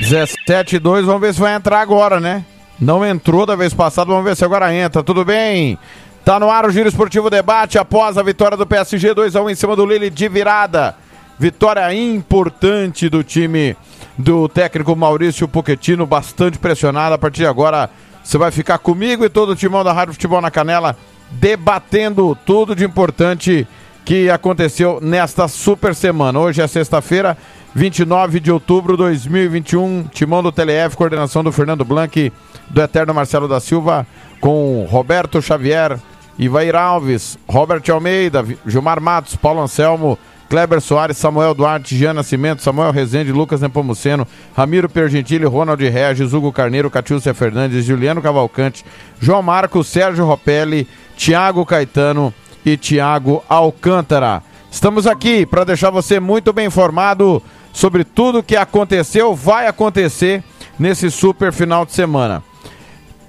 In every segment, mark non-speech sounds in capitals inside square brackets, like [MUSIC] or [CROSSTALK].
17 e 2, vamos ver se vai entrar agora, né? Não entrou da vez passada, vamos ver se agora entra. Tudo bem? Tá no ar o Giro Esportivo Debate após a vitória do PSG 2 a 1 em cima do Lille de virada. Vitória importante do time do técnico Maurício Pochettino, bastante pressionado. A partir de agora, você vai ficar comigo e todo o timão da Rádio Futebol na Canela debatendo tudo de importante que aconteceu nesta super semana. Hoje é sexta-feira, 29 de outubro de 2021. Timão do TLF, coordenação do Fernando Blanc, do Eterno Marcelo da Silva, com Roberto Xavier, Ivair Alves, Robert Almeida, Gilmar Matos, Paulo Anselmo, Kleber Soares, Samuel Duarte, Jean Nascimento, Samuel Rezende, Lucas Nepomuceno, Ramiro Pergentili, Ronald Regis, Hugo Carneiro, Catiúcia Fernandes, Juliano Cavalcante, João Marcos, Sérgio Ropelli, Tiago Caetano e Tiago Alcântara. Estamos aqui para deixar você muito bem informado sobre tudo que aconteceu, vai acontecer nesse super final de semana.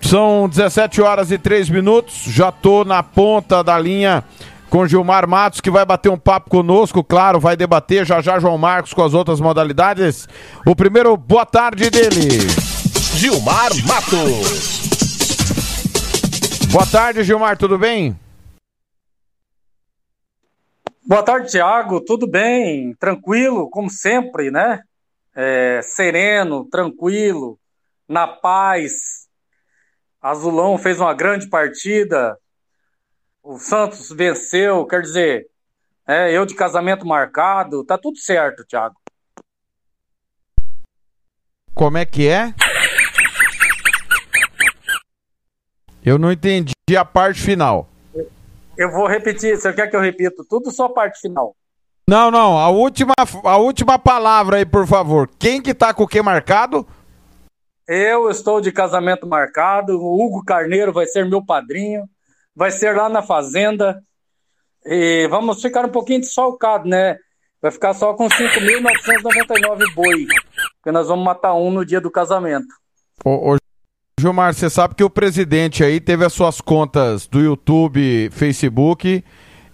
São 17 horas e 3 minutos, já tô na ponta da linha com Gilmar Matos, que vai bater um papo conosco, claro, vai debater já já João Marcos com as outras modalidades. O primeiro, boa tarde dele. Gilmar Matos. Boa tarde, Gilmar, tudo bem? Boa tarde, Tiago. Tudo bem? Tranquilo, como sempre, né? É, sereno, tranquilo, na paz. Azulão fez uma grande partida. O Santos venceu, quer dizer, é, eu de casamento marcado, tá tudo certo, Tiago. Como é que é? Eu não entendi a parte final. Eu vou repetir, você quer que eu repita tudo só a parte final? Não, não, a última, a última palavra aí, por favor. Quem que tá com o que marcado? Eu estou de casamento marcado, o Hugo Carneiro vai ser meu padrinho, vai ser lá na fazenda. E vamos ficar um pouquinho desfalcado, né? Vai ficar só com 5.999 boi, porque nós vamos matar um no dia do casamento. Ô, ô Gilmar, você sabe que o presidente aí teve as suas contas do YouTube, Facebook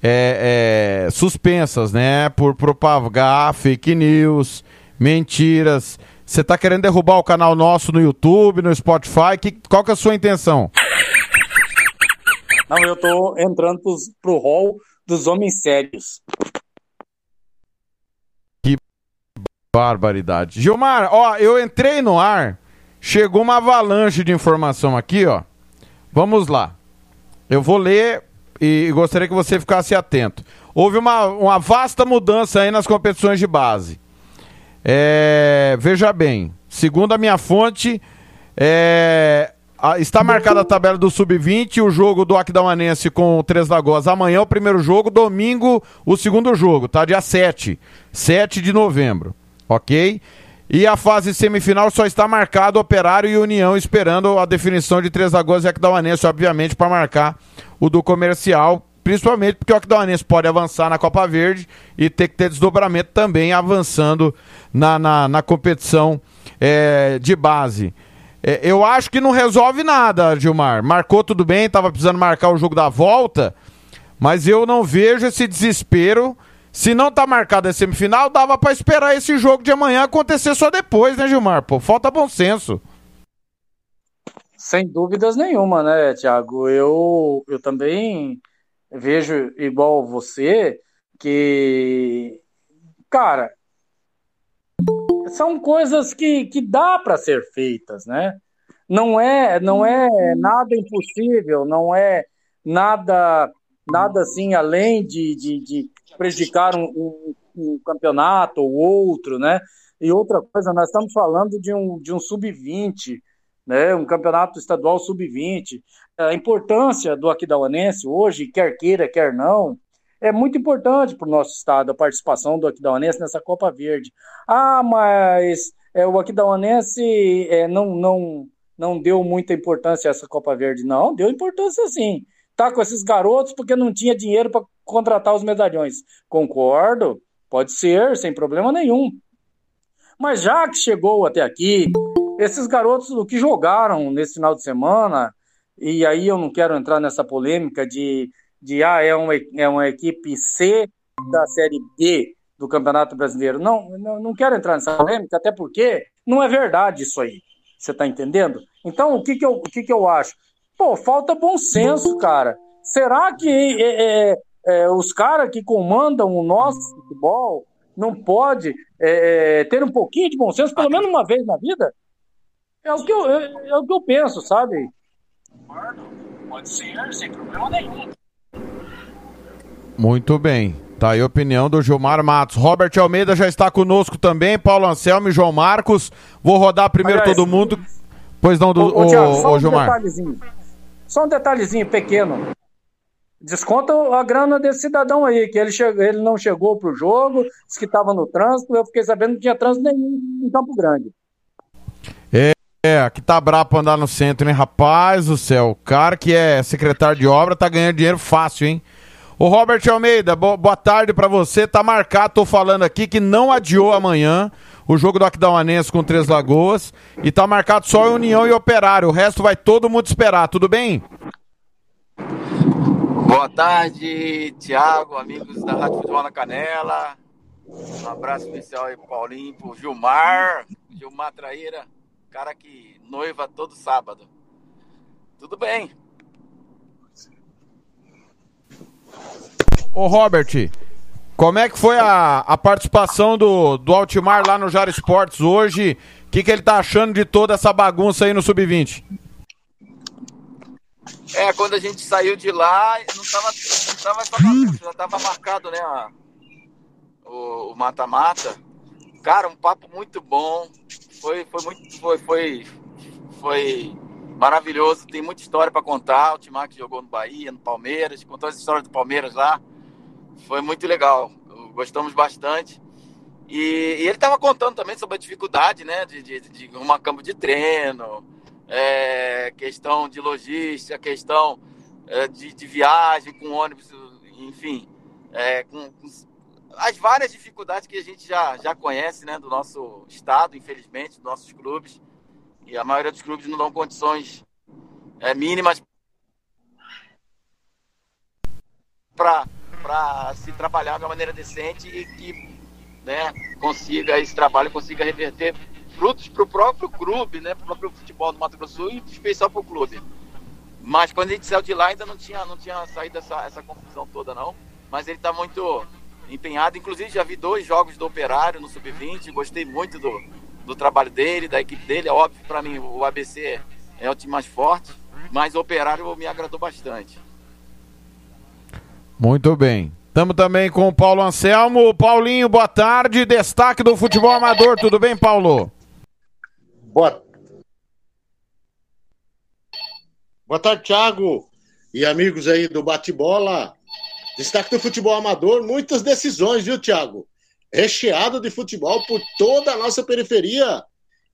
é, é, suspensas, né? Por propagar fake news, mentiras. Você tá querendo derrubar o canal nosso no YouTube, no Spotify? Que, qual que é a sua intenção? Não, eu tô entrando pros, pro hall dos homens sérios. Que barbaridade. Gilmar, ó, eu entrei no ar Chegou uma avalanche de informação aqui, ó. Vamos lá. Eu vou ler e gostaria que você ficasse atento. Houve uma, uma vasta mudança aí nas competições de base. É, veja bem, segundo a minha fonte, é, a, está marcada a tabela do Sub-20, o jogo do Aquidauanense com o Três Lagoas. Amanhã o primeiro jogo, domingo o segundo jogo, tá? Dia 7, 7 de novembro, ok? E a fase semifinal só está marcado Operário e União, esperando a definição de Três Lagoas e Aquidauanense, obviamente, para marcar o do comercial, principalmente porque o Aquidauanense pode avançar na Copa Verde e ter que ter desdobramento também avançando na, na, na competição é, de base. É, eu acho que não resolve nada, Gilmar. Marcou tudo bem, estava precisando marcar o jogo da volta, mas eu não vejo esse desespero se não tá marcada a semifinal, dava para esperar esse jogo de amanhã acontecer só depois, né, Gilmar? Pô, falta bom senso. Sem dúvidas nenhuma, né, Tiago? Eu, eu também vejo igual você que, cara, são coisas que, que dá para ser feitas, né? Não é, não é nada impossível, não é nada, nada assim além de, de, de prejudicar um, um, um campeonato ou outro, né? E outra coisa, nós estamos falando de um, de um sub-20, né? Um campeonato estadual sub-20. A importância do Aquidauanense hoje, quer queira, quer não, é muito importante para o nosso estado a participação do Aquidauanense nessa Copa Verde. Ah, mas é, o Aquidauanense é, não, não, não deu muita importância a essa Copa Verde. Não, deu importância sim. Tá com esses garotos porque não tinha dinheiro para contratar os medalhões. Concordo, pode ser, sem problema nenhum. Mas já que chegou até aqui, esses garotos o que jogaram nesse final de semana, e aí eu não quero entrar nessa polêmica de, de ah, é uma, é uma equipe C da Série B do Campeonato Brasileiro. Não, não, não quero entrar nessa polêmica, até porque não é verdade isso aí. Você está entendendo? Então, o que, que, eu, o que, que eu acho? Pô, falta bom senso, cara. Será que é, é, é, os caras que comandam o nosso futebol não pode é, ter um pouquinho de bom senso, pelo menos uma vez na vida? É o que eu, é, é o que eu penso, sabe? Pode ser, sem problema nenhum. Muito bem. Tá aí a opinião do Gilmar Matos. Robert Almeida já está conosco também, Paulo Anselmo e João Marcos. Vou rodar primeiro Aliás, todo mundo. Pois não, do, ô, ô, Thiago, só um Gilmar. Detalhezinho. Só um detalhezinho pequeno. Desconta a grana desse cidadão aí, que ele, chegou, ele não chegou pro jogo, disse que estava no trânsito, eu fiquei sabendo que não tinha trânsito nenhum em Campo Grande. É, é, aqui tá brabo pra andar no centro, hein? Rapaz do céu, o cara que é secretário de obra tá ganhando dinheiro fácil, hein? Ô Robert Almeida, bo boa tarde para você. Tá marcado, tô falando aqui que não adiou amanhã o jogo do Aquidauanense com Três Lagoas e tá marcado só União e Operário. O resto vai todo mundo esperar, tudo bem? Boa tarde, Tiago, amigos da Rádio Futebol na Canela. Um abraço especial aí pro Paulinho, pro Gilmar, Gilmar Traíra, cara que noiva todo sábado. Tudo bem, Ô Robert, como é que foi a, a participação do, do Altimar lá no Jara Esportes hoje? O que, que ele tá achando de toda essa bagunça aí no Sub-20? É, quando a gente saiu de lá, não tava, não tava já tava marcado, né, a, o mata-mata. Cara, um papo muito bom. Foi, foi muito, foi, foi, foi maravilhoso. Tem muita história para contar. O Timar que jogou no Bahia, no Palmeiras, contou as histórias do Palmeiras lá. Foi muito legal. Gostamos bastante. E, e ele estava contando também sobre a dificuldade, né, de, de, de arrumar campo de treino, é, questão de logística, questão é, de, de, viagem com ônibus, enfim, é, com, com, as várias dificuldades que a gente já, já conhece, né, do nosso estado, infelizmente, dos nossos clubes. E a maioria dos clubes não dão condições é, mínimas para se trabalhar de uma maneira decente e que né, consiga esse trabalho consiga reverter frutos para o próprio clube, né, para o próprio futebol do Mato Grosso do Sul e especial para o clube. Mas quando a gente saiu de lá ainda não tinha, não tinha saído essa, essa confusão toda não. Mas ele está muito empenhado. Inclusive já vi dois jogos do Operário no Sub-20, gostei muito do, do trabalho dele, da equipe dele. É óbvio para mim o ABC é o time mais forte, mas o Operário me agradou bastante. Muito bem. Estamos também com o Paulo Anselmo. Paulinho, boa tarde. Destaque do futebol amador. Tudo bem, Paulo? Boa, boa tarde, Thiago e amigos aí do Bate-Bola. Destaque do futebol amador, muitas decisões, viu, Thiago? recheado de futebol por toda a nossa periferia.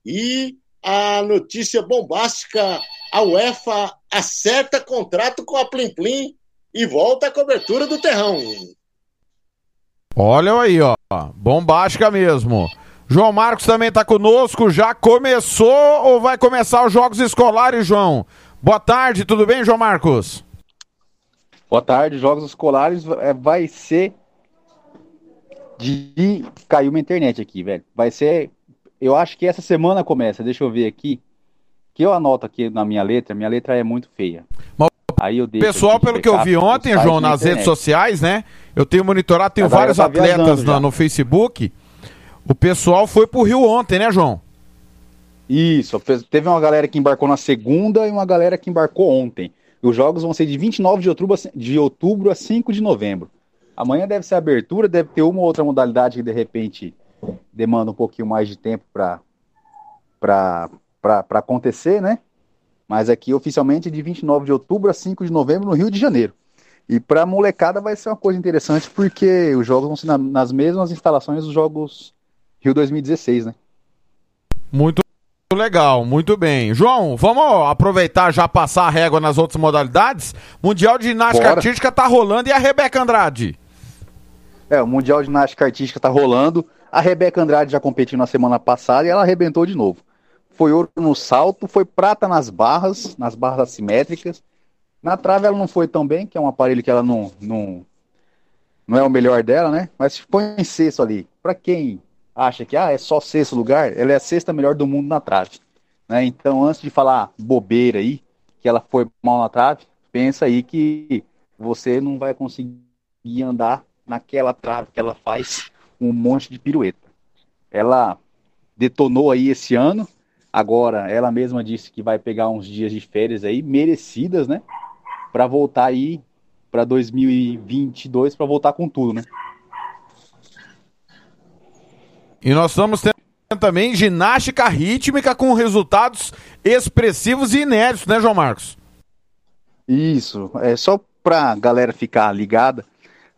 E a notícia bombástica: a UEFA acerta contrato com a Plim Plim e volta à cobertura do terrão. Olha aí, ó. Bombástica mesmo. João Marcos também está conosco. Já começou ou vai começar os jogos escolares, João? Boa tarde, tudo bem, João Marcos? Boa tarde, jogos escolares é, vai ser de. Caiu uma internet aqui, velho. Vai ser. Eu acho que essa semana começa, deixa eu ver aqui. Que eu anoto aqui na minha letra, minha letra é muito feia. Mas Aí eu Pessoal, pelo que eu vi ontem, João, nas redes sociais, né? Eu tenho monitorado, tenho vários tá atletas no, no Facebook. O pessoal foi pro Rio ontem, né, João? Isso, teve uma galera que embarcou na segunda e uma galera que embarcou ontem. Os jogos vão ser de 29 de outubro, de outubro a 5 de novembro. Amanhã deve ser abertura, deve ter uma ou outra modalidade que de repente demanda um pouquinho mais de tempo para acontecer, né? Mas aqui oficialmente de 29 de outubro a 5 de novembro no Rio de Janeiro. E para a molecada vai ser uma coisa interessante porque os jogos vão ser na, nas mesmas instalações dos jogos Rio 2016, né? Muito legal, muito bem. João, vamos aproveitar já passar a régua nas outras modalidades? Mundial de ginástica Bora. artística tá rolando e a Rebeca Andrade? É, o Mundial de Ginástica Artística tá rolando. A Rebeca Andrade já competiu na semana passada e ela arrebentou de novo. Foi ouro no salto, foi prata nas barras, nas barras assimétricas. Na trave ela não foi tão bem, que é um aparelho que ela não, não, não é o melhor dela, né? Mas foi em sexto ali. Para quem acha que ah, é só sexto lugar, ela é a sexta melhor do mundo na trave. Né? Então, antes de falar bobeira aí, que ela foi mal na trave, pensa aí que você não vai conseguir andar naquela trave que ela faz um monte de pirueta. Ela detonou aí esse ano, agora ela mesma disse que vai pegar uns dias de férias aí, merecidas, né? Para voltar aí para 2022, para voltar com tudo, né? E nós estamos tendo também ginástica rítmica com resultados expressivos e inéditos, né, João Marcos? Isso, é só para galera ficar ligada,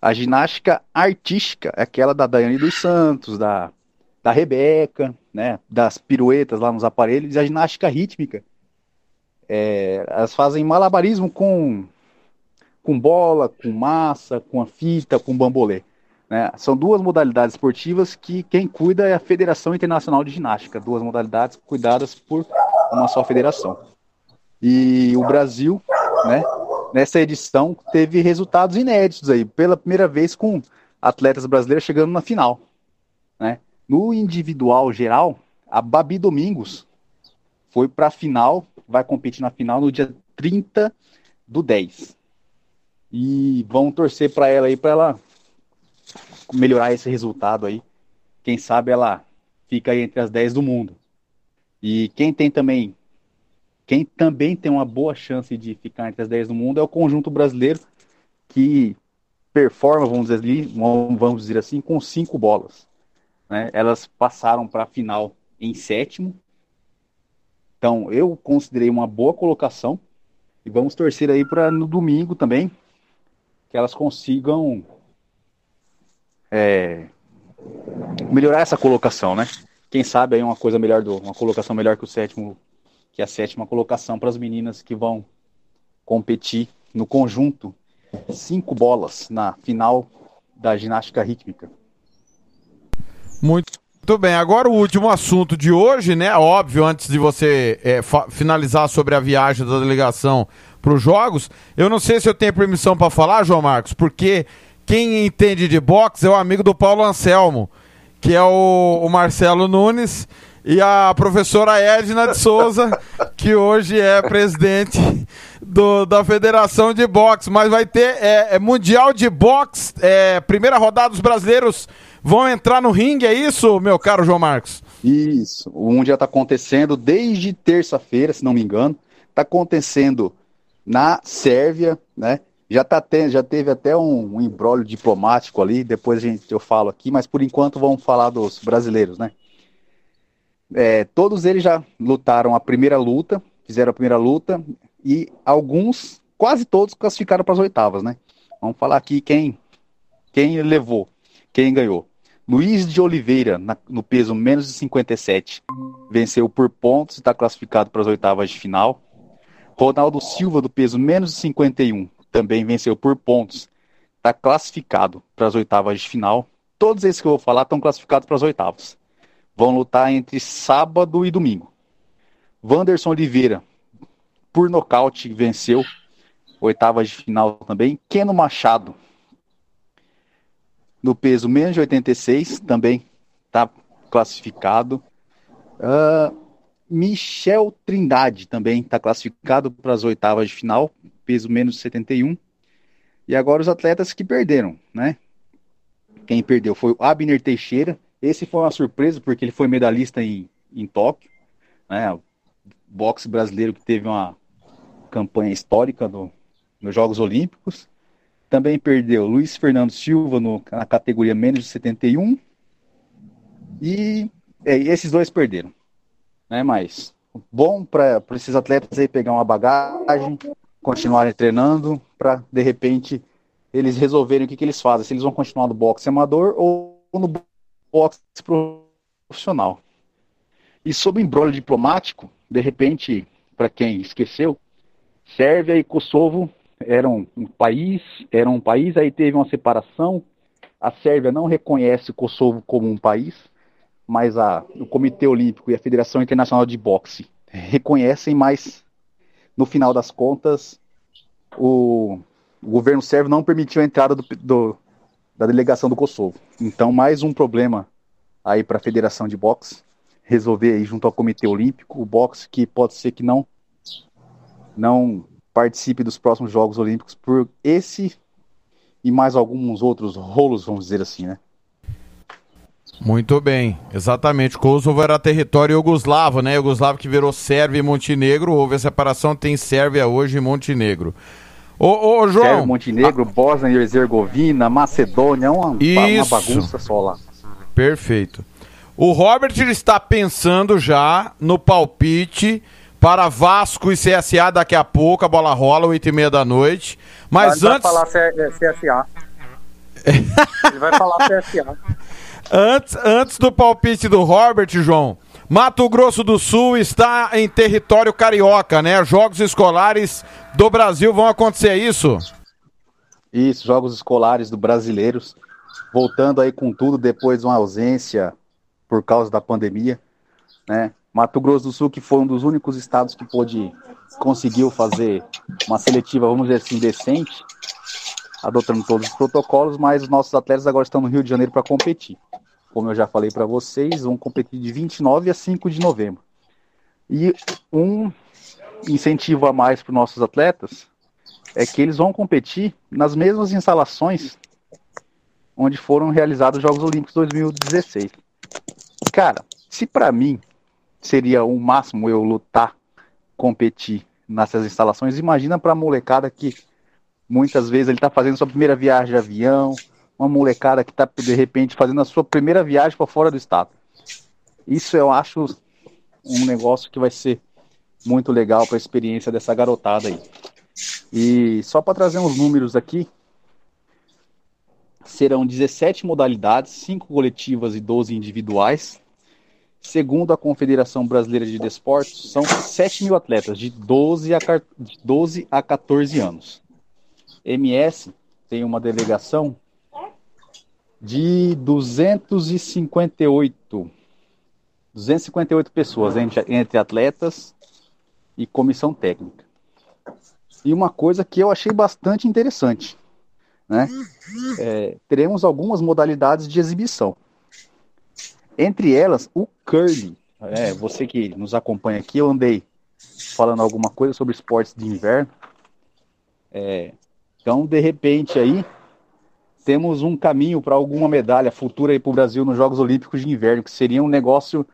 a ginástica artística é aquela da Daiane dos Santos, da, da Rebeca, né, das piruetas lá nos aparelhos, e a ginástica rítmica, é, elas fazem malabarismo com, com bola, com massa, com a fita, com bambolê. Né? São duas modalidades esportivas que quem cuida é a Federação Internacional de Ginástica, duas modalidades cuidadas por uma só federação. E o Brasil, né, nessa edição, teve resultados inéditos aí, pela primeira vez com atletas brasileiros chegando na final. Né? No individual geral, a Babi Domingos foi para a final, vai competir na final no dia 30 do 10. E vão torcer para ela aí, para ela melhorar esse resultado aí. Quem sabe ela fica entre as 10 do mundo. E quem tem também, quem também tem uma boa chance de ficar entre as 10 do mundo é o conjunto brasileiro que performa, vamos dizer, vamos dizer assim, com cinco bolas. Né? Elas passaram para a final em sétimo. Então eu considerei uma boa colocação e vamos torcer aí para no domingo também que elas consigam é, melhorar essa colocação, né? Quem sabe aí uma coisa melhor do, uma colocação melhor que o sétimo, que a sétima colocação para as meninas que vão competir no conjunto cinco bolas na final da ginástica rítmica. Muito muito bem, agora o último assunto de hoje, né? Óbvio, antes de você é, finalizar sobre a viagem da delegação para os Jogos, eu não sei se eu tenho permissão para falar, João Marcos, porque quem entende de boxe é o amigo do Paulo Anselmo, que é o, o Marcelo Nunes, e a professora Edna de Souza, [LAUGHS] que hoje é presidente do, da Federação de Boxe. Mas vai ter é, é Mundial de Boxe, é, primeira rodada dos brasileiros vão entrar no ringue, é isso, meu caro João Marcos? Isso, o Mundial está acontecendo desde terça-feira, se não me engano. Está acontecendo na Sérvia, né? Já, tá te, já teve até um, um embrólio diplomático ali, depois gente, eu falo aqui, mas por enquanto vamos falar dos brasileiros, né? É, todos eles já lutaram a primeira luta, fizeram a primeira luta, e alguns, quase todos, classificaram para as oitavas, né? Vamos falar aqui quem, quem levou, quem ganhou. Luiz de Oliveira, na, no peso menos de 57, venceu por pontos e está classificado para as oitavas de final. Ronaldo Silva, do peso menos de 51, também venceu por pontos. Está classificado para as oitavas de final. Todos esses que eu vou falar estão classificados para as oitavas. Vão lutar entre sábado e domingo. Wanderson Oliveira, por nocaute, venceu. Oitavas de final também. Keno Machado, no peso menos de 86, também está classificado. Uh, Michel Trindade também está classificado para as oitavas de final peso menos 71. E agora os atletas que perderam, né? Quem perdeu foi o Abner Teixeira. Esse foi uma surpresa porque ele foi medalhista em, em Tóquio, né? O boxe brasileiro que teve uma campanha histórica no, nos Jogos Olímpicos. Também perdeu Luiz Fernando Silva no, na categoria menos de 71. E é, esses dois perderam. Né? Mas bom para esses atletas aí pegar uma bagagem, continuarem treinando para, de repente, eles resolverem o que, que eles fazem. Se eles vão continuar no boxe amador ou no boxe profissional. E sobre o embrolho diplomático, de repente, para quem esqueceu, Sérvia e Kosovo eram um país, eram um país, aí teve uma separação. A Sérvia não reconhece o Kosovo como um país, mas a, o Comitê Olímpico e a Federação Internacional de Boxe reconhecem, mas no final das contas, o, o governo sérvio não permitiu a entrada do, do, da delegação do Kosovo. Então, mais um problema aí para a Federação de Boxe resolver aí junto ao Comitê Olímpico o boxe que pode ser que não não participe dos próximos Jogos Olímpicos por esse e mais alguns outros rolos, vamos dizer assim, né? Muito bem, exatamente. Kosovo era território iugoslavo, né? Iugoslavo que virou Sérvia e Montenegro. Houve a separação, tem Sérvia hoje e Montenegro. Ô, ô João. Sérvia, Montenegro, a... Bósnia e Herzegovina, Macedônia, uma, uma bagunça só lá. Perfeito. O Robert está pensando já no palpite para Vasco e CSA daqui a pouco. A bola rola, 8 e meia da noite. Mas Ele antes. Vai falar CSA. [LAUGHS] Ele vai falar CSA. Antes, antes do palpite do Robert, João, Mato Grosso do Sul está em território carioca, né? Jogos escolares do Brasil vão acontecer, é isso? Isso, Jogos escolares do brasileiros, voltando aí com tudo depois de uma ausência por causa da pandemia, né? Mato Grosso do Sul, que foi um dos únicos estados que pôde, conseguiu fazer uma seletiva, vamos dizer assim, decente, adotando todos os protocolos, mas os nossos atletas agora estão no Rio de Janeiro para competir. Como eu já falei para vocês, vão competir de 29 a 5 de novembro. E um incentivo a mais para os nossos atletas é que eles vão competir nas mesmas instalações onde foram realizados os Jogos Olímpicos 2016. Cara, se para mim seria o máximo eu lutar, competir nessas instalações, imagina para a molecada que muitas vezes ele está fazendo sua primeira viagem de avião, uma molecada que está de repente fazendo a sua primeira viagem para fora do estado. Isso eu acho um negócio que vai ser muito legal para a experiência dessa garotada aí. E só para trazer uns números aqui, serão 17 modalidades, 5 coletivas e 12 individuais. Segundo a Confederação Brasileira de Desportos, são 7 mil atletas de 12 a, de 12 a 14 anos. MS tem uma delegação de 258 258 pessoas entre, entre atletas e comissão técnica. E uma coisa que eu achei bastante interessante, né? É, teremos algumas modalidades de exibição. Entre elas, o curling. É, você que nos acompanha aqui, eu andei falando alguma coisa sobre esportes de inverno. É, então, de repente, aí temos um caminho para alguma medalha futura aí para o Brasil nos Jogos Olímpicos de Inverno, que seria um negócio,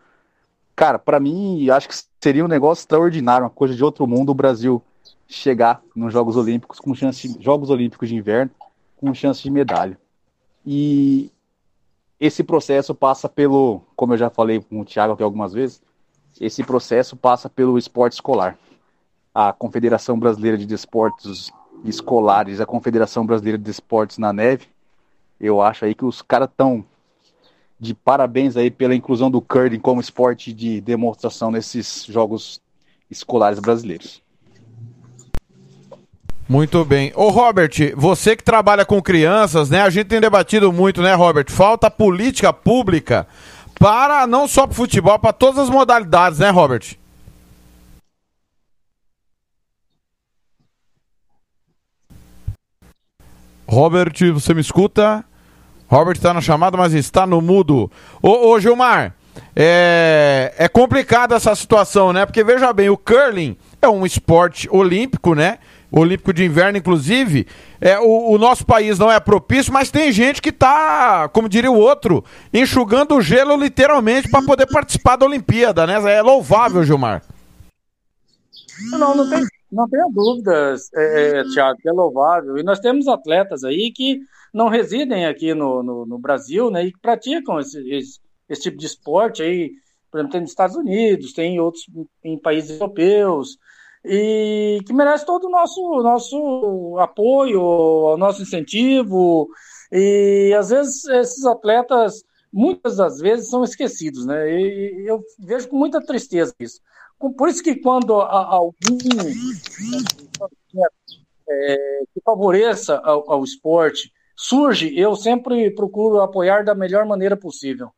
cara, para mim, acho que seria um negócio extraordinário, uma coisa de outro mundo o Brasil chegar nos Jogos Olímpicos com chance de, Jogos Olímpicos de Inverno com chance de medalha. E esse processo passa pelo, como eu já falei com o Thiago aqui algumas vezes, esse processo passa pelo esporte escolar. A Confederação Brasileira de Desportos Escolares, a Confederação Brasileira de Desportos na Neve, eu acho aí que os caras estão de parabéns aí pela inclusão do curling como esporte de demonstração nesses jogos escolares brasileiros. Muito bem. Ô Robert, você que trabalha com crianças, né? A gente tem debatido muito, né, Robert? Falta política pública para não só para futebol, para todas as modalidades, né, Robert? Robert, você me escuta? Robert está na chamada, mas está no mudo. Ô, ô Gilmar, é, é complicada essa situação, né? Porque veja bem, o curling é um esporte olímpico, né? Olímpico de Inverno, inclusive, é, o, o, nosso país não é propício, mas tem gente que está, como diria o outro, enxugando o gelo literalmente para poder participar da Olimpíada, né? É louvável, Gilmar. Não, não tem, não tenha dúvidas, é, é, Thiago, que é louvável. E nós temos atletas aí que não residem aqui no, no, no Brasil, né? E que praticam esse, esse, esse, tipo de esporte aí, por exemplo, tem nos Estados Unidos, tem em outros em países europeus e que merece todo o nosso, nosso apoio, o nosso incentivo. E às vezes esses atletas, muitas das vezes, são esquecidos, né? E eu vejo com muita tristeza isso. Por isso que quando alguém é, que favoreça ao, ao esporte surge, eu sempre procuro apoiar da melhor maneira possível.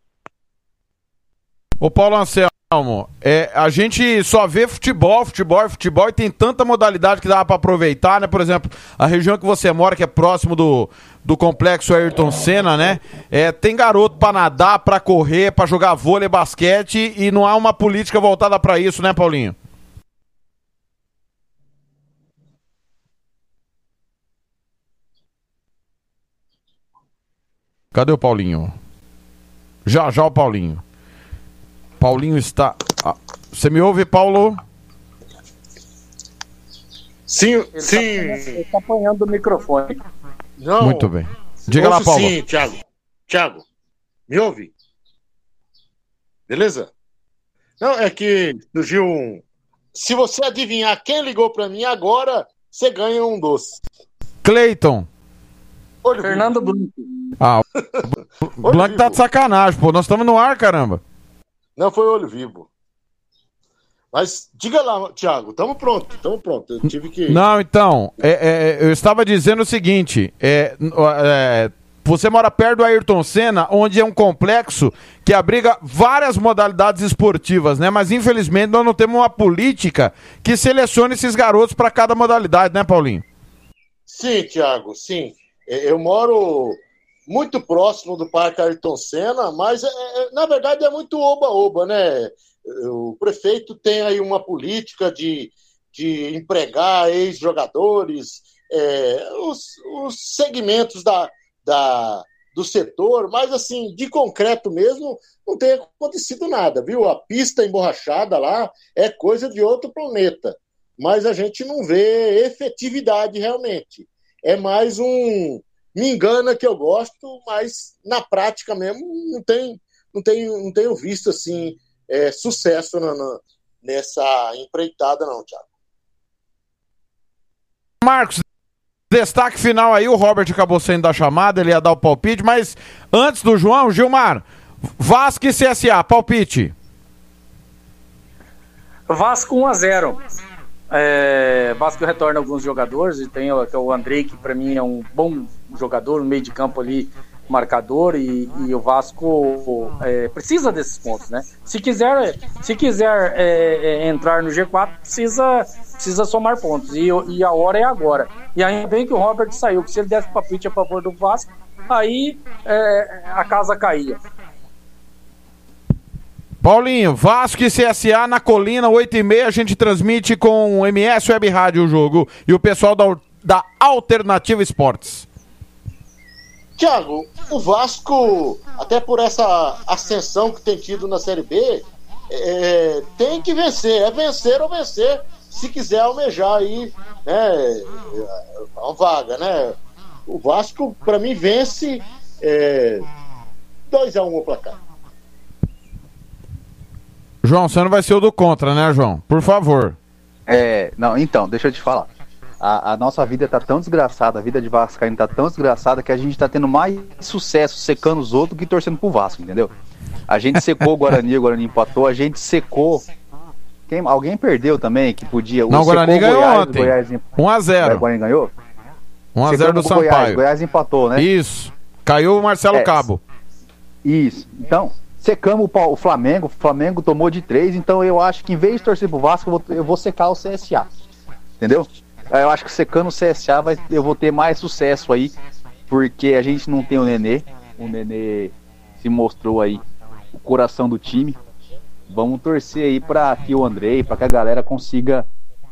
Ô Paulo Anselmo, é, a gente só vê futebol, futebol, futebol e tem tanta modalidade que dá para aproveitar, né? Por exemplo, a região que você mora, que é próximo do, do complexo Ayrton Senna, né? É, tem garoto para nadar, para correr, para jogar vôlei, basquete e não há uma política voltada para isso, né, Paulinho? Cadê o Paulinho? Já, já o Paulinho. Paulinho está. Ah, você me ouve, Paulo? Sim, Ele sim. Tá, ele tá apanhando o microfone. Não, Muito bem. Diga lá, Paulo. Sim, Thiago. Thiago, me ouve? Beleza? Não, é que surgiu um. Se você adivinhar quem ligou pra mim agora, você ganha um doce. Cleiton. Fernando Blanco. Ah, o Blanco tá de sacanagem, pô. Nós estamos no ar, caramba. Não foi olho vivo. Mas diga lá, Thiago, tamo pronto, tamo pronto. Eu tive que. Não, então, é, é, eu estava dizendo o seguinte: é, é, você mora perto do Ayrton Senna, onde é um complexo que abriga várias modalidades esportivas, né? Mas infelizmente nós não temos uma política que selecione esses garotos para cada modalidade, né, Paulinho? Sim, Thiago, sim. É, Eu moro muito próximo do Parque Ayrton Senna, mas é, é, na verdade é muito oba-oba, né? O prefeito tem aí uma política de, de empregar ex-jogadores, é, os, os segmentos da, da, do setor, mas assim, de concreto mesmo, não tem acontecido nada, viu? A pista emborrachada lá é coisa de outro planeta, mas a gente não vê efetividade realmente é mais um me engana que eu gosto, mas na prática mesmo não tem, não tenho, não tenho visto assim é, sucesso na- na- nessa empreitada não, Thiago. Marcos, destaque final aí, o Robert acabou saindo da chamada, ele ia dar o palpite, mas antes do João, Gilmar, Vasco e CSA, palpite. Vasco 1 a 0 é, Vasco retorna alguns jogadores e tem o, que é o Andrei, que para mim é um bom jogador, no meio de campo ali, marcador, e, e o Vasco é, precisa desses pontos, né? Se quiser, se quiser é, é, entrar no G4, precisa, precisa somar pontos, e, e a hora é agora. E ainda bem que o Robert saiu, que se ele desse palpite a favor do Vasco, aí é, a casa caía. Paulinho, Vasco e CSA na colina, 8 e meia, a gente transmite com o MS Web Rádio o jogo e o pessoal da, da Alternativa Esportes. Thiago, o Vasco, até por essa ascensão que tem tido na Série B, é, tem que vencer, é vencer ou vencer, se quiser almejar aí né, uma vaga, né? O Vasco, para mim, vence é, 2x1 o placar. João, você não vai ser o do contra, né, João? Por favor. É, não, então, deixa eu te falar. A, a nossa vida tá tão desgraçada, a vida de Vascaíno tá tão desgraçada que a gente tá tendo mais sucesso secando os outros que torcendo pro Vasco, entendeu? A gente secou o Guarani, o Guarani empatou, a gente secou. Quem, alguém perdeu também que podia. Não, o secou Guarani ganhou Goiás, o ontem. Goiás, em- 1x0. o Guarani ganhou? 1x0 Secamos do o Goiás, Sampaio. Goiás empatou, né? Isso. Caiu o Marcelo É. Cabo. Isso. Então, secamos o Flamengo, o Flamengo tomou de três, então eu acho que em vez de torcer pro Vasco, eu vou, eu vou secar o CSA. Entendeu? Eu acho que secando o CSA vai, eu vou ter mais sucesso aí, porque a gente não tem o Nenê. O Nenê se mostrou aí o coração do time. Vamos torcer aí para que o Andrei, para que a galera consiga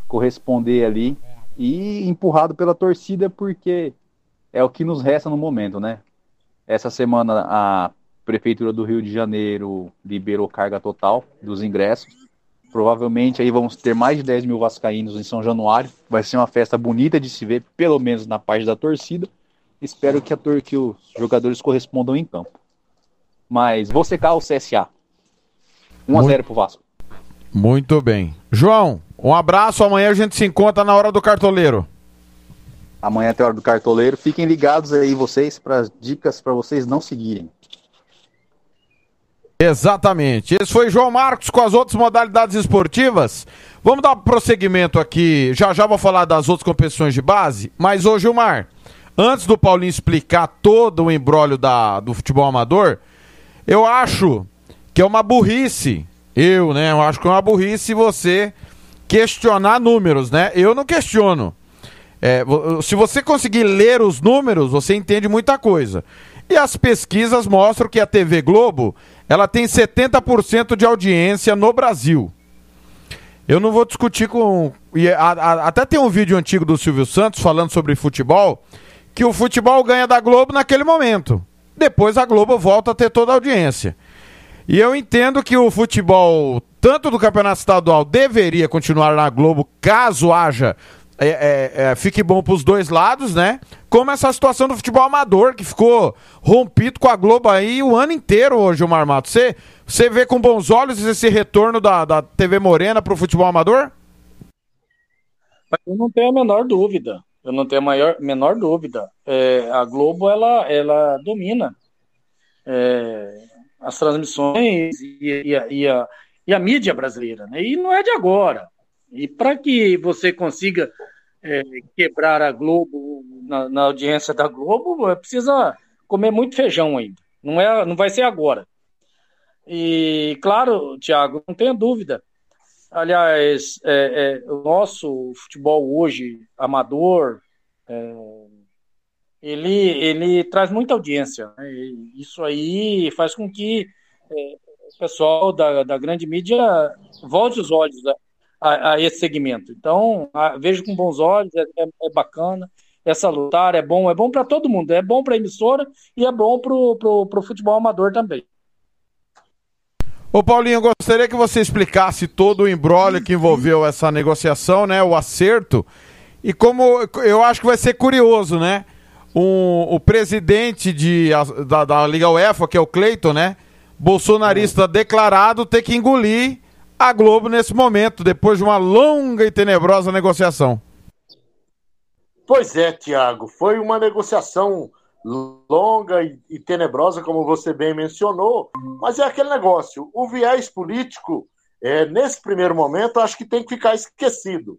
corresponder ali e empurrado pela torcida, porque é o que nos resta no momento, né? Essa semana a Prefeitura do Rio de Janeiro liberou carga total dos ingressos. Provavelmente aí vamos ter mais de 10 mil vascaínos em São Januário. Vai ser uma festa bonita de se ver, pelo menos na parte da torcida. Espero que, a tor que os jogadores correspondam em campo. Mas vou secar o CSA. 1 a 0 pro Vasco. Muito bem. João, um abraço. Amanhã a gente se encontra na hora do cartoleiro. Amanhã tem a hora do cartoleiro. Fiquem ligados aí vocês para dicas para vocês não seguirem. Exatamente. Esse foi João Marcos com as outras modalidades esportivas. Vamos dar prosseguimento aqui. Já já vou falar das outras competições de base. Mas ô Gilmar, antes do Paulinho explicar todo o embrólio da, do futebol amador, eu acho que é uma burrice Eu, né? Eu acho que é uma burrice você questionar números, né? Eu não questiono. É, se você conseguir ler os números, você entende muita coisa. E as pesquisas mostram que a TV Globo ela tem 70% de audiência no Brasil. Eu não vou discutir com. Até tem um vídeo antigo do Silvio Santos falando sobre futebol, que o futebol ganha da Globo naquele momento. Depois a Globo volta a ter toda a audiência. E eu entendo que o futebol, tanto do campeonato estadual, deveria continuar na Globo, caso haja. É, é, é, fique bom para os dois lados, né? Como essa situação do futebol amador, que ficou rompido com a Globo aí o ano inteiro hoje, o Marmato. Você, você vê com bons olhos esse retorno da, da TV Morena para o futebol amador? Eu não tenho a menor dúvida. Eu não tenho a maior, menor dúvida. É, a Globo, ela, ela domina. É, as transmissões e, e, a, e, a, e a mídia brasileira. Né? E não é de agora. E para que você consiga é, quebrar a Globo na, na, audiência da Globo, é, precisa comer muito feijão ainda. Não, é, não vai ser agora. E claro, Thiago, não tenha dúvida. Aliás, é, é, o nosso futebol hoje, amador, é, ele, ele traz muita audiência. Né? Isso aí faz com que é, o pessoal da, da grande mídia volte os olhos a, a, esse segmento. Então, a, vejo com bons olhos, é, é, é bacana. Essa lutar é bom, é bom para todo mundo, é bom para a emissora e é bom para o futebol amador também. Ô Paulinho, eu gostaria que você explicasse todo o embrólio que envolveu essa negociação, né? O acerto. E como eu acho que vai ser curioso, né? um, o presidente de, da, da Liga UEFA, que é o Cleiton, né? Bolsonarista declarado, ter que engolir a Globo nesse momento, depois de uma longa e tenebrosa negociação. Pois é, Tiago, foi uma negociação longa e tenebrosa, como você bem mencionou, mas é aquele negócio. O viés político, é, nesse primeiro momento, acho que tem que ficar esquecido.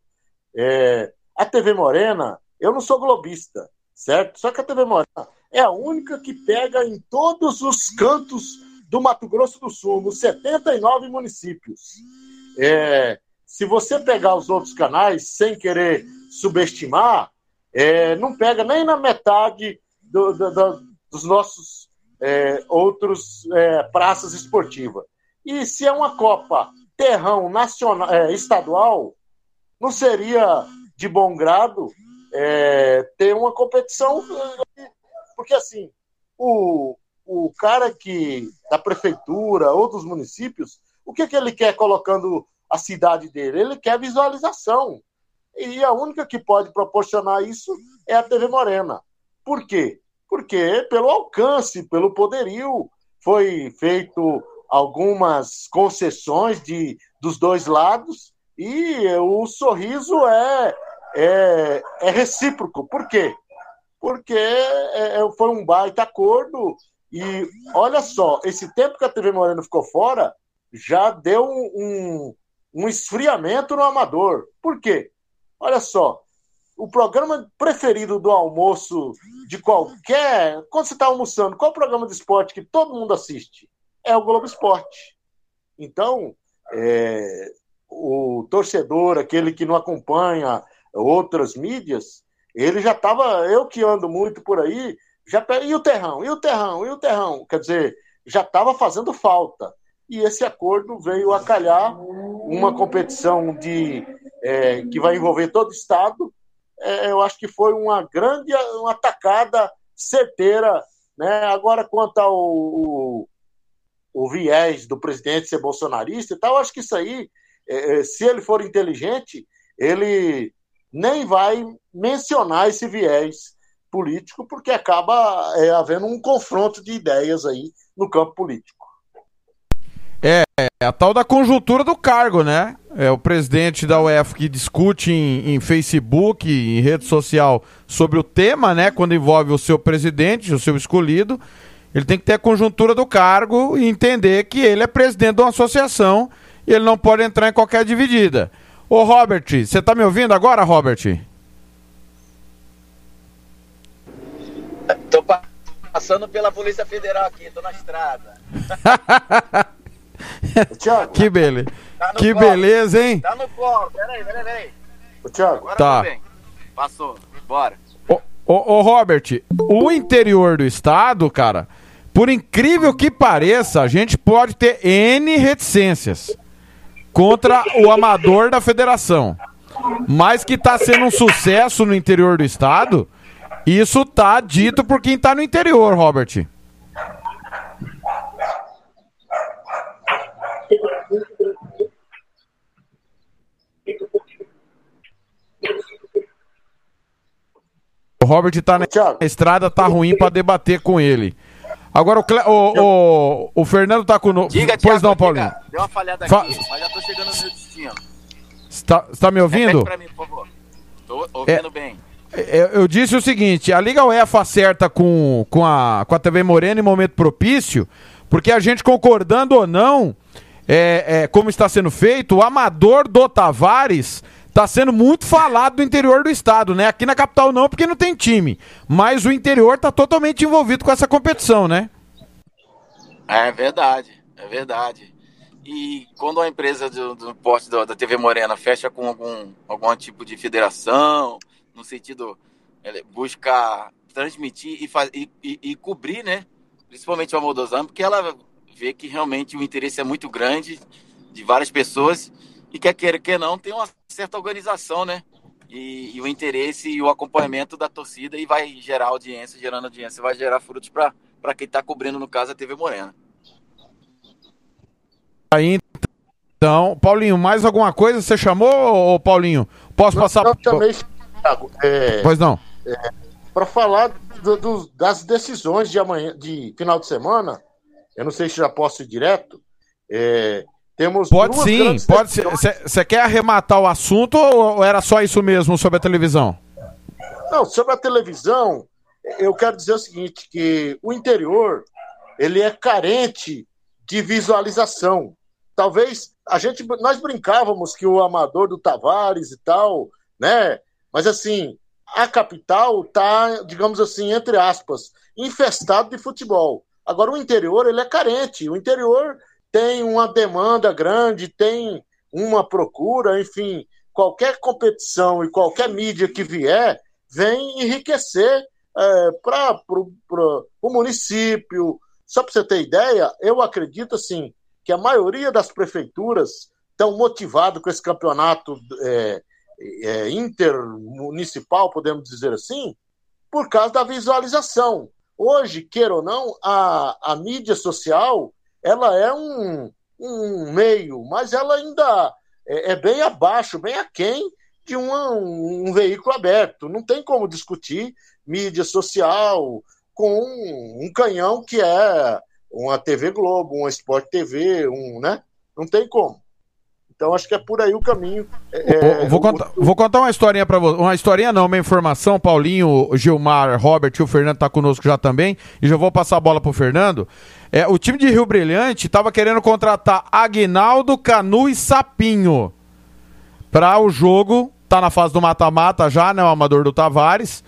É, a TV Morena, eu não sou globista, certo? Só que a TV Morena é a única que pega em todos os cantos do Mato Grosso do Sul, nos 79 municípios. É, se você pegar os outros canais, sem querer subestimar, é, não pega nem na metade do, do, do, dos nossos é, outros é, praças esportivas. E se é uma Copa terrão nacional, é, estadual, não seria de bom grado é, ter uma competição, porque assim, o, o cara que da prefeitura ou dos municípios, o que, que ele quer colocando a cidade dele? Ele quer visualização. E a única que pode proporcionar isso é a TV Morena. Por quê? Porque pelo alcance, pelo poderio, foi feito algumas concessões de, dos dois lados e o sorriso é é, é recíproco. Por quê? Porque é, é, foi um baita acordo e olha só, esse tempo que a TV Moreno ficou fora já deu um, um esfriamento no amador. Por quê? Olha só, o programa preferido do almoço de qualquer. Quando você está almoçando, qual programa de esporte que todo mundo assiste? É o Globo Esporte. Então, é, o torcedor, aquele que não acompanha outras mídias, ele já estava, eu que ando muito por aí, já e o terrão, e o terrão, e o terrão, quer dizer, já estava fazendo falta. E esse acordo veio a calhar uma competição de é, que vai envolver todo o estado. É, eu acho que foi uma grande, uma atacada certeira. Né? Agora, quanto ao o, o viés do presidente ser bolsonarista e tal, acho que isso aí, é, é se ele for inteligente, ele nem vai mencionar esse viés político, porque acaba é, havendo um confronto de ideias aí no campo político. É, é a tal da conjuntura do cargo, né? É o presidente da UEF que discute em, em, Facebook, em rede social, sobre o tema, né? Quando envolve o seu presidente, o seu escolhido, ele tem que ter a conjuntura do cargo e entender que ele é presidente de uma associação e ele não pode entrar em qualquer dividida. Ô Robert, você tá me ouvindo agora, Robert? Tô passando pela Polícia Federal aqui, tô na estrada. [LAUGHS] Que, bele... Tá que colo. beleza, hein? Tá no colo. Peraí, peraí, peraí. ô, Thiago, Agora Tá. tá. bem. Passou. Bora. Ô, ô, ô, Robert, o interior do estado, cara, por incrível que pareça, a gente pode ter N reticências contra o amador da federação. Mas que tá sendo um sucesso no interior do estado, isso tá dito por quem tá no interior, Robert. O Robert tá na Thiago. estrada, tá ruim pra debater com ele. Agora o, Cle- o, o, o Fernando tá com. Diga, pois Thiago, não, Paulinho. diga. Deu uma falhada Fa- aqui, mas já tô chegando no meu destino. Você tá, você tá me ouvindo? Mim, por favor. Tô ouvindo bem. Eu, eu disse o seguinte: a Liga UEFA acerta com, com, a, com a TV Morena em momento propício, porque a gente concordando ou não, é, é, como está sendo feito, o amador do Tavares está sendo muito falado do interior do estado, né? Aqui na capital não, porque não tem time. Mas o interior está totalmente envolvido com essa competição, né? É verdade, é verdade. E quando a empresa do, do porte do- da TV Morena fecha com algum, algum tipo de federação, no sentido é, buscar transmitir e, faz, e, e, e cobrir, né? Principalmente o Amodozan, porque ela vê que realmente o interesse é muito grande de várias pessoas e quer queira que não, tem uma certa organização, né? E, e o interesse e o acompanhamento da torcida e vai gerar audiência, gerando audiência, vai gerar frutos para quem está cobrindo, no caso, a TV Morena. Aí então, Paulinho, mais alguma coisa você chamou, Paulinho? Posso passar. eu chamei, é, Pois não. para falar do- do- das decisões de amanhã, de final de semana. Eu não sei se já posso ir direto. é, temos Pode sim, pode ser. Você quer arrematar o assunto ou ou era só isso mesmo sobre a televisão? Não, sobre a televisão, eu quero dizer o seguinte, que o interior, ele é carente de visualização. Talvez a gente, nós brincávamos que o amador do Tavares e tal, né? Mas assim, a capital tá, digamos assim, entre aspas, infestado de futebol. Agora o interior, ele é carente. O interior tem uma demanda grande, tem uma procura, enfim, qualquer competição e qualquer mídia que vier vem enriquecer para o município. Só para você ter ideia, eu acredito assim que a maioria das prefeituras estão motivadas com esse campeonato é, é, intermunicipal, podemos dizer assim, por causa da visualização. Hoje, queira ou não, a, a mídia social ela é um, um meio, mas ela ainda é, é bem abaixo, bem aquém de um, um veículo aberto. Não tem como discutir mídia social com um, um canhão que é uma TV Globo, uma Sport TV, um, né? Não tem como. Então acho que é por aí o caminho. É, vou, o- contar, vou contar uma historinha pra você. Uma historinha não, uma informação. Paulinho, Gilmar, Robert e o Fernando tá conosco já também. E já vou passar a bola pro Fernando. É, o time de Rio Brilhante tava querendo contratar Aguinaldo, Canu e Sapinho para o jogo. Tá na fase do mata-mata já, né? O amador do Tavares.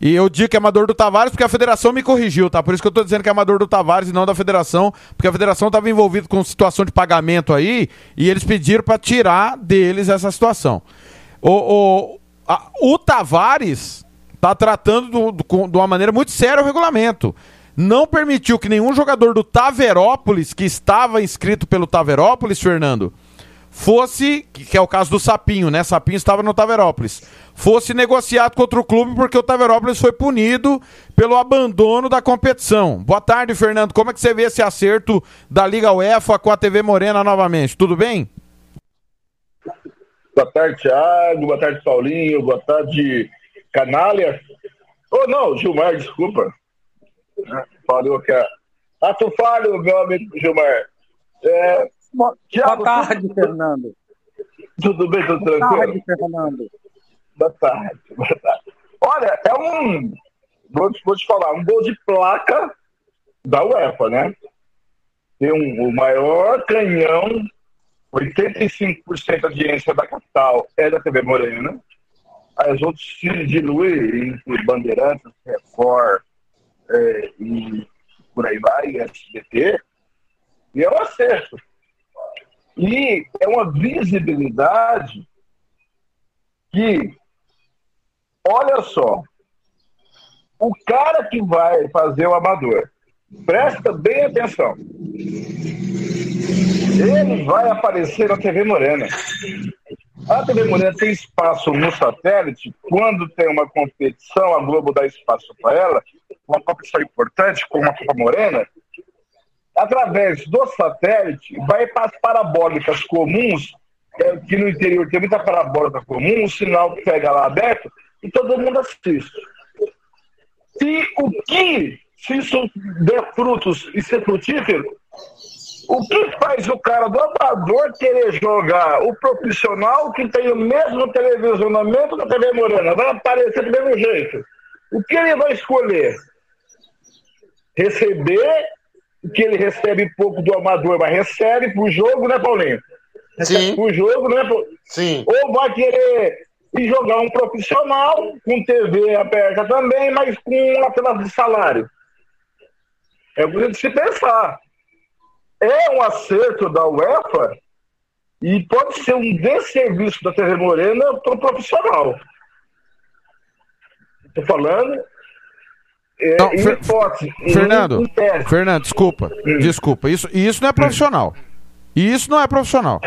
E eu digo que é amador do Tavares porque a federação me corrigiu, tá? Por isso que eu tô dizendo que é amador do Tavares e não da federação, porque a federação tava envolvida com situação de pagamento aí e eles pediram para tirar deles essa situação. O, o, a- o Tavares tá tratando do- do- de uma maneira muito séria o regulamento. Não permitiu que nenhum jogador do Taverópolis, que estava inscrito pelo Taverópolis, Fernando, fosse, que é o caso do Sapinho, né? Sapinho estava no Taverópolis. Fosse negociado contra o clube porque o Taverópolis foi punido pelo abandono da competição. Boa tarde, Fernando. Como é que você vê esse acerto da Liga UEFA com a TV Morena novamente? Tudo bem? Boa tarde, Thiago. Boa tarde, Paulinho. Boa tarde, Canalha. Oh, não, Gilmar, desculpa. Falou que é. Ato falho, meu amigo Gilmar. É, Boa Thiago, boa tarde, [LAUGHS] Fernando. tudo bem, tudo Boa tranquilo? tarde, Fernando. Boa tarde, boa tarde. Olha, é um. Vou te, vou te falar, um gol de placa da UEFA, né? Tem um, o maior canhão, 85% da audiência da capital é da TV Morena. Aí os outros se diluem entre Bandeirantes, Record é, e por aí vai, SBT. E é um acerto. E é uma visibilidade que, olha só, o cara que vai fazer o amador, presta bem atenção. Ele vai aparecer na TV Morena. A TV Morena tem espaço no satélite. Quando tem uma competição, a Globo dá espaço para ela, uma competição importante, como a Copa Morena. Através do satélite, vai para as parabólicas comuns, é, que no interior tem muita parabólica comum, o sinal pega lá aberto e todo mundo assiste. Se o que, se isso der frutos e ser frutífero, o que faz o cara do amador querer jogar o profissional que tem o mesmo televisionamento da TV Morena? Vai aparecer do mesmo jeito. O que ele vai escolher? Receber, que ele recebe pouco do amador, mas recebe pro jogo, né, Paulinho? Recebe Sim. pro jogo, né? Sim. Ou vai querer ir jogar um profissional, com TV aberta também, mas com uma pedaço de salário. É coisa de se pensar. É um acerto da UEFA e pode ser um desserviço da TV Morena para o profissional. Estou falando. É, Não, em Fer- hipótese, Fernando, em. Fernando, desculpa, desculpa. Isso, isso não é profissional. Isso não é profissional.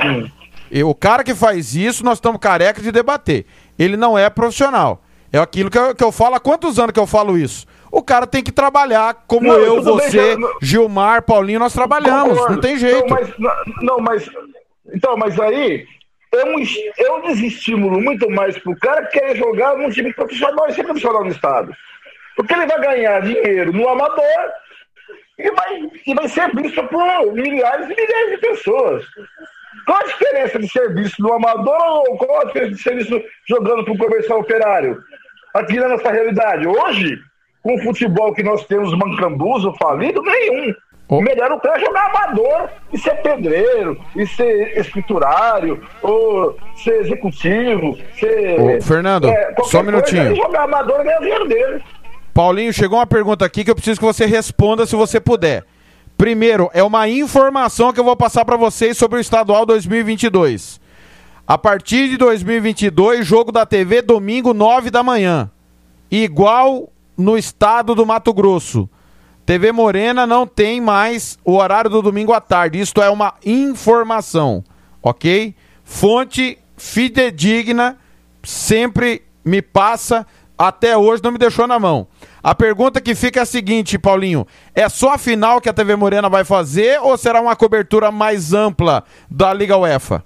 E o cara que faz isso, nós estamos careca de debater. Ele não é profissional. É aquilo que eu, que eu falo. Há quantos anos que eu falo isso? O cara tem que trabalhar como Não, eu, bem, você, já- Gilmar, Paulinho, nós trabalhamos. Concordo. Não tem jeito. Não, mas, não, mas, então, mas aí é um, é um desestímulo muito mais pro cara que quer jogar num time profissional e ser profissional no Estado. Porque ele vai ganhar dinheiro no amador e vai, e vai ser visto por milhares e milhares de pessoas. Qual a diferença de serviço no amador ou qual a diferença de serviço jogando para o comercial operário? Aqui na nossa realidade. Hoje, com o futebol que nós temos mancambuzo, falido, nenhum. Oh. Melhor o cara jogar amador e ser pedreiro, e ser escriturário, ou ser executivo, ser. Fernando, qualquer só um minutinho. Coisa, jogar amador e ganhar o dinheiro dele. Paulinho, chegou uma pergunta aqui que eu preciso que você responda se você puder. Primeiro, é uma informação que eu vou passar para vocês sobre o estadual 2022. A partir de 2022, jogo da TV domingo 9 da manhã. Igual no estado do Mato Grosso. TV Morena não tem mais o horário do domingo à tarde. Isto é uma informação, ok? Fonte fidedigna, sempre me passa, até hoje não me deixou na mão. A pergunta que fica é a seguinte, Paulinho: é só a final que a TV Morena vai fazer ou será uma cobertura mais ampla da Liga UEFA?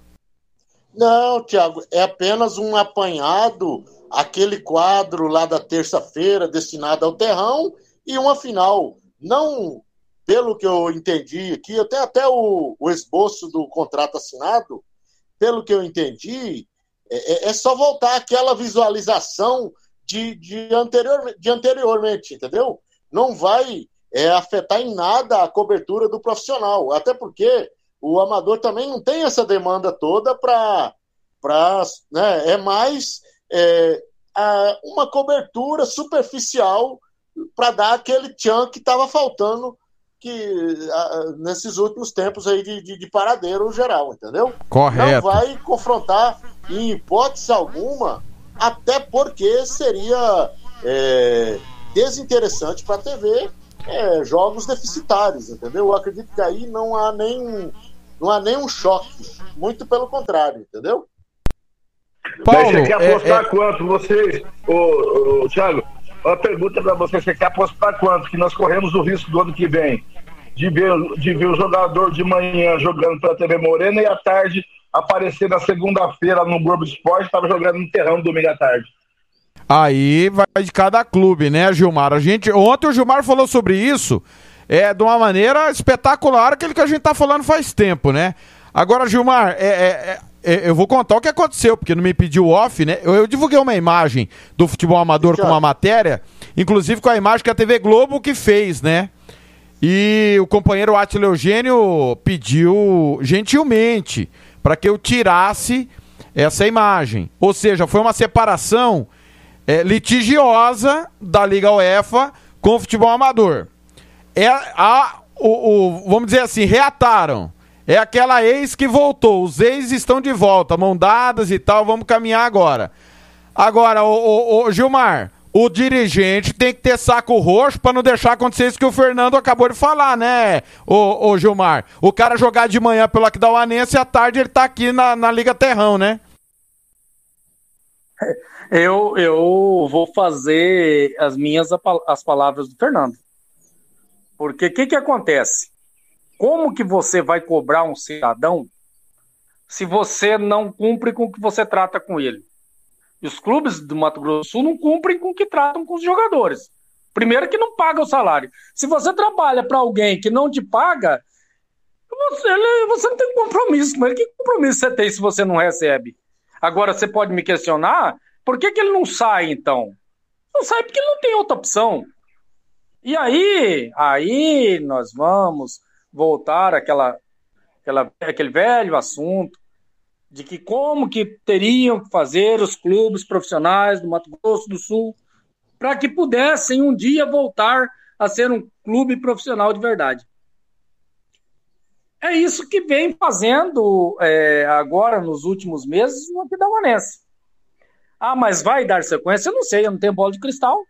Não, Tiago, é apenas um apanhado, aquele quadro lá da terça-feira destinado ao terrão e uma final. Não, pelo que eu entendi aqui, tenho até o, o esboço do contrato assinado, pelo que eu entendi, é, é- é só voltar àquela visualização de, de, anterior, de anteriormente, entendeu? Não vai é, afetar em nada a cobertura do profissional, até porque o amador também não tem essa demanda toda para. Né, é mais é, a- uma cobertura superficial para dar aquele tchan que estava faltando que, a- nesses últimos tempos aí de, de, de paradeiro geral, entendeu? Não Correto. vai confrontar em hipótese alguma, até porque seria é, desinteressante para a TV é, jogos deficitários, entendeu? Eu acredito que aí não há nenhum, não há nenhum choque, muito pelo contrário, entendeu? Paulo, Mas você quer é- apostar é- quanto? Vocês, ô, ô, Thiago, uma pergunta para você: você quer apostar quanto? Que nós corremos o risco do ano que vem de ver, de ver o jogador de manhã jogando pela TV Morena e à tarde aparecer na segunda-feira no Globo Esporte, estava jogando no terrão domingo à tarde. Aí vai de cada clube, né, Gilmar? A gente, ontem o Gilmar falou sobre isso é, de uma maneira espetacular, aquele que a gente tá falando faz tempo, né? Agora, Gilmar, é, é, é, eu vou contar o que aconteceu, porque não me pediu off, né? Eu, eu divulguei uma imagem do futebol amador com uma matéria, inclusive com a imagem que a TV Globo que fez, né? E o companheiro Atila Eugênio pediu gentilmente para que eu tirasse essa imagem. Ou seja, foi uma separação é, litigiosa da Liga UEFA com o futebol amador. É a, o, o- vamos dizer assim, reataram. é aquela ex que voltou. Os ex estão de volta, mão dadas e tal. Vamos caminhar agora. Agora, o, o, o Gilmar, o dirigente tem que ter saco roxo para não deixar acontecer isso que o Fernando acabou de falar, né, o, Gilmar? O cara jogar de manhã pelo Aquidauanense e à tarde ele tá aqui na, na Liga Terrão, né? Eu, eu vou fazer as minhas as palavras do Fernando. Porque o que, que acontece? Como que você vai cobrar um cidadão se você não cumpre com o que você trata com ele? E os clubes do Mato Grosso do Sul não cumprem com o que tratam com os jogadores. Primeiro que não paga o salário. Se você trabalha para alguém que não te paga, você, você não tem compromisso com ele. Que compromisso você tem se você não recebe? Agora, você pode me questionar, por que, que ele não sai, então? Não sai porque ele não tem outra opção. E aí, aí nós vamos voltar àquela, àquela, aquele velho assunto de que como que teriam que fazer os clubes profissionais do Mato Grosso do Sul para que pudessem um dia voltar a ser um clube profissional de verdade. É isso que vem fazendo é, agora, nos últimos meses, o Aquidauanense. Ah, mas vai dar sequência? Eu não sei, eu não tenho bola de cristal.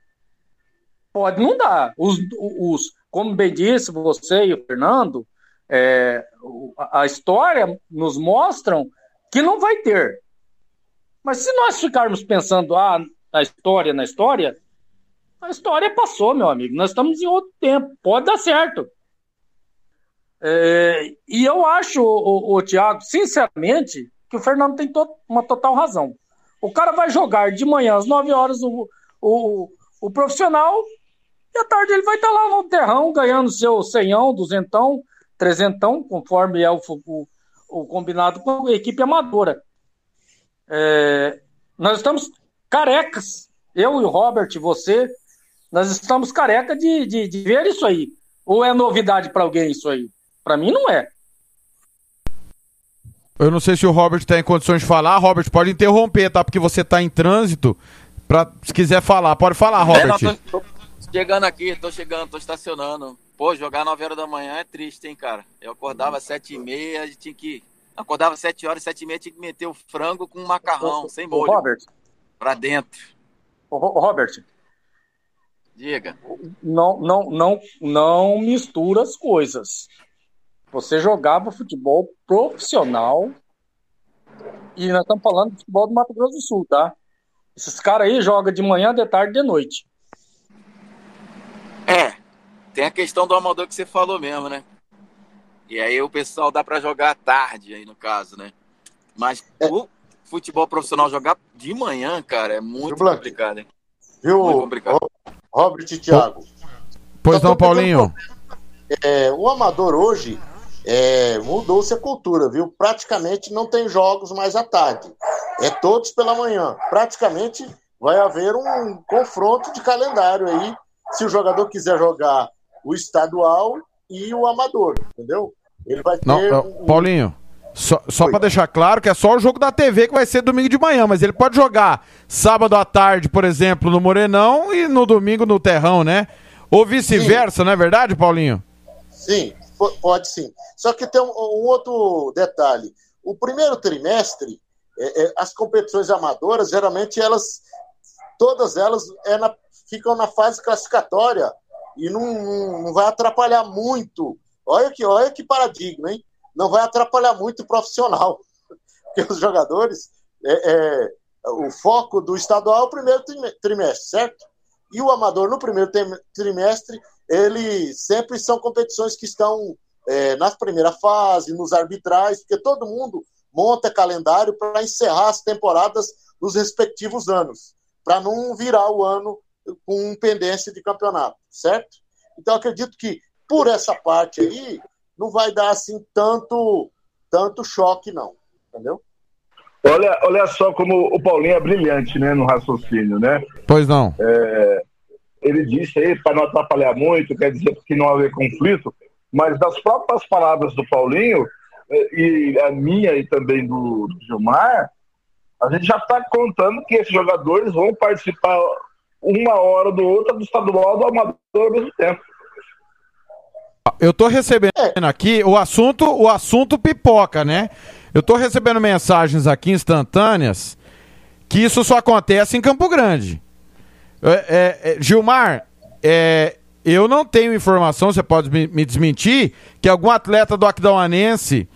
Pode não dar. Os, os, como bem disse você e o Fernando, é, a história nos mostram que não vai ter. Mas se nós ficarmos pensando ah, na história, na história, a história passou, meu amigo. Nós estamos em outro tempo. Pode dar certo. É, e eu acho, o, o, Tiago, sinceramente, que o Fernando tem to uma total razão. O cara vai jogar de manhã às 9 horas o, o, o profissional e à tarde ele vai estar lá no terrão ganhando seu ceião, duzentão, trezentão, conforme é o, o, o combinado com a equipe amadora. É, nós estamos carecas, eu e o Robert, você, nós estamos careca de, de, de ver isso aí. Ou é novidade para alguém isso aí? Para mim não é. Eu não sei se o Robert está em condições de falar. Robert, pode interromper, tá? Porque você está em trânsito. Pra, se quiser falar, pode falar, Robert. É, não, tô, tô chegando aqui, tô chegando, tô estacionando. Pô, jogar 9 horas da manhã é triste, hein, cara? Eu acordava às 7 e meia, tinha que. Acordava 7 horas, 7 e meia, tinha que meter o frango com macarrão, sem molho. Robert. Pra dentro. Ô, Robert. Diga. Não, não, não, não mistura as coisas. Você jogava futebol profissional e nós estamos falando de futebol do Mato Grosso do Sul, tá? Esses caras aí jogam de manhã, de tarde, de noite. Tem a questão do amador que você falou mesmo, né? E aí o pessoal dá para jogar à tarde aí no caso, né? Mas é. o futebol profissional jogar de manhã, cara, é muito complicado, hein? Viu, muito complicado. Robert e Thiago? Pois não, Paulinho. É, o amador hoje é, mudou-se a cultura, viu? Praticamente não tem jogos mais à tarde. É todos pela manhã. Praticamente vai haver um confronto de calendário aí. Se o jogador quiser jogar o estadual e o amador, entendeu? Ele vai ter. Não, um... Paulinho, só, só para deixar claro que é só o jogo da TV que vai ser domingo de manhã, mas ele pode jogar sábado à tarde, por exemplo, no Morenão e no domingo no Terrão, né? Ou vice-versa, não é verdade, Paulinho? Sim, pode sim. Só que tem um, um outro detalhe. O primeiro trimestre, é, é, as competições amadoras, geralmente elas, todas elas é na, ficam na fase classificatória e não, não vai atrapalhar muito. Olha que, olha que paradigma, hein? Não vai atrapalhar muito o profissional. [LAUGHS] Porque os jogadores, é, é, o foco do estadual é o primeiro trimestre, certo? E o amador no primeiro trimestre, ele sempre são competições que estão é, na primeira fase, nos arbitrais, porque todo mundo monta calendário para encerrar as temporadas nos respectivos anos, para não virar o ano com pendência de campeonato, certo? Então acredito que por essa parte aí não vai dar assim tanto tanto choque não, entendeu? Olha, olha só como o Paulinho é brilhante, né, no raciocínio, né? Pois não. É, ele disse aí para não atrapalhar muito, quer dizer que não haver conflito, mas das próprias palavras do Paulinho é, e a minha e também do, do Gilmar, a gente já está contando que esses jogadores vão participar uma hora do outro, do estadual do amador ao mesmo tempo. Eu tô recebendo aqui o assunto, o assunto pipoca, né? Eu tô recebendo mensagens aqui instantâneas que isso só acontece em Campo Grande. É, é, é, Gilmar, é, eu não tenho informação, você pode me, me desmentir, que algum atleta do Aquidauanense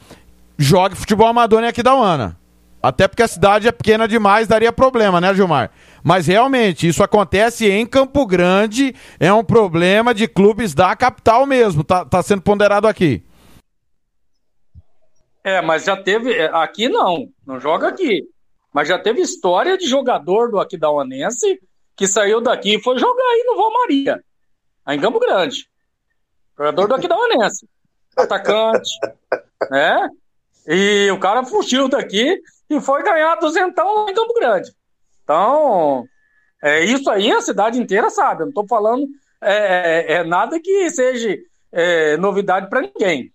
jogue futebol amador em Aquidauana. Até porque a cidade é pequena demais, daria problema, né, Gilmar? Mas realmente, isso acontece em Campo Grande, é um problema de clubes da capital mesmo, tá, tá sendo ponderado aqui. É, mas já teve. é, Aqui não, não joga aqui. Mas já teve história de jogador do Aquidauanense que saiu daqui e foi jogar aí no Valmaria, aí em Campo Grande. Jogador do Aquidauanense. Atacante, né? E o cara fugiu daqui e foi ganhar duzentão lá em Campo Grande. Então, é, isso aí a cidade inteira sabe. Eu não estou falando é, é, é nada que seja é, novidade para ninguém.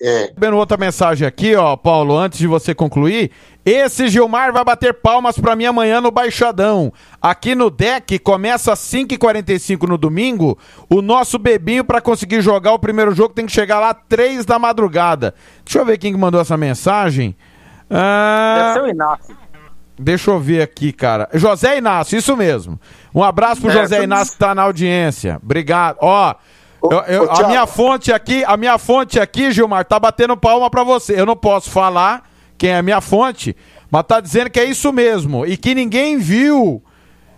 É, Recebendo outra mensagem aqui, ó, Paulo, antes de você concluir. Esse Gilmar vai bater palmas pra mim amanhã no Baixadão. Aqui no deck, começa às 5h45 no domingo. O nosso bebinho, pra conseguir jogar o primeiro jogo, tem que chegar lá 3 da madrugada. Deixa eu ver quem que mandou essa mensagem. Ah, Deve ser o Inácio. Deixa eu ver aqui, cara. José Inácio, isso mesmo. Um abraço pro É, José Inácio que tá na audiência. Obrigado. Ó, Ô, eu- eu- ô, a minha fonte aqui, a minha fonte aqui, Gilmar, tá batendo palma pra você. Eu não posso falar quem é a minha fonte, mas tá dizendo que é isso mesmo e que ninguém viu.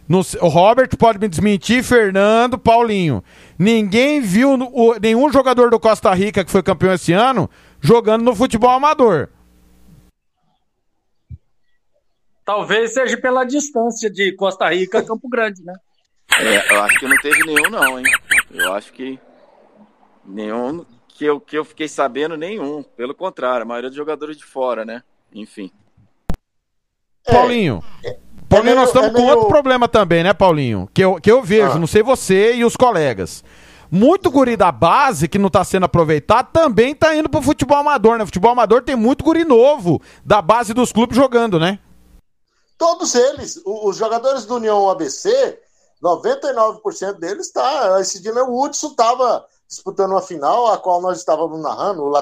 no- o Robert pode me desmentir, Fernando, Paulinho. Ninguém viu o- nenhum jogador do Costa Rica que foi campeão esse ano jogando no futebol amador. Talvez seja pela distância de Costa Rica a Campo Grande, né? É, eu acho que não teve nenhum, não, hein? Eu acho que nenhum que eu, que eu fiquei sabendo, nenhum. Pelo contrário, a maioria dos jogadores de fora, né? Enfim. Paulinho. Paulinho, meio- nós estamos é com meio- outro problema também, né, Paulinho? Que eu, que eu vejo, Ah. não sei você e os colegas. Muito guri da base que não tá sendo aproveitado também tá indo pro futebol amador, né? Futebol amador tem muito guri novo da base dos clubes jogando, né? Todos eles, os jogadores do União ABC, 99% deles tá. Esse dia o Hudson estava disputando uma final, a qual nós estávamos narrando. O,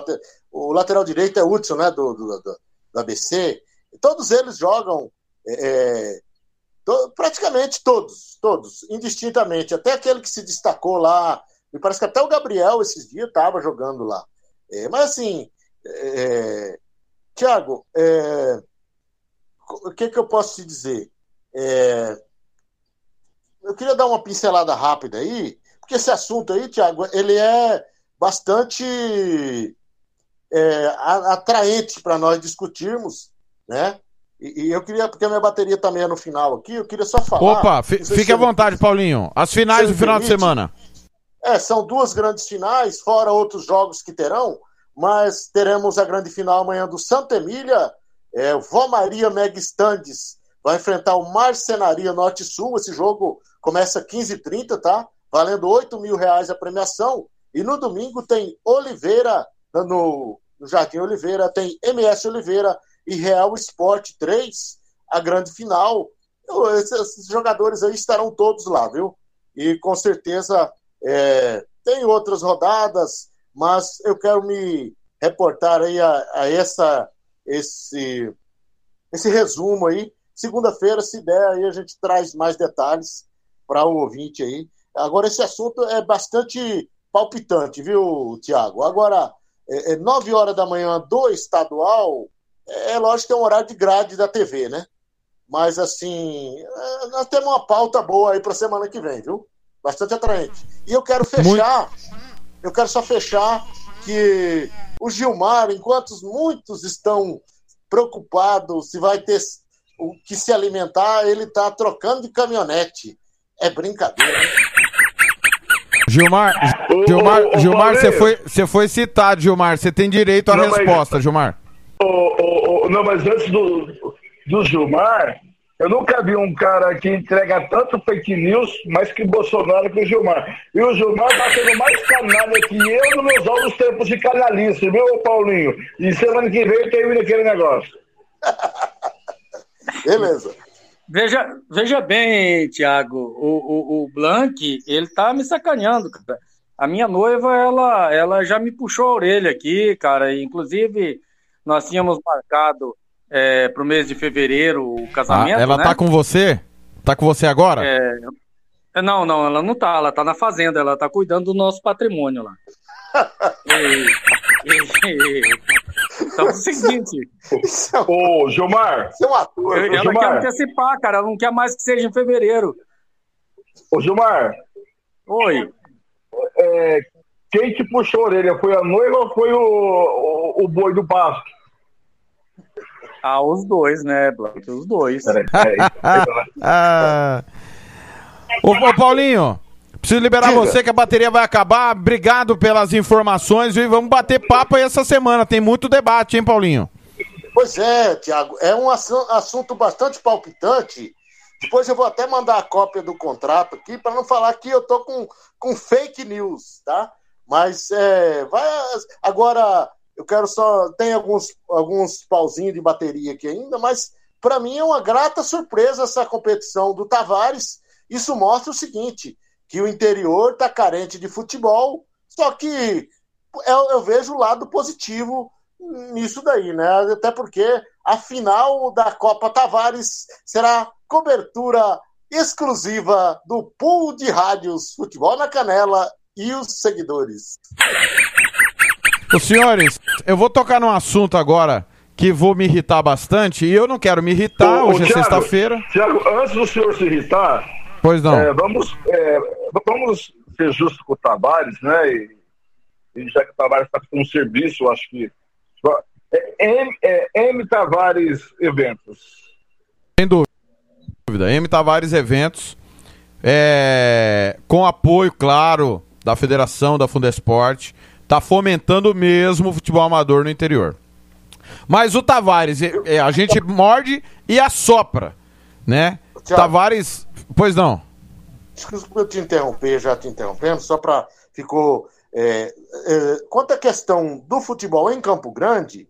o lateral direito é Hudson, né? Do, do, do, do ABC. Todos eles jogam. é, to- praticamente todos, todos, indistintamente. Até aquele que se destacou lá. Me parece que até o Gabriel esses dias estava jogando lá. É, mas assim, é, Tiago, é, o que, que eu posso te dizer? É, eu queria dar uma pincelada rápida aí, porque esse assunto aí, Tiago, ele é bastante é, atraente para nós discutirmos, né? E, e eu queria, porque a minha bateria também é no final aqui, eu queria só falar. Opa, fique à vontade, Paulinho. As finais do final de permite? semana. É, são duas grandes finais, fora outros jogos que terão, mas teremos a grande final amanhã do Santa Emília, é, Vó Maria Mega Standes vai enfrentar o Marcenaria Norte Sul, esse jogo começa 15h30, tá? Valendo 8 mil reais a premiação, e no domingo tem Oliveira, no, no Jardim Oliveira, tem MS Oliveira e Real Esporte 3, a grande final. Eu- esses, esses jogadores aí estarão todos lá, viu? E com certeza é, tem outras rodadas, mas eu quero me reportar aí a, a essa, esse, esse resumo aí. Segunda-feira, se der, aí a gente traz mais detalhes para o ouvinte aí. Agora, esse assunto é bastante palpitante, viu, Tiago? Agora, é, é 9 horas da manhã do estadual, é, é lógico que é um horário de grade da TV, né? Mas, assim, é, nós temos uma pauta boa aí para semana que vem, viu? Bastante atraente. E eu quero fechar, eu quero só fechar que o Gilmar, enquanto muitos estão preocupados se vai ter o que se alimentar, ele está trocando de caminhonete. É brincadeira. Gilmar, Ô, Gilmar, ô, ô, Gilmar, você foi, você foi citado, Gilmar. Você tem direito à Não, mas- resposta, Gilmar. Ô, ô, ô, não, mas antes do, do Gilmar, eu nunca vi um cara que entrega tanto fake news, mais que Bolsonaro que o Gilmar. E o Gilmar tá sendo mais canalha que eu nos meus novos tempos de canalice, viu, Paulinho? E semana que vem termina aquele negócio. [LAUGHS] Beleza. Veja, veja bem, Tiago, o, o, o Blank, ele tá me sacaneando, cara. A minha noiva, ela, ela já me puxou a orelha aqui, cara. Inclusive, nós tínhamos marcado é, para o mês de fevereiro o casamento. Ah, ela né? tá com você? Tá com você agora? É, não, não, ela não tá. Ela tá na fazenda. Ela tá cuidando do nosso patrimônio lá. [LAUGHS] e, e, então é o seguinte. Ô, Gilmar. Você é um ator. Ela Gilmar. quer antecipar, cara. Ela não quer mais que seja em fevereiro. Ô, Gilmar, Oi. é, quem te puxou a orelha? Foi a noiva ou foi o, o, o boi do pasto? Ah, os dois, né? Os dois. Peraí, peraí. Ah. Ô, ô, Paulinho, preciso liberar Diga. você que a bateria vai acabar. Obrigado pelas informações e vamos bater papo aí essa semana. Tem muito debate, hein, Paulinho? Pois é, Tiago, é um assu- assunto bastante palpitante. Depois eu vou até mandar a cópia do contrato aqui para não falar que eu tô com, com fake news, tá? Mas é, vai agora eu quero só tem alguns alguns pauzinhos de bateria aqui ainda, mas para mim é uma grata surpresa essa competição do Tavares. Isso mostra o seguinte, que o interior está carente de futebol, só que eu, eu vejo o lado positivo nisso daí, né? Até porque a final da Copa Tavares será cobertura exclusiva do pool de rádios Futebol na Canela e os seguidores. Os senhores, eu vou tocar num assunto agora que vou me irritar bastante e eu não quero me irritar. Ô, ô, Hoje é Thiago, sexta-feira. Tiago, antes do senhor se irritar, Pois não. é, vamos, é, vamos ser justos com o Tavares, né? E, e já que o Tavares está com um serviço, eu acho que. É, M, é, M Tavares Eventos. Sem dúvida. M Tavares Eventos, é, com apoio, claro, da Federação da Fundesporte, está fomentando mesmo o futebol amador no interior. Mas o Tavares, é, é, a gente morde e assopra, né? Thiago. Tavares, pois não. Desculpa eu te interromper, já te interrompendo, só para ficou. é, é, quanto à questão do futebol em Campo Grande,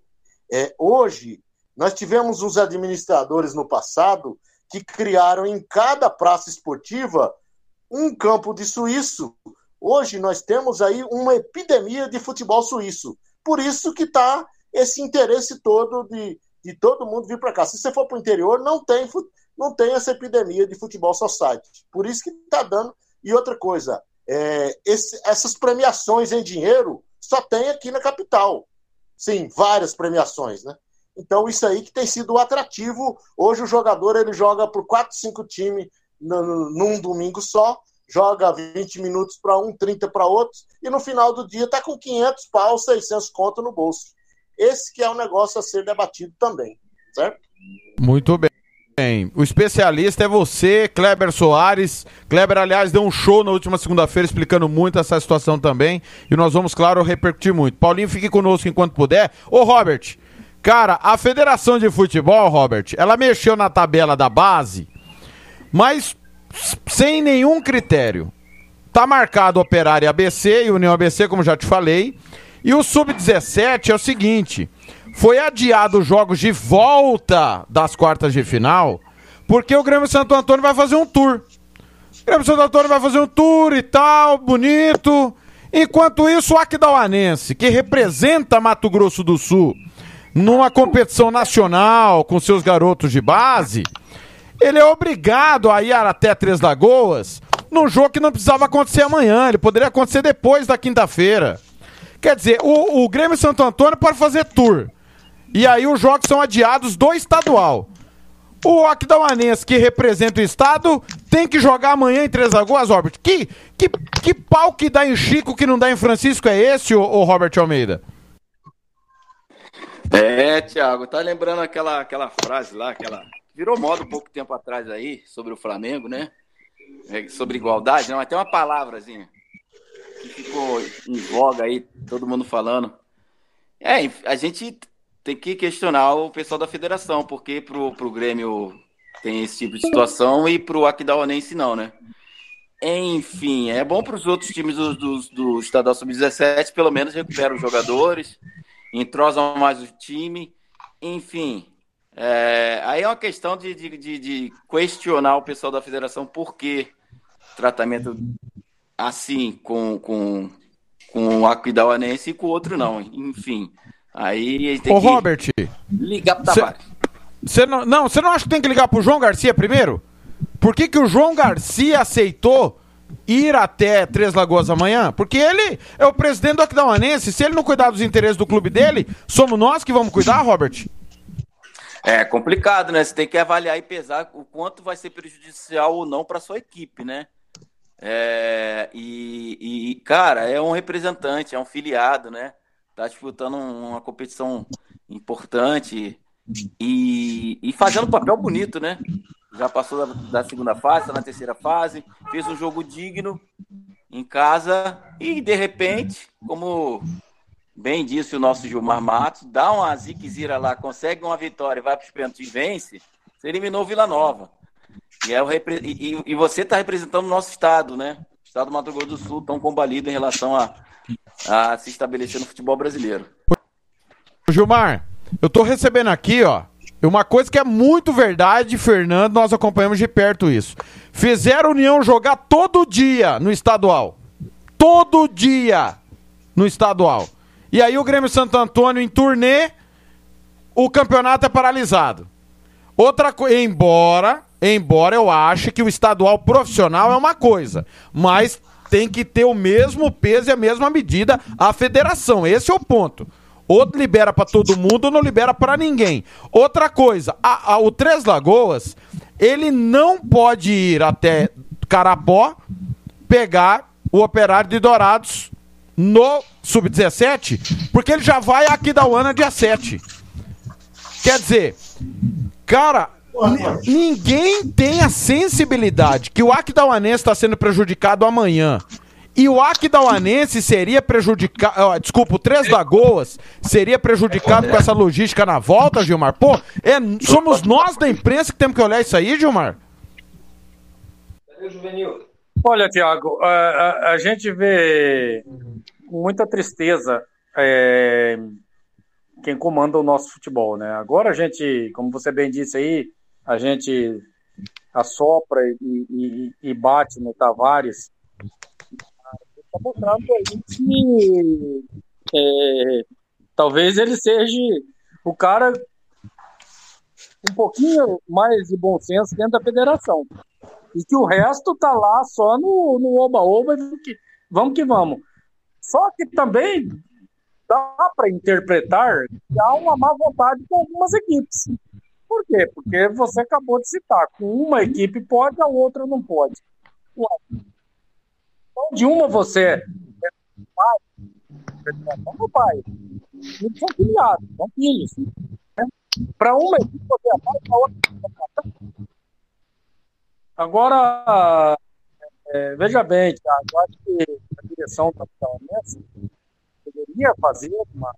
é, hoje nós tivemos os administradores no passado que criaram em cada praça esportiva um campo de suíço. Hoje nós temos aí uma epidemia de futebol suíço. Por isso que está esse interesse todo de, de todo mundo vir para cá. Se você for para o interior, não tem, não tem essa epidemia de futebol society. Por isso que está dando. E outra coisa, é, esse- essas premiações em dinheiro só tem aqui na capital. Sim, várias premiações, né? Então, isso aí que tem sido atrativo. Hoje o jogador ele joga por 4, 5 times no- num domingo só, joga 20 minutos para um, 30 para outros, e no final do dia está com 500 pau, 600 conto no bolso. Esse que é um negócio a ser debatido também, certo? Muito bem. O especialista é você, Kleber Soares. Kleber, aliás, deu um show na última segunda-feira explicando muito essa situação também. E nós vamos, claro, repercutir muito. Paulinho, fique conosco enquanto puder. Ô, Robert, cara, a Federação de Futebol, Robert, ela mexeu na tabela da base, mas sem nenhum critério. Tá marcado Operário ABC e União ABC, como já te falei. E o Sub-17 é o seguinte: foi adiado os jogos de volta das quartas de final, porque o Grêmio Santo Antônio vai fazer um tour. O Grêmio Santo Antônio vai fazer um tour e tal, bonito. Enquanto isso, o Aquidauanense, que representa Mato Grosso do Sul numa competição nacional com seus garotos de base, ele é obrigado a ir até Três Lagoas num jogo que não precisava acontecer amanhã, ele poderia acontecer depois da quinta-feira. Quer dizer, o, o Grêmio Santo Antônio pode fazer tour. E aí os jogos são adiados do estadual. O Aquidauanense, que representa o estado, tem que jogar amanhã em Três Lagoas, Robert. Que, que, que pau que dá em Chico que não dá em Francisco é esse, ô, ô Robert Almeida? É, Thiago, tá lembrando aquela, aquela frase lá, aquela. Virou moda um pouco tempo atrás aí, sobre o Flamengo, né? É, sobre igualdade, não, mas tem uma palavrazinha que ficou em voga aí, todo mundo falando. É, a gente tem que questionar o pessoal da federação, porque pro, pro Grêmio tem esse tipo de situação e pro Aquidauanense não, né? Enfim, é bom para os outros times do, do, do Estadual Sub-17, pelo menos recuperam os jogadores, entrosam mais o time. Enfim, É, aí é uma questão de, de, de, de questionar o pessoal da federação por que tratamento assim com, com, com o Aquidauanense e com o outro não. Enfim, aí a gente tem Ô, que Robert, ligar pro Tavares. você não, não, você não acha que tem que ligar pro João Garcia primeiro? Por que, que o João Garcia aceitou ir até Três Lagoas amanhã? Porque ele é o presidente do Aquidauanense. Se ele não cuidar dos interesses do clube dele, somos nós que vamos cuidar, Robert? É complicado, né? Você tem que avaliar e pesar o quanto vai ser prejudicial ou não para sua equipe, né? É, e, e, cara, é um representante, é um filiado, né? Tá disputando uma competição importante e, e fazendo um papel bonito, né? Já passou da, da segunda fase, tá na terceira fase, fez um jogo digno em casa e de repente, como bem disse o nosso Gilmar Matos, dá uma ziquezira lá, consegue uma vitória, vai para os pênaltis e vence, você eliminou o Vila Nova. E, é o repre- e, e- você está representando o nosso estado, né? O estado do Mato Grosso do Sul, tão combalido em relação a, a se estabelecer no futebol brasileiro. Gilmar, eu tô recebendo aqui, ó, uma coisa que é muito verdade, Fernando, nós acompanhamos de perto isso. Fizeram a União jogar todo dia no estadual. Todo dia no estadual. E aí o Grêmio Santo Antônio em turnê, o campeonato é paralisado. Outra coisa, embora, embora eu ache que o estadual profissional é uma coisa, mas tem que ter o mesmo peso e a mesma medida a federação. Esse é o ponto. Ou libera pra todo mundo ou não libera pra ninguém. Outra coisa, a- a- o Três Lagoas, ele não pode ir até Carapó pegar o operário de Dourados no Sub-17, porque ele já vai aqui da UANA dia 7. Quer dizer, cara, ni- ninguém tem a sensibilidade que o Aquidauanense está sendo prejudicado amanhã. E o Aquidauanense seria prejudicado. Desculpa, o Três Lagoas seria prejudicado com essa logística na volta, Gilmar. Pô, é, somos nós da imprensa que temos que olhar isso aí, Gilmar? Olha, Tiago, a, a- a gente vê muita tristeza é, quem comanda o nosso futebol, né? Agora a gente, como você bem disse aí, a gente assopra e, e- e bate no Tavares. Está mostrando aí que é, talvez ele seja o cara um pouquinho mais de bom senso dentro da federação e que o resto tá lá só no oba-oba vamos vamos que vamos. Só que também dá para interpretar que há uma má vontade com algumas equipes. Por quê? Porque você acabou de citar, com uma equipe pode, a outra não pode. Então, de uma você é pai, federação do pai. Eles são filiados, são filhos. Para uma equipe você é pai, para outra é. Agora, é, veja bem, Thiago, eu acho que a direção da Fluminense deveria fazer uma,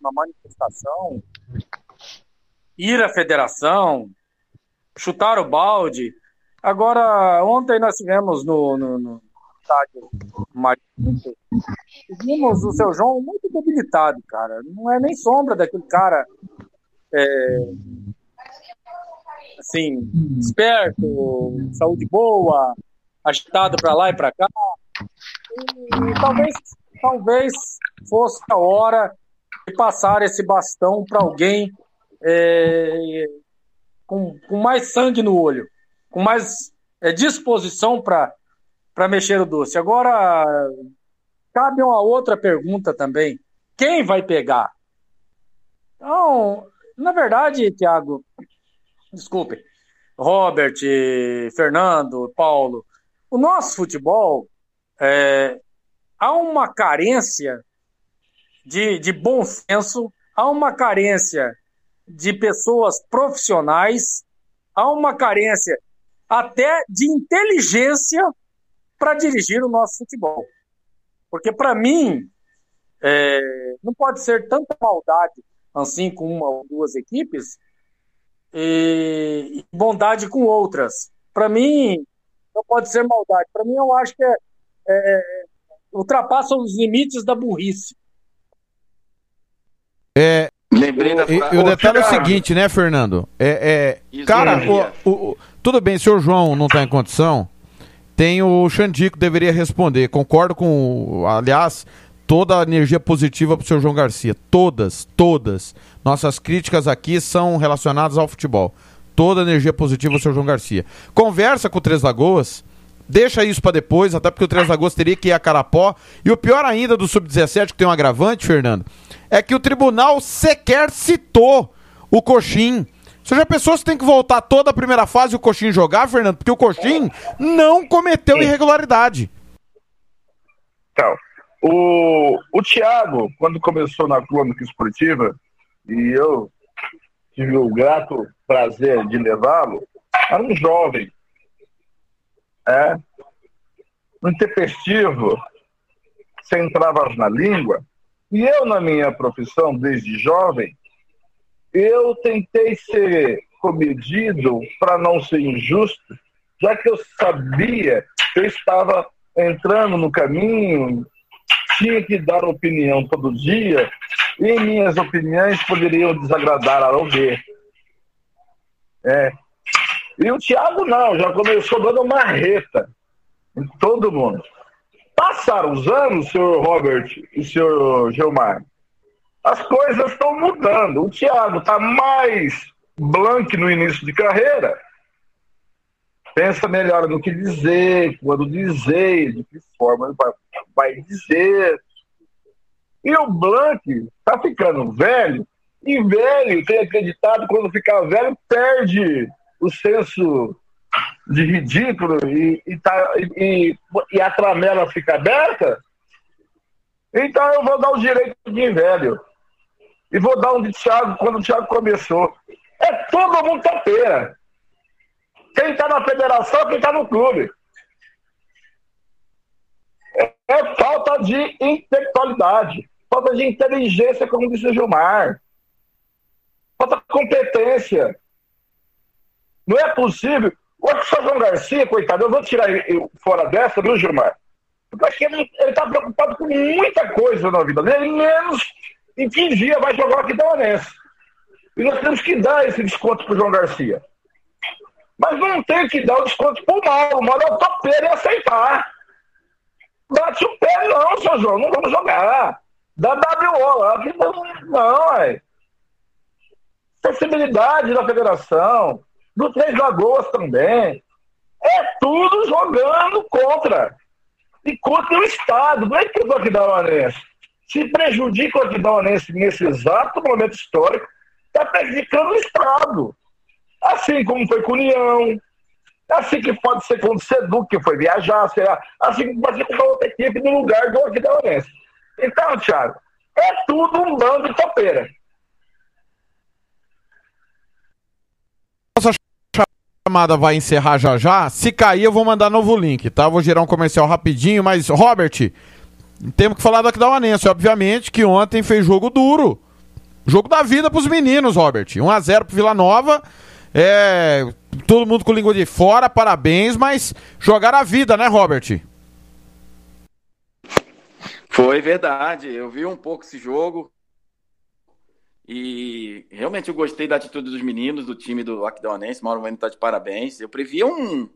uma manifestação, ir à federação, chutar o balde. Agora, ontem nós tivemos no, no, no estádio vimos o seu João muito debilitado, cara. Não é nem sombra daquele cara é, assim, esperto, saúde boa, agitado para lá e para cá. E talvez, talvez fosse a hora de passar esse bastão para alguém é, com, com mais sangue no olho, com mais é, disposição para mexer o doce. Agora, cabe uma outra pergunta também. Quem vai pegar? Então, na verdade, Tiago, desculpe, Robert, Fernando, Paulo, o nosso futebol é, há uma carência de, de bom senso, há uma carência de pessoas profissionais, há uma carência até de inteligência para dirigir o nosso futebol. Porque, para mim, é, não pode ser tanta maldade assim com uma ou duas equipes e, bondade com outras. Para mim, não pode ser maldade. Para mim, eu acho que é, é, ultrapassa os limites da burrice. É, Lembrei da E, e o detalhe é o seguinte, né, Fernando? É, é, cara, o- o- o- tudo bem, se o João não está em condição, tem o Xandico deveria responder. Concordo com, o- aliás, toda a energia positiva pro seu João Garcia. Todas, todas. Nossas críticas aqui são relacionadas ao futebol. Toda a energia positiva ao seu João Garcia. Conversa com o Três Lagoas. Deixa isso pra depois, até porque o Três Lagoas teria que ir a Carapó. E o pior ainda do Sub-17, que tem um agravante, Fernando, é que o tribunal sequer citou o Coxim. Você já pensou se tem que voltar toda a primeira fase e o Coxim jogar, Fernando? Porque o Coxim não cometeu irregularidade. Então, o, o Thiago, quando começou na crônica esportiva, e eu tive o grato prazer de levá-lo, era um jovem, é, um intempestivo, sem travas na língua, e eu, na minha profissão, desde jovem, eu tentei ser comedido para não ser injusto, já que eu sabia que eu estava entrando no caminho, tinha que dar opinião todo dia, e minhas opiniões poderiam desagradar a alguém. É. E o Thiago não, já começou dando marreta em todo mundo. Passaram os anos, senhor Robert e senhor Gilmar, as coisas estão mudando. O Thiago está mais blank no início de carreira. Pensa melhor no que dizer, quando dizer, de que forma vai, vai dizer. E o Blank está ficando velho, e velho tem acreditado quando ficar velho perde o senso de ridículo e, e, tá, e, e a tramela fica aberta. Então eu vou dar o direito de velho. E vou dar um de Thiago quando o Thiago começou. É todo mundo topeira. Quem está na federação, quem está no clube. É, é falta de intelectualidade, falta de inteligência, como disse o Gilmar. Falta competência. Não é possível. O São João Garcia, coitado, eu vou tirar ele fora dessa, viu, Gilmar? Porque eu acho que ele está preocupado com muita coisa na vida dele, menos em que dia vai jogar aqui da Onense. E nós temos que dar esse desconto para o João Garcia. Mas não tem que dar o desconto pro Mauro. O Mauro é o topeiro e aceitar. Bate o pé, não, seu João. Não vamos jogar. Dá WO lá. não, ué. Sensibilidade da federação. Do Três Lagoas também. É tudo jogando contra. E contra o Estado. Não é que o Aquidauanense. Se prejudica o Aquidauanense nesse exato momento histórico, está prejudicando o Estado. Assim como foi com o União, assim que pode ser com o Sedu, que foi viajar, sei lá, assim que pode ser com outra equipe no lugar do Aquidauanense. Então, Thiago, é tudo um bando de topeira. Nossa chamada vai encerrar já já. Se cair, eu vou mandar novo link, tá? Vou gerar um comercial rapidinho, mas, Robert, temos que falar do Aquidauanense, obviamente, que ontem fez jogo duro. Jogo da vida pros meninos, Robert. 1x0 pro Vila Nova. É, todo mundo com língua de fora, parabéns, mas jogaram a vida, né, Robert? Foi verdade. Eu vi um pouco esse jogo. E realmente eu gostei da atitude dos meninos, do time do Aquidauanense. Mauro Bueno tá de parabéns. Eu previa um,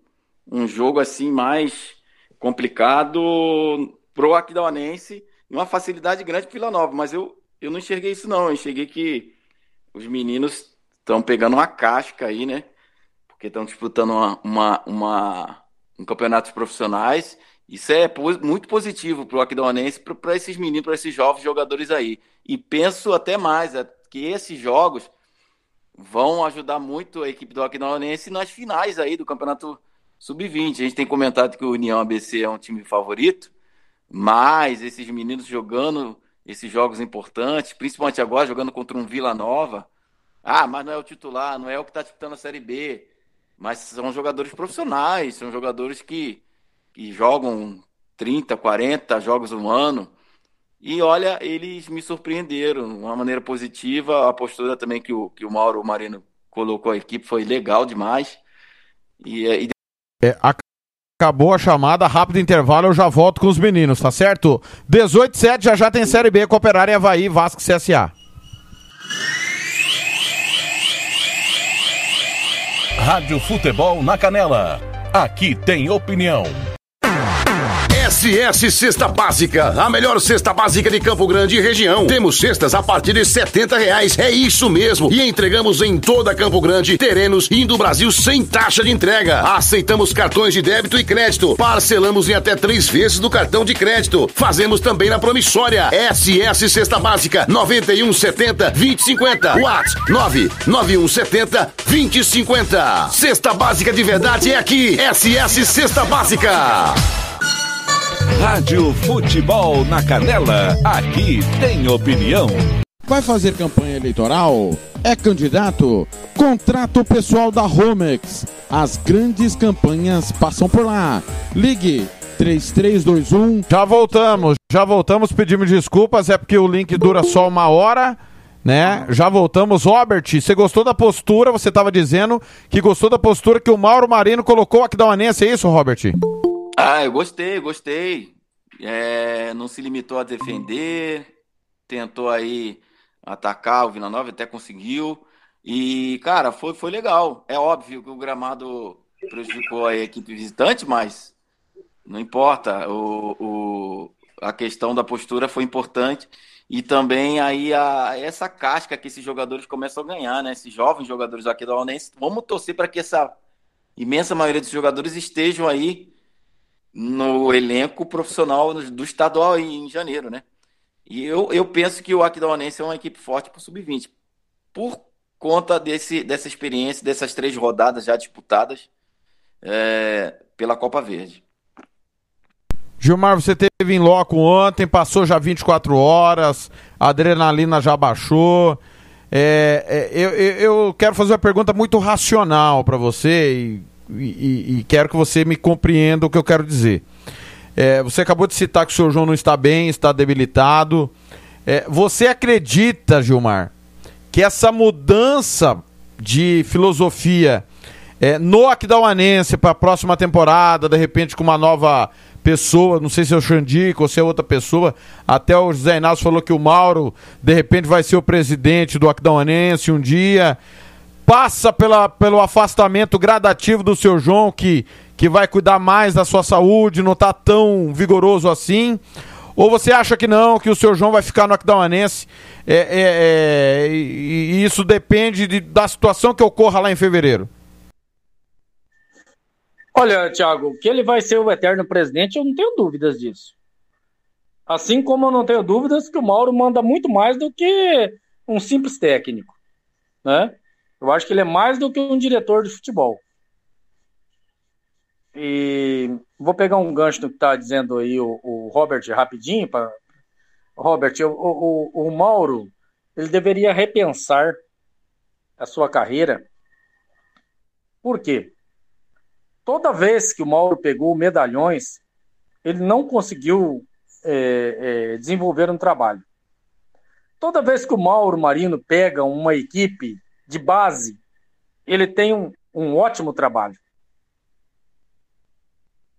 um jogo assim mais complicado pro Aquidauanense uma facilidade grande pro Vila Nova. Mas eu, eu não enxerguei isso, não. Eu enxerguei que os meninos estão pegando uma casca aí, né? Porque estão disputando uma, uma, uma, um campeonato profissionais. Isso é muito positivo para o Aquidauanense, para esses meninos, para esses jovens jogadores aí. E penso até mais, é que esses jogos vão ajudar muito a equipe do Aquidauanense nas finais aí do Campeonato Sub-20. A gente tem comentado que o União ABC é um time favorito, mas esses meninos jogando esses jogos importantes, principalmente agora jogando contra um Vila Nova, ah, mas não é o titular, não é o que está disputando a Série B. Mas são jogadores profissionais, são jogadores que, que jogam 30, 40 jogos no ano. E olha, eles me surpreenderam de uma maneira positiva. A postura também que o, que o Mauro Marino colocou a equipe foi legal demais. E, e É, ac- acabou a chamada, rápido intervalo, eu já volto com os meninos, tá certo? 18 7 já já tem Série B, Cooperária Havaí, Vasco e CSA. Rádio Futebol na Canela. Aqui tem opinião. SS Cesta Básica, a melhor cesta básica de Campo Grande e região. Temos cestas a partir de setenta reais, é isso mesmo. E entregamos em toda Campo Grande, terrenos e do Brasil sem taxa de entrega. Aceitamos cartões de débito e crédito. Parcelamos em até três vezes do cartão de crédito. Fazemos também na promissória. SS Cesta Básica, 9170 2050. Whats 99170 2050. Cesta Básica de verdade é aqui. SS Cesta Básica. Rádio Futebol na Canela. Aqui tem opinião. Vai fazer campanha eleitoral? É candidato? Contrato pessoal da Romex. As grandes campanhas passam por lá. Ligue 3321. Já voltamos, já voltamos, pedimos desculpas, é porque o link dura só uma hora. Né? Já voltamos. Robert, você gostou da postura? Você estava dizendo que gostou da postura que o Mauro Marino colocou aqui da Uanense, é isso, Robert? Ah, eu gostei, gostei. É, não se limitou a defender, tentou aí atacar o Vila Nova, até conseguiu. E, cara, foi, foi legal. É óbvio que o gramado prejudicou a equipe visitante, mas não importa. O, o, a questão da postura foi importante. E também aí a, essa casca que esses jogadores começam a ganhar, né? Esses jovens jogadores aqui da Onense. Vamos torcer para que essa imensa maioria dos jogadores estejam aí no elenco profissional do estadual em janeiro, né? E eu, eu penso que o Aquidauanense é uma equipe forte para o sub-20, por conta desse, dessa experiência, dessas três rodadas já disputadas é, pela Copa Verde. Gilmar, você teve em loco ontem, passou já 24 horas, a adrenalina já baixou. É, é, eu, eu quero fazer uma pergunta muito racional para você e e, e, quero que você me compreenda o que eu quero dizer. É, você acabou de citar que o senhor João não está bem, está debilitado. É, você acredita, Gilmar, que essa mudança de filosofia é, no Aquidauanense para a próxima temporada, de repente com uma nova pessoa, não sei se é o Xandico ou se é outra pessoa, até o José Inácio falou que o Mauro, de repente, vai ser o presidente do Aquidauanense um dia passa pela, pelo afastamento gradativo do seu João, que, que vai cuidar mais da sua saúde, não está tão vigoroso assim? Ou você acha que não, que o seu João vai ficar no Aquidauanense é, é, é, e, e, isso depende de, da situação que ocorra lá em fevereiro? Olha, Thiago, que ele vai ser o eterno presidente, eu não tenho dúvidas disso. Assim como eu não tenho dúvidas que o Mauro manda muito mais do que um simples técnico, né? Eu acho que ele é mais do que um diretor de futebol. E vou pegar um gancho do que está dizendo aí o, o, Robert rapidinho. Pra... Robert, o, o, o Mauro, ele deveria repensar a sua carreira. Por quê? Toda vez que o Mauro pegou medalhões, ele não conseguiu é, é, desenvolver um trabalho. Toda vez que o Mauro Marino pega uma equipe de base, ele tem um, um ótimo trabalho.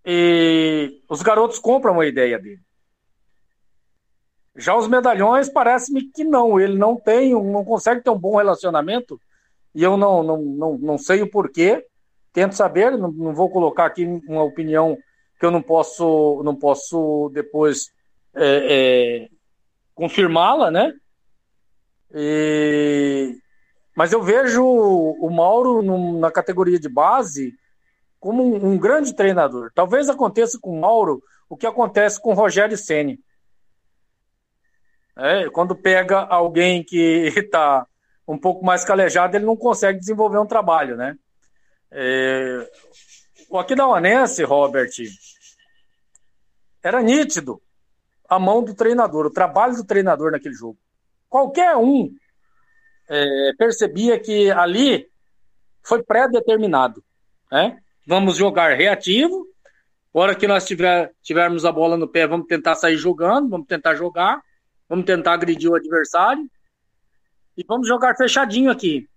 E os garotos compram a ideia dele. Já os medalhões, parece-me que não. Ele não tem, não consegue ter um bom relacionamento. E eu não, não, não, não sei o porquê. Tento saber, não, não vou colocar aqui uma opinião que eu não posso, não posso depois é, é, confirmá-la, né? E, mas eu vejo o Mauro na categoria de base como um, um, grande treinador. Talvez aconteça com o Mauro o que acontece com o Rogério Ceni. É, quando pega alguém que está [LAUGHS] um pouco mais calejado, ele não consegue desenvolver um trabalho, né? É, o Aquidauanense, Robert, era nítido a mão do treinador, o trabalho do treinador naquele jogo. Qualquer um é, percebia que ali foi pré-determinado. Né? Vamos jogar reativo. Hora que nós tiver, tivermos a bola no pé, vamos tentar sair jogando, vamos tentar jogar, vamos tentar agredir o adversário e vamos jogar fechadinho aqui.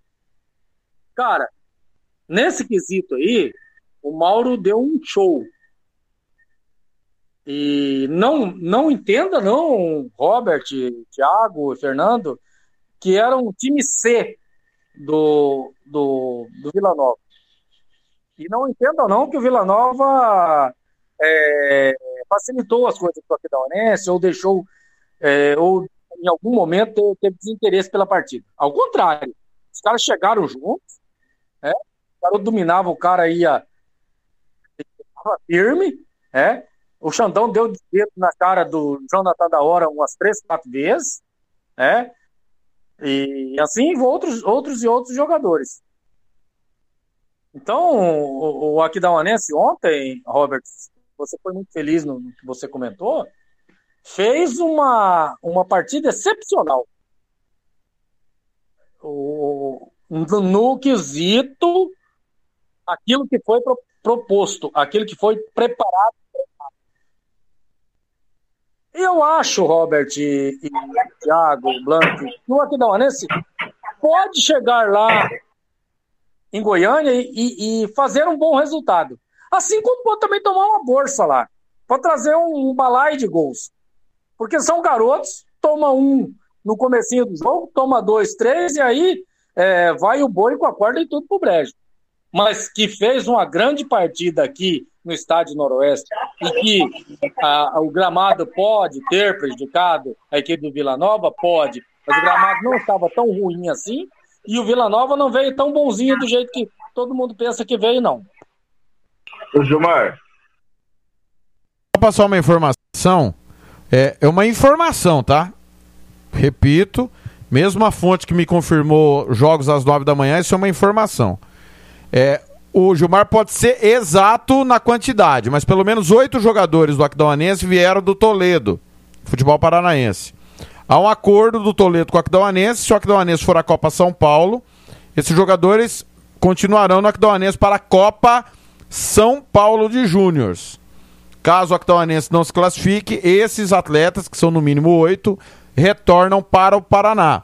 Cara, nesse quesito aí, o Mauro deu um show. E não, não entenda, não, Robert, Thiago, Fernando, que era um time C do, do, do Vila Nova. E não entendam não que o Vila Nova é, facilitou as coisas para o Aquidauanense ou deixou, é, ou em algum momento teve desinteresse pela partida. Ao contrário, os caras chegaram juntos, né? o garoto dominava, o cara ia firme, é? o Xandão deu dedo na cara do Jonathan da Hora umas três, quatro vezes, é? E assim outros, outros e outros jogadores. Então, o, o Aquidauanense ontem, Robert, você foi muito feliz no, no que você comentou, fez uma, uma partida excepcional. O, no quesito, aquilo que foi pro, proposto, aquilo que foi preparado. Eu acho, Robert e, e Thiago, Blanco, que o Aquidauanense pode chegar lá em Goiânia e, e, fazer um bom resultado. Assim como pode também tomar uma bolsa lá, para trazer um, um balaio de gols. Porque são garotos, toma um no comecinho do jogo, toma dois, três, e aí é, vai o boi com a corda e tudo pro brejo. Mas que fez uma grande partida aqui no estádio Noroeste e que a, o gramado pode ter prejudicado a equipe do Vila Nova, pode. Mas o gramado não estava tão ruim assim e o Vila Nova não veio tão bonzinho do jeito que todo mundo pensa que veio, não. O Gilmar. Vou passar uma informação. É, é uma informação, tá? Repito, mesmo a fonte que me confirmou jogos às nove da manhã, isso é uma informação. É, o Gilmar pode ser exato na quantidade, mas pelo menos oito jogadores do Aquidauanense vieram do Toledo, futebol paranaense. Há um acordo do Toledo com o Aquidauanense. Se o Aquidauanense for a Copa São Paulo, esses jogadores continuarão no Aquidauanense para a Copa São Paulo de Júniors. Caso o Aquidauanense não se classifique, esses atletas, que são no mínimo oito, retornam para o Paraná.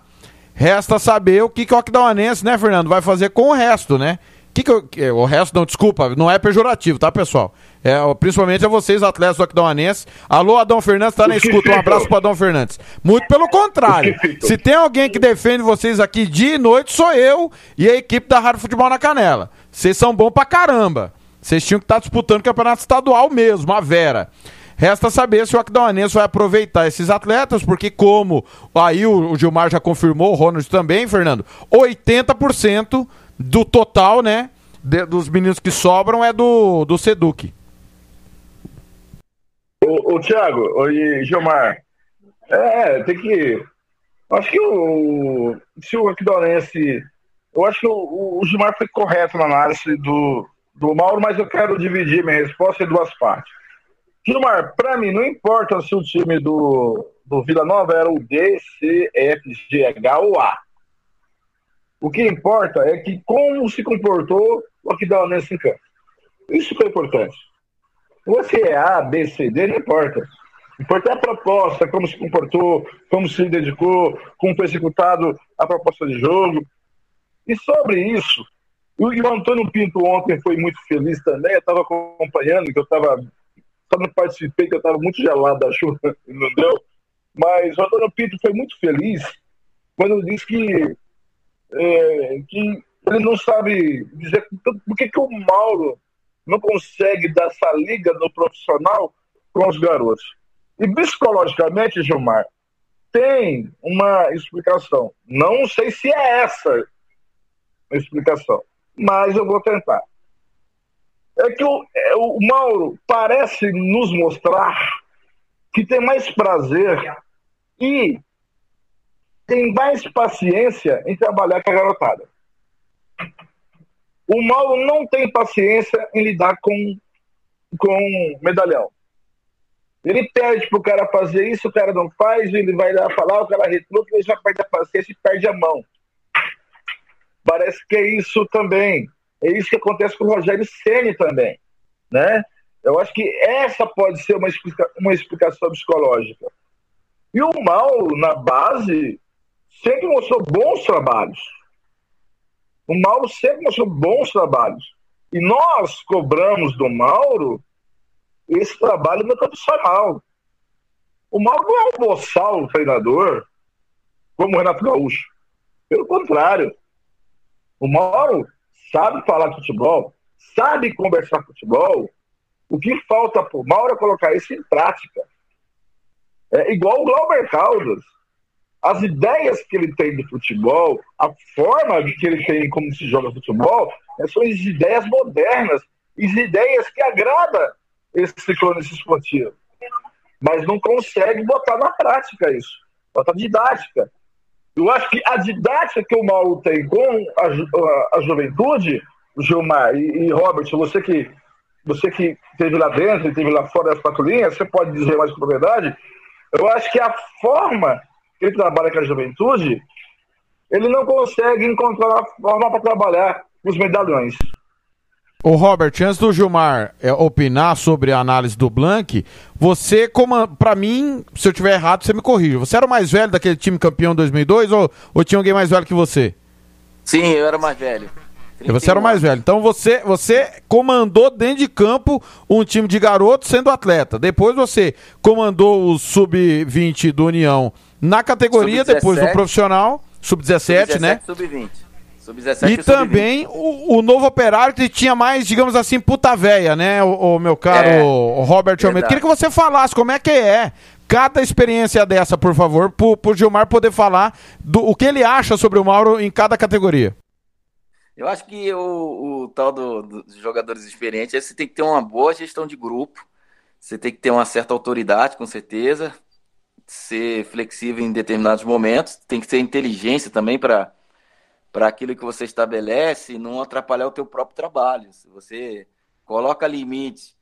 Resta saber o que, que o Aquidauanense, né, Fernando, vai fazer com o resto, né? Que que eu, o resto, não, desculpa, não é pejorativo, tá, pessoal? É, principalmente a vocês, atletas do Aquidauanense. Alô, Adão Fernandes, tá na escuta. Um abraço pro Adão Fernandes. Muito pelo contrário. Se tem alguém que defende vocês aqui dia e noite, sou eu e a equipe da Rádio Futebol na Canela. Vocês são bons pra caramba. Vocês tinham que estar tá disputando o campeonato estadual mesmo, a Vera. Resta saber se o Aquidauanense vai aproveitar esses atletas, porque como aí o, Gilmar já confirmou, o Ronald também, Fernando, 80% do total, né, de, dos meninos que sobram é do, do Seduc. O, o Thiago, o Gilmar, é, tem que. Acho que o. Se o Aquidauanense. Eu acho que o, o Gilmar foi correto na análise do, do Mauro, mas eu quero dividir minha resposta em duas partes. Gilmar, para mim, não importa se o time do, do Vila Nova era o D, C, F, G, H ou A. O que importa é que como se comportou o Aquidauanense em campo. Isso que é importante. Você é A, B, C, D, não importa. Importa a proposta, como se comportou, como se dedicou, como foi executado a proposta de jogo. E sobre isso, o Antônio Pinto ontem foi muito feliz também, eu estava acompanhando, que eu estava. Só não participei, que eu estava muito gelado da chuva, [LAUGHS] não deu. Mas o Antônio Pinto foi muito feliz quando disse que é, que ele não sabe dizer por que, que o Mauro não consegue dar essa liga no profissional com os garotos. E psicologicamente, Gilmar, tem uma explicação. Não sei se é essa a explicação, mas eu vou tentar. É que o, é, o Mauro parece nos mostrar que tem mais prazer e tem mais paciência em trabalhar com a garotada. O Mauro não tem paciência em lidar com, com medalhão. Ele pede pro cara fazer isso, o cara não faz, ele vai lá falar, o cara retruca, ele já perde a paciência e perde a mão. Parece que é isso também. É isso que acontece com o Rogério Ceni também, né? Eu acho que essa pode ser uma, explica uma explicação psicológica. E o mal na base sempre mostrou bons trabalhos. O Mauro sempre mostrou bons trabalhos. E nós cobramos do Mauro esse trabalho no profissional. O Mauro não é um boçal treinador, como o Renato Gaúcho. Pelo contrário. O Mauro sabe falar de futebol, sabe conversar futebol. O que falta para o Mauro é colocar isso em prática. É igual o Glauber Caldas. As ideias que ele tem de futebol, a forma que ele tem como se joga futebol, é, são as ideias modernas, as ideias que agradam esse ciclonista esportivo. Mas não consegue botar na prática isso. Bota didática. Eu acho que a didática que o Mauro tem com a, a, a juventude, Gilmar e, e, Robert, você que você que esteve lá dentro e esteve lá fora das quatro linhas, você pode dizer mais com propriedade, eu acho que a forma que ele trabalha com a juventude, ele não consegue encontrar uma forma para trabalhar os medalhões. O Robert, antes do Gilmar é, opinar sobre a análise do Blank, você, como para mim, se eu tiver errado, você me corrija. Você era o mais velho daquele time campeão 2002 ou, ou tinha alguém mais velho que você? Sim, eu era mais velho. Você era o mais velho. Então você, você comandou dentro de campo um time de garotos sendo atleta. Depois você comandou o sub-20 do União na categoria, depois no profissional, sub-17, sub né? Sub-20. Sub-17 e, e também o, o, novo operário que tinha mais, digamos assim, puta véia, né, o, o meu caro é, Robert Almeida. Queria que você falasse como é que é cada experiência dessa, por favor, pro, pro Gilmar poder falar do o que ele acha sobre o Mauro em cada categoria. Eu acho que o, o tal do, dos jogadores experientes é você tem que ter uma boa gestão de grupo, você tem que ter uma certa autoridade, com certeza, ser flexível em determinados momentos, tem que ter inteligência também para para aquilo que você estabelece não atrapalhar o teu próprio trabalho. Se você coloca limite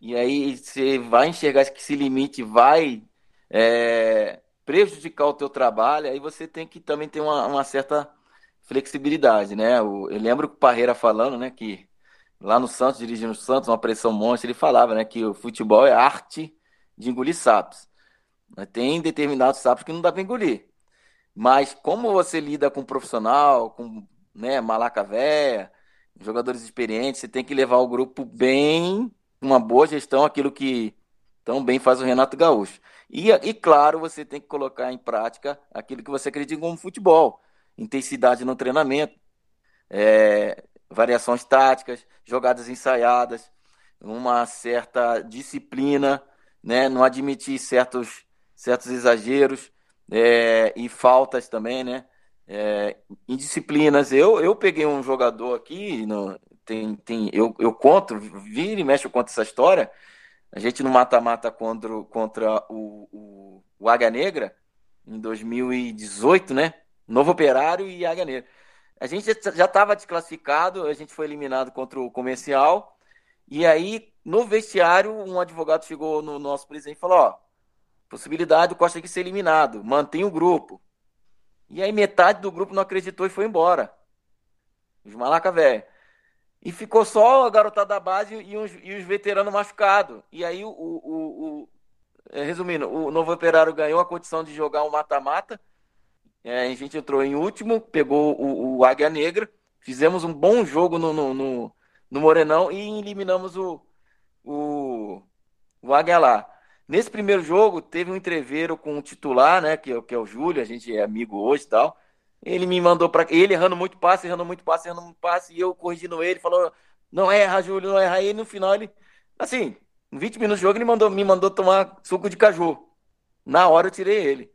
e aí você vai enxergar que esse limite vai é, prejudicar o teu trabalho, aí você tem que também ter uma, uma certa flexibilidade, né? O, eu lembro que o Parreira falando, né, que lá no Santos, dirigindo o Santos, uma pressão monstro, ele falava, né, que o futebol é arte de engolir sapos. Tem determinados sapos que não dá para engolir. Mas como você lida com profissional, com né, malaca véia, jogadores experientes, você tem que levar o grupo bem, uma boa gestão, aquilo que tão bem faz o Renato Gaúcho. E, e claro, você tem que colocar em prática aquilo que você acredita como futebol. Intensidade no treinamento, é, variações táticas, jogadas ensaiadas, uma certa disciplina, né, não admitir certos, certos exageros é, e faltas também, né? É, indisciplinas. Eu, eu peguei um jogador aqui, no, tem, tem, eu, eu conto, vira e mexe, eu conto essa história. A gente no mata-mata contra, contra o, o, o Águia Negra, em 2018, né? Novo Operário e Águia Negra. A gente já estava desclassificado, a gente foi eliminado contra o comercial. E aí, no vestiário, um advogado chegou no nosso presidente e falou: Ó, Possibilidade do Costa aqui ser eliminado. Mantém o grupo. E aí metade do grupo não acreditou e foi embora. Os malaca velho. E ficou só a garotada da base e os, e os veteranos machucados. E aí, o, o, o, é, resumindo, o Novo Operário ganhou a condição de jogar um mata-mata. É, a gente entrou em último, pegou o, o Águia Negra. Fizemos um bom jogo no, no, no, no Morenão e eliminamos o, o, o Águia lá. Nesse primeiro jogo, teve um entreveiro com o titular, né? Que, é que é o Júlio, a gente é amigo hoje e tal. Ele me mandou para ele errando muito passe, errando muito passe, errando muito passe, e eu corrigindo ele, falou: não erra, Júlio, não erra. E no final ele, assim, em 20 minutos de jogo, ele mandou, me mandou tomar suco de caju. Na hora eu tirei ele.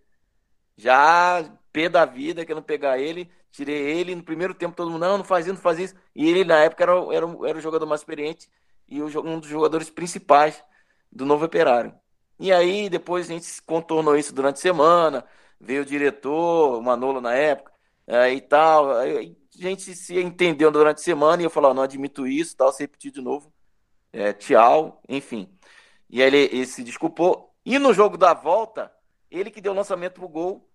Já pé da vida, querendo pegar ele, tirei ele. No primeiro tempo todo mundo, não, não faz isso, não faz isso. E ele, na época, era, era, era o jogador mais experiente e um dos jogadores principais do novo operário. E aí depois a gente contornou isso durante a semana, veio o diretor, o Manolo na época, é, e tal. Aí a gente se entendeu durante a semana e eu oh, não admito isso, tal, se repetir de novo. É, tchau, enfim. E aí ele, ele, se desculpou. E no jogo da volta, ele que deu o lançamento pro gol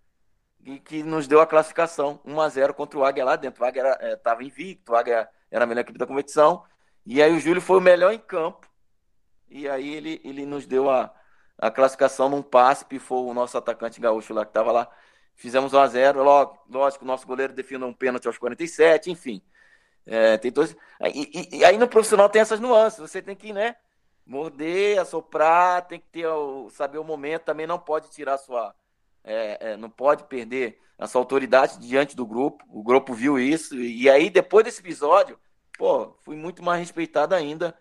e que nos deu a classificação 1 a 0 contra o Águia lá dentro. O Águia estava é, invicto, o Águia era a melhor equipe da competição. E aí o Júlio foi o melhor em campo. E aí ele, ele nos deu a, a classificação num passe, pifou o nosso atacante gaúcho lá que estava lá. Fizemos 1x0. Lógico, o nosso goleiro definiu um pênalti aos 47, enfim. É, tem todos... E, e, e, aí no profissional tem essas nuances. Você tem que, né, morder, assoprar, tem que ter o, saber o momento. Também não pode tirar sua, é, é, não pode perder a sua autoridade diante do grupo. O grupo viu isso. E aí, depois desse episódio, pô, fui muito mais respeitado ainda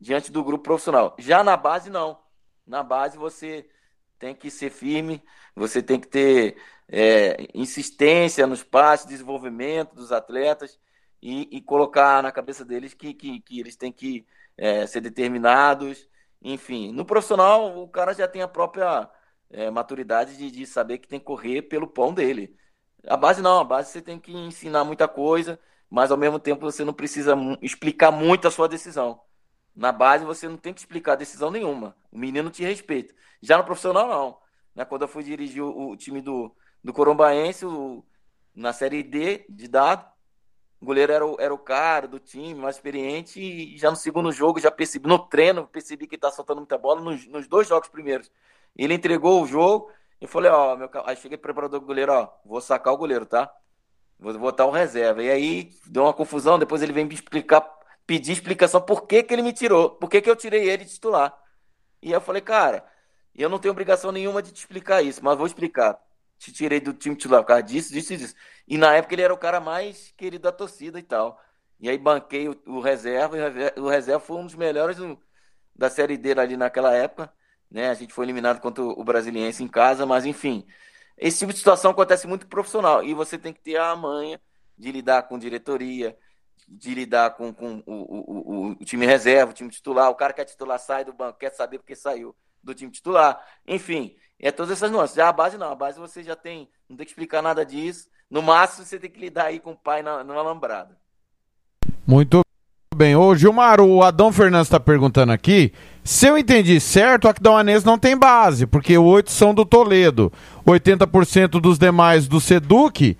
diante do grupo profissional. Já na base, não. Na base, você tem que ser firme, você tem que ter é, insistência nos passos, desenvolvimento dos atletas e, e, colocar na cabeça deles que, que, que eles têm que é, ser determinados. Enfim, no profissional, o cara já tem a própria é, maturidade de, de saber que tem que correr pelo pão dele. A base não, a base você tem que ensinar muita coisa, mas ao mesmo tempo você não precisa explicar muito a sua decisão. Na base você não tem que explicar decisão nenhuma. O menino te respeita. Já no profissional, não. Né? Quando eu fui dirigir o, o time do, do Corombaense, o, na Série D de dado, o goleiro era o, era o cara do time, mais experiente, e já no segundo jogo, já percebi, no treino, percebi que tá soltando muita bola, nos, nos dois jogos primeiros. Ele entregou o jogo, e falei, ó, meu, aí cheguei preparador do goleiro, ó, vou sacar o goleiro, tá? Vou botar o reserva. E aí deu uma confusão, depois ele vem me explicar, pedir explicação por que, que ele me tirou, por que, que eu tirei ele de titular. E eu falei, cara, eu não tenho obrigação nenhuma de te explicar isso, mas vou explicar. Te tirei do time titular por causa disso, disso e disso. E na época ele era o cara mais querido da torcida e tal. E aí banquei o, o reserva, e o reserva foi um dos melhores do, da Série D ali naquela época. Né? A gente foi eliminado contra o Brasiliense em casa, mas enfim. Esse tipo de situação acontece muito profissional. E você tem que ter a manha de lidar com diretoria, de lidar com, com o, o, o, time reserva, o time titular. O cara que é titular sai do banco, quer saber porque saiu do time titular. Enfim, é todas essas nuances. Já a base não, a base você já tem, não tem que explicar nada disso. No máximo você tem que lidar aí com o pai na, alambrada. Muito bem. Ô Gilmar, o Adão Fernandes está perguntando aqui. Se eu entendi certo, o Aquidauanês não tem base, porque oito são do Toledo, 80% dos demais do Seduc.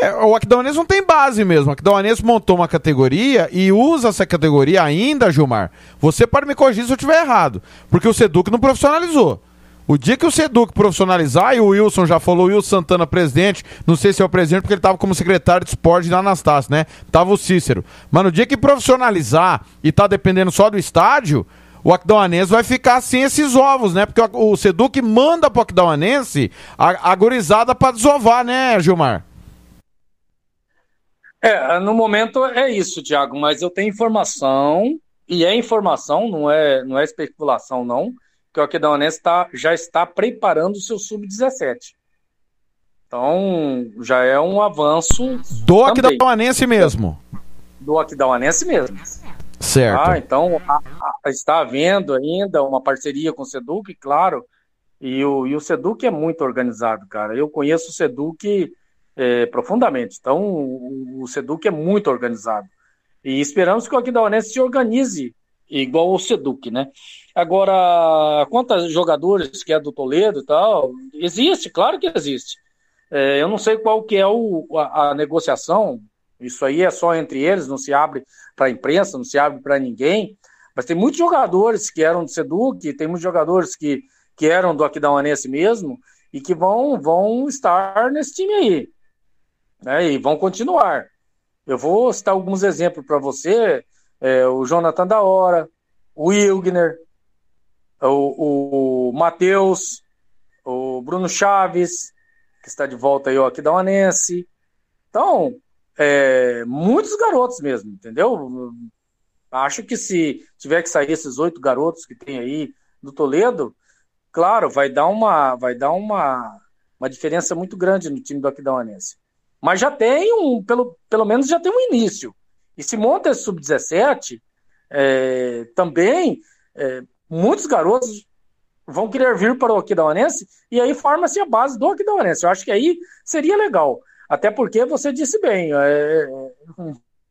É, o Aquidauanês não tem base mesmo. O Aquidauanês montou uma categoria e usa essa categoria ainda, Gilmar. Você pode me corrigir se eu estiver errado, porque o Seduc não profissionalizou. O dia que o Seduc profissionalizar, e o Wilson já falou, o Wilson Santana, presidente, não sei se é o presidente, porque ele estava como secretário de esporte da Anastácio, né? Tava o Cícero. Mas no dia que profissionalizar e tá dependendo só do estádio, o Aquidauanense vai ficar sem esses ovos, né? Porque o, o Seduc manda pro Aquidauanense a, a gurizada pra desovar, né, Gilmar? É, no momento é isso, Tiago, mas eu tenho informação, e é informação, não é, não é especulação, não, que o Aquidauanense tá, já está preparando o seu sub-17. Então, já é um avanço. Do Aquidauanense mesmo. Do Aquidauanense mesmo. Certo. Ah, então a, a, está havendo ainda uma parceria com o Seduc, claro. E o, e o Seduc é muito organizado, cara. Eu conheço o Seduc é, profundamente. Então, o, o Seduc é muito organizado. E esperamos que o Aquidauanense se organize igual o Seduc, né? Agora, quantos jogadores que é do Toledo e tal, existe, claro que existe. É, eu não sei qual que é o, a, a, negociação, isso aí é só entre eles, não se abre para a imprensa, não se abre para ninguém, mas tem muitos jogadores que eram do Seduc, tem muitos jogadores que, que eram do Aquidauanense mesmo, e que vão, vão estar nesse time aí, né, e vão continuar. Eu vou citar alguns exemplos para você, é, o Jonathan da Hora, o Wilgner, o, o Matheus, o Bruno Chaves, que está de volta aí ó, aqui da Uanense. Então, é, muitos garotos mesmo, entendeu? Acho que se tiver que sair esses oito garotos que tem aí do Toledo, claro, vai dar uma, vai dar uma, uma diferença muito grande no time do Aquidauanense. Mas já tem um, pelo, pelo menos já tem um início. E se monta esse sub-17, é, também é, muitos garotos vão querer vir para o Aquidauanense e aí forma-se a base do Aquidauanense. Eu acho que aí seria legal. Até porque você disse bem, é,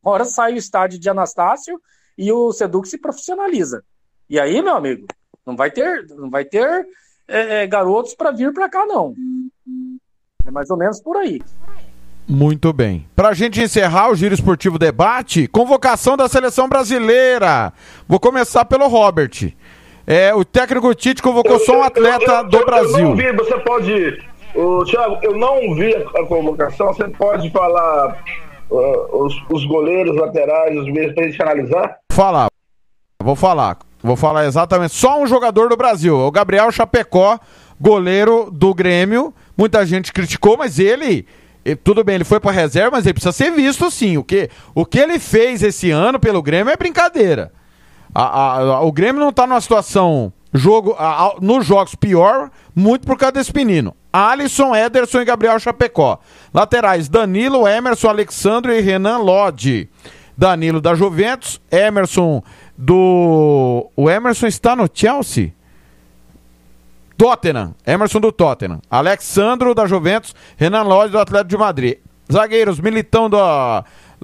hora sai o estádio de Anastácio e o Seduc se profissionaliza. E aí, meu amigo, não vai ter, não vai ter é, é garotos para vir para cá, não. É mais ou menos por aí. Muito bem. Para a gente encerrar o Giro Esportivo Debate, convocação da seleção brasileira. Vou começar pelo Robert. É, o técnico Tite convocou eu, só um atleta eu, eu, do Brasil. Eu não vi, você pode. O, Thiago, eu não vi a, convocação. Você pode falar uh, os, os, goleiros, laterais, os meios para a gente analisar? Falar. Vou falar. Vou falar exatamente. Só um jogador do Brasil. O Gabriel Chapecó, goleiro do Grêmio Muita gente criticou, mas ele, tudo bem, ele foi para reserva, mas ele precisa ser visto sim. O que, o que ele fez esse ano pelo Grêmio é brincadeira. A, a- a- o Grêmio não tá numa situação jogo nos jogos pior, muito por causa desse menino. Alisson, Ederson e Gabriel Chapecó. Laterais: Danilo, Emerson, Alexandre e Renan Lodge. Danilo da Juventus, Emerson do. O Emerson está no Chelsea? Tottenham, Emerson do Tottenham, Alexandro da Juventus, Renan Lodge do Atlético de Madrid. Zagueiros, Militão do,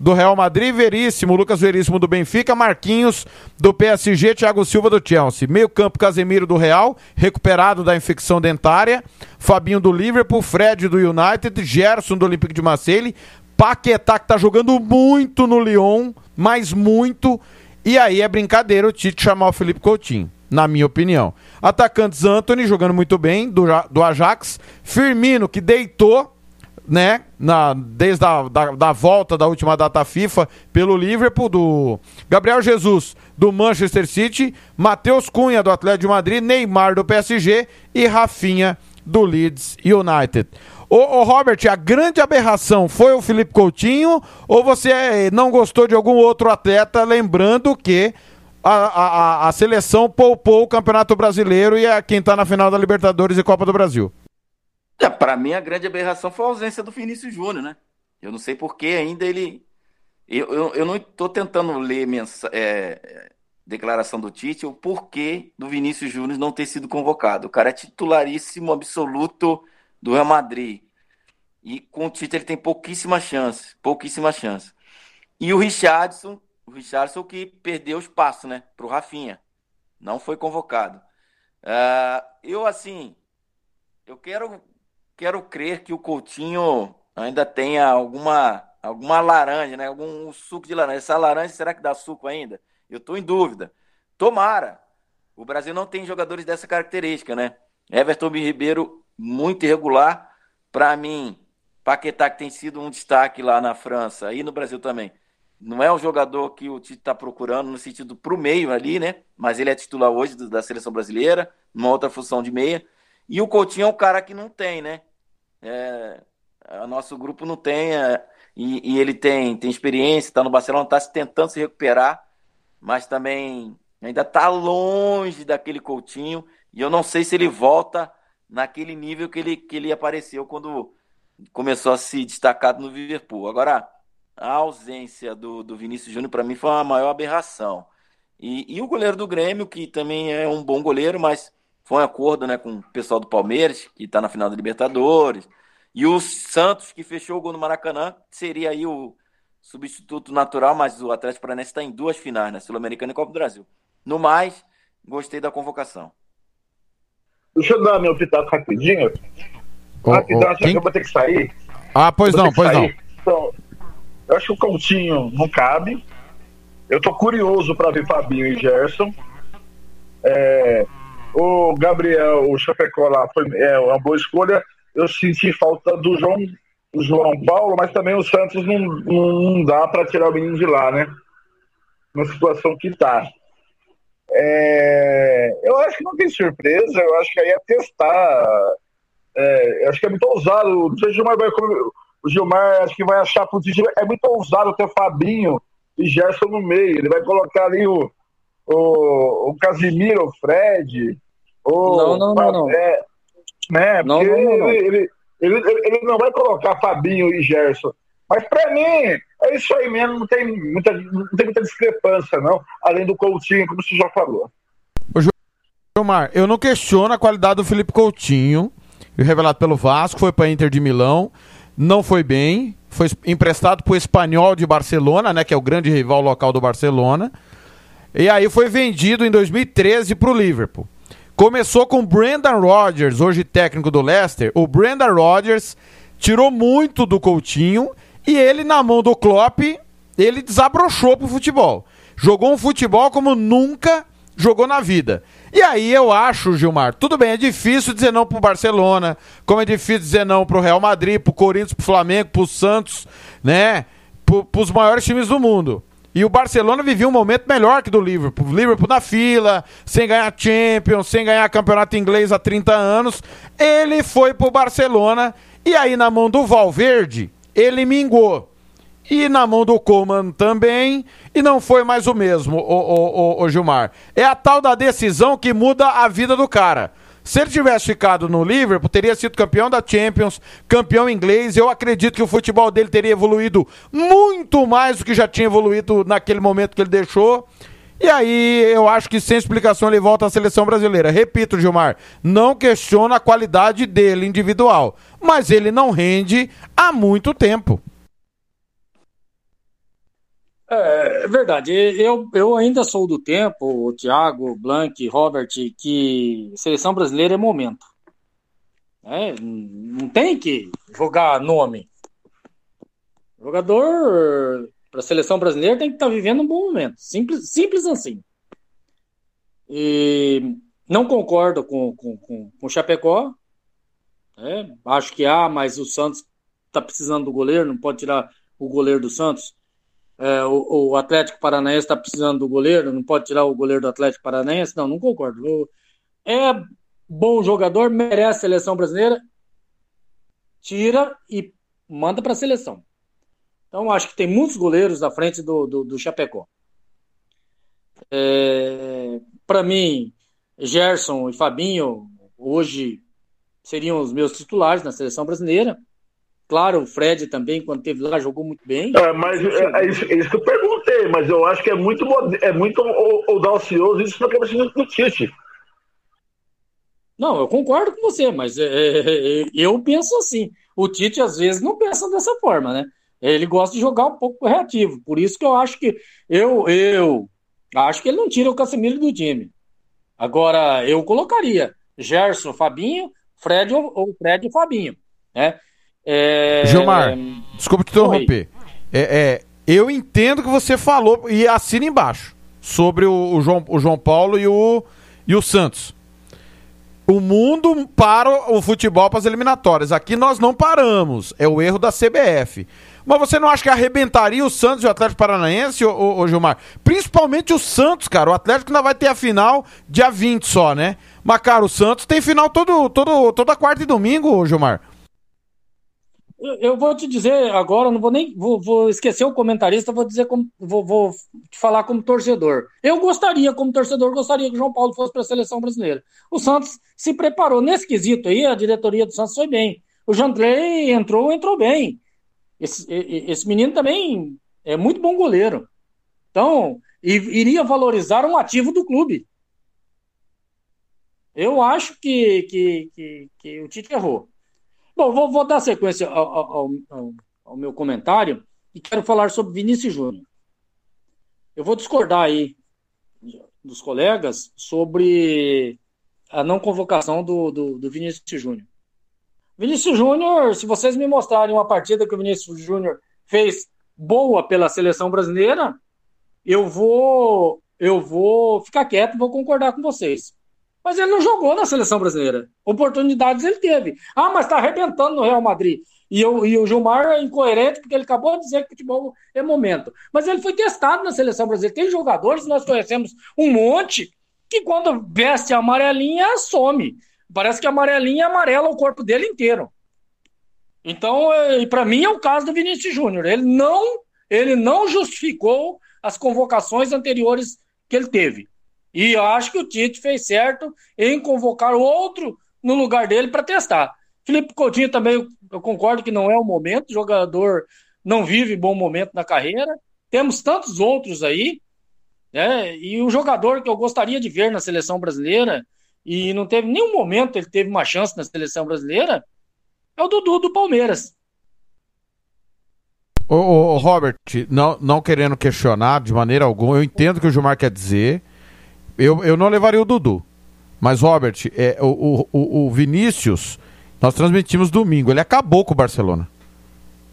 do Real Madrid, Veríssimo, Lucas Veríssimo do Benfica, Marquinhos do PSG, Thiago Silva do Chelsea. Meio campo, Casemiro do Real, recuperado da infecção dentária, Fabinho do Liverpool, Fred do United, Gerson do Olympique de Marseille, Paquetá que tá jogando muito no Lyon, mas muito, e aí é brincadeira o Tite chamar o Felipe Coutinho, na minha opinião. Atacantes Anthony jogando muito bem, do, do Ajax. Firmino que deitou, né, na, desde a da, da volta da última data FIFA pelo Liverpool, do Gabriel Jesus do Manchester City, Matheus Cunha do Atlético de Madrid, Neymar do PSG e Rafinha do Leeds United. Ô, ô, Robert, a grande aberração foi o Felipe Coutinho ou você eh, não gostou de algum outro atleta? Lembrando que a, a, a- seleção poupou o Campeonato Brasileiro e é quem tá na final da Libertadores e Copa do Brasil. É, para mim, a grande aberração foi a ausência do Vinícius Júnior, né? Eu não sei por que ainda ele. Eu, eu, eu não estou tentando ler mensa... é, declaração do Tite, o porquê do Vinícius Júnior não ter sido convocado. O cara é titularíssimo absoluto do Real Madrid. E com o Tite ele tem pouquíssima chance. Pouquíssima chance. E o Richardson, o Richardson que perdeu espaço, né? Pro Rafinha. Não foi convocado. Ah, eu, assim, eu quero, quero crer que o Coutinho ainda tenha alguma, alguma laranja, né? Algum suco de laranja. Essa laranja, será que dá suco ainda? Eu tô em dúvida. Tomara. O Brasil não tem jogadores dessa característica, né? Everton Ribeiro, muito irregular. Para mim, Paquetá, que tem sido um destaque lá na França e no Brasil também. Não é um jogador que o Tite está procurando no sentido pro meio ali, né? Mas ele é titular hoje da seleção brasileira, numa outra função de meia. E o Coutinho é um cara que não tem, né? É, o nosso grupo não tem, é, e, e ele tem, tem experiência, está no Barcelona, está tentando se recuperar, mas também ainda está longe daquele Coutinho, e eu não sei se ele volta naquele nível que ele, que ele apareceu quando começou a se destacar no Liverpool. Agora, a ausência do, do Vinícius Júnior, para mim, foi uma maior aberração. E, e o goleiro do Grêmio, que também é um bom goleiro, mas foi um acordo né, com o pessoal do Palmeiras, que está na final da Libertadores. E o Santos, que fechou o gol no Maracanã, seria aí o substituto natural, mas o Atlético Paranaense está em duas finais, né? Sul-Americana e Copa do Brasil. No mais, gostei da convocação. Deixa eu dar meu pitaco rapidinho. Ô, Rapidão, ô, acho que quem- eu vou ter que sair. Ah, pois não, que pois não. sair. Então, eu acho que o Coutinho não cabe. Eu tô curioso para ver Fabinho e Gerson. É, o Gabriel, o Chapecó lá foi é, uma boa escolha. Eu senti falta do João, do João Paulo, mas também o Santos não, não, dá para tirar o menino de lá, né? Na situação que tá. É, eu acho que não tem surpresa, eu acho que aí é testar. É, eu acho que é muito ousado. Não sei se o Gilmar vai. O Gilmar acho que vai achar positivo. É muito ousado ter Fabinho e Gerson no meio. Ele vai colocar ali o, o, o Casimiro, o Fred. O, Não, não, não, não. É, né? Não, Porque não, não. Ele, ele, ele, ele não vai colocar Fabinho e Gerson. Mas pra mim, é isso aí mesmo. Não tem muita, não tem muita discrepância, não. Além do Coutinho, como você já falou. Gilmar, eu não questiono a qualidade do Felipe Coutinho, revelado pelo Vasco, foi para Inter de Milão, não foi bem, foi emprestado para o Espanhol de Barcelona, né, que é o grande rival local do Barcelona, e aí foi vendido em 2013 para o Liverpool. Começou com Brendan Rodgers, hoje técnico do Leicester. O Brendan Rodgers tirou muito do Coutinho e ele, na mão do Klopp, ele desabrochou pro futebol. Jogou um futebol como nunca jogou na vida. E aí eu acho, Gilmar, tudo bem, é difícil dizer não pro Barcelona, como é difícil dizer não pro Real Madrid, pro Corinthians, pro Flamengo, pro Santos, né? Pro, pros maiores times do mundo. E o Barcelona vivia um momento melhor que do Liverpool. O Liverpool na fila, sem ganhar Champions, sem ganhar campeonato inglês há 30 anos. Ele foi pro Barcelona e aí na mão do Valverde, ele mingou. E na mão do Coman também, e não foi mais o mesmo, o, o, o, Gilmar. É a tal da decisão que muda a vida do cara. Se ele tivesse ficado no Liverpool, teria sido campeão da Champions, campeão inglês. Eu acredito que o futebol dele teria evoluído muito mais do que já tinha evoluído naquele momento que ele deixou. E aí, eu acho que sem explicação ele volta à seleção brasileira. Repito, Gilmar, não questiona a qualidade dele individual, mas ele não rende há muito tempo. É, é verdade. Eu, eu ainda sou do tempo, o Thiago, Blank, Robert, que seleção brasileira é momento. É, não tem que jogar nome. O jogador para a seleção brasileira tem que estar tá vivendo um bom momento. Simples, simples assim. E não concordo com, com, com, com o Chapecó. É, acho que há, mas o Santos está precisando do goleiro, não pode tirar o goleiro do Santos. É, o, o, Atlético Paranaense está precisando do goleiro, não pode tirar o goleiro do Atlético Paranaense? Não, não concordo. É bom jogador, merece a seleção brasileira, tira e manda para a seleção. Então, acho que tem muitos goleiros à frente do, do, do Chapecó. É, para mim, Gerson e Fabinho hoje seriam os meus titulares na seleção brasileira. Claro, o Fred também, quando teve lá, jogou muito bem. É, mas é, é, isso, é isso, que eu perguntei, mas eu acho que é muito, é muito audacioso isso na cabeça do Tite. Não, eu concordo com você, mas é, é, é, eu penso assim. O Tite às vezes não pensa dessa forma, né? Ele gosta de jogar um pouco reativo. Por isso que eu acho que eu, eu acho que ele não tira o Casemiro do time. Agora, eu colocaria Gerson, Fabinho, Fred ou Fred e Fabinho, né? É... Gilmar, desculpa te interromper. É, é, eu entendo que você falou, e assina embaixo, sobre o, o, João, o João Paulo e o, e o Santos. O mundo para o futebol para as eliminatórias. Aqui nós não paramos. É o erro da CBF. Mas você não acha que arrebentaria o Santos e o Atlético Paranaense, ô, ô, ô, Gilmar? Principalmente o Santos, cara. O Atlético ainda vai ter a final dia 20 só, né? Mas, cara, o Santos tem final todo, todo, toda quarta e domingo, Gilmar. Eu vou te dizer agora, não vou nem vou, vou esquecer o comentarista, vou dizer como vou, vou, te falar como torcedor. Eu gostaria, como torcedor, gostaria que o João Paulo fosse para a seleção brasileira. O Santos se preparou nesse quesito aí, a diretoria do Santos foi bem. O Jandrei entrou, entrou bem. Esse, esse menino também é muito bom goleiro. Então, iria valorizar um ativo do clube. Eu acho que, que, que, que o Tite errou. Bom, vou, vou dar sequência ao, ao, ao, meu comentário e quero falar sobre Vinícius Júnior. Eu vou discordar aí dos colegas sobre a não convocação do, do, do Vinícius Júnior. Vinícius Júnior, se vocês me mostrarem uma partida que o Vinícius Júnior fez boa pela seleção brasileira, eu vou eu vou ficar quieto, vou concordar com vocês. Mas ele não jogou na seleção brasileira. Oportunidades ele teve. Ah, mas está arrebentando no Real Madrid. E, eu, e o Gilmar é incoerente porque ele acabou de dizer que futebol é momento. Mas ele foi testado na seleção brasileira. Tem jogadores, nós conhecemos um monte, que quando veste a amarelinha, some. Parece que a amarelinha amarela o corpo dele inteiro. Então, é, para mim, é o caso do Vinícius Júnior. Ele não, ele não justificou as convocações anteriores que ele teve. E eu acho que o Tite fez certo em convocar outro no lugar dele para testar. Felipe Coutinho também, eu concordo que não é o momento, o jogador não vive bom momento na carreira. Temos tantos outros aí, né? E o jogador que eu gostaria de ver na seleção brasileira, e não teve nenhum momento ele teve uma chance na seleção brasileira, é o Dudu do Palmeiras. Ô, Robert, não, não querendo questionar de maneira alguma, eu entendo o que o Gilmar quer dizer. Eu, eu não levaria o Dudu. Mas, Robert, é, o, o, o Vinícius, nós transmitimos domingo. Ele acabou com o Barcelona.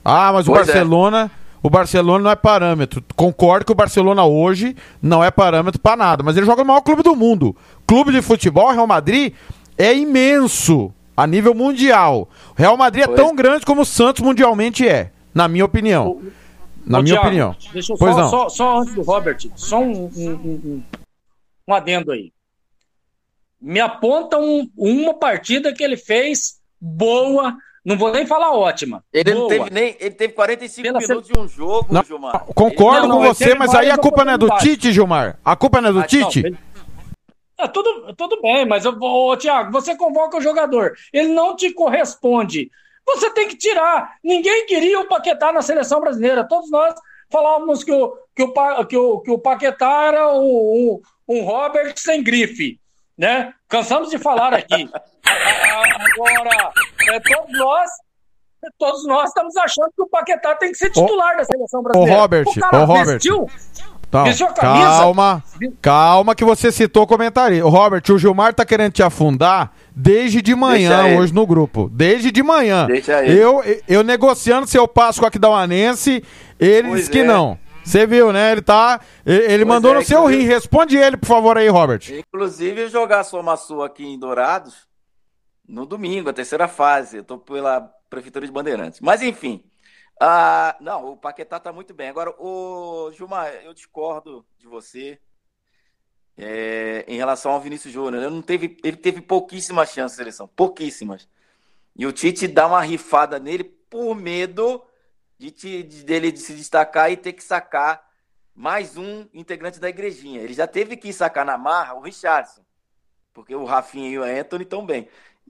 Ah, mas pois o é. Barcelona. É. O Barcelona não é parâmetro. Concordo que o Barcelona hoje não é parâmetro para nada, mas ele joga no maior clube do mundo. Clube de futebol, Real Madrid, é imenso a nível mundial. O Real Madrid é pois. é tão grande como o Santos mundialmente é, na minha opinião. Na Ô, minha Thiago, opinião. Deixa eu Pois só, não. só, só antes do Robert, só um, um, um- um- adendo aí. Me aponta um- uma partida que ele fez boa, não vou nem falar ótima. Ele não teve nem. Ele teve 45 Pela minutos de um jogo, Não, Gilmar. Concordo Não, com não, você, mas aí a culpa não é do. Tite, Gilmar. A culpa não é do Ah, não, Tite? ele- É, tudo, tudo bem, mas, eu vou- ô, Thiago, você convoca o jogador, ele não te corresponde. Você tem que tirar. Ninguém queria o Paquetá na seleção brasileira. Todos nós falávamos que o, que o, que o, que o Paquetá era um, um, um Robert sem grife. Né? Cansamos de falar aqui. Agora, é, todos nós. Todos nós estamos achando que o Paquetá tem que ser titular da seleção brasileira. Robert, o cara ô, Robert. vestiu, Então, vestiu a camisa. calma, calma que você citou o comentário. Ô, Robert, o Gilmar tá querendo te afundar desde de manhã hoje no grupo. Desde de manhã. Eu, eu negociando seu passo com a Aquidauanense, ele Pois disse que é. não. Você viu, né? Ele tá. Ele Pois mandou é, no seu rim. Responde ele, por favor, aí, Robert. Inclusive, jogar a Soma Sul aqui em Dourados no domingo, a terceira fase. Eu tô pela Prefeitura de Bandeirantes. Mas, enfim. Ah, não, o Paquetá tá muito bem. Agora, o Gilmar, eu discordo de você é, em relação ao Vinícius Júnior. Ele, não teve, ele teve pouquíssimas chances de seleção. Pouquíssimas. E o Tite dá uma rifada nele por medo de, te- de- dele de se destacar e ter que sacar mais um integrante da igrejinha. Ele já teve que sacar na marra o Richardson, porque o Rafinha e o Anthony estão bem.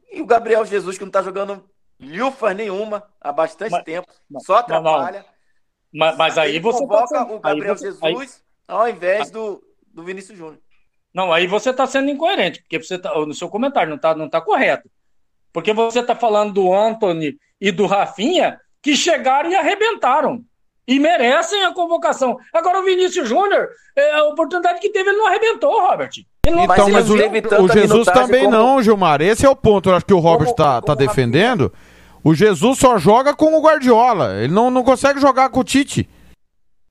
E o Gabriel Jesus, que não tá jogando lufas nenhuma há bastante Mas- tempo, não, só não, não. atrapalha. Mas, mas aí Ele você tá convoca sendo- o Gabriel aí você- aí- Jesus ao invés do, do Vinícius Júnior. Não, aí você está sendo incoerente, porque você tá, no seu comentário não está não tá correto. Porque você está falando do Anthony e do Rafinha que chegaram e arrebentaram. E merecem a convocação. Agora o Vinícius Júnior, é, a oportunidade que teve, ele não arrebentou, Robert. Ele não Mas Então, ele mas o, o Jesus também como- não, Gilmar. Esse é o ponto. Eu acho que o Robert Como- tá, tá defendendo. O Jesus só joga com o Guardiola. Ele não, não consegue jogar com o Tite.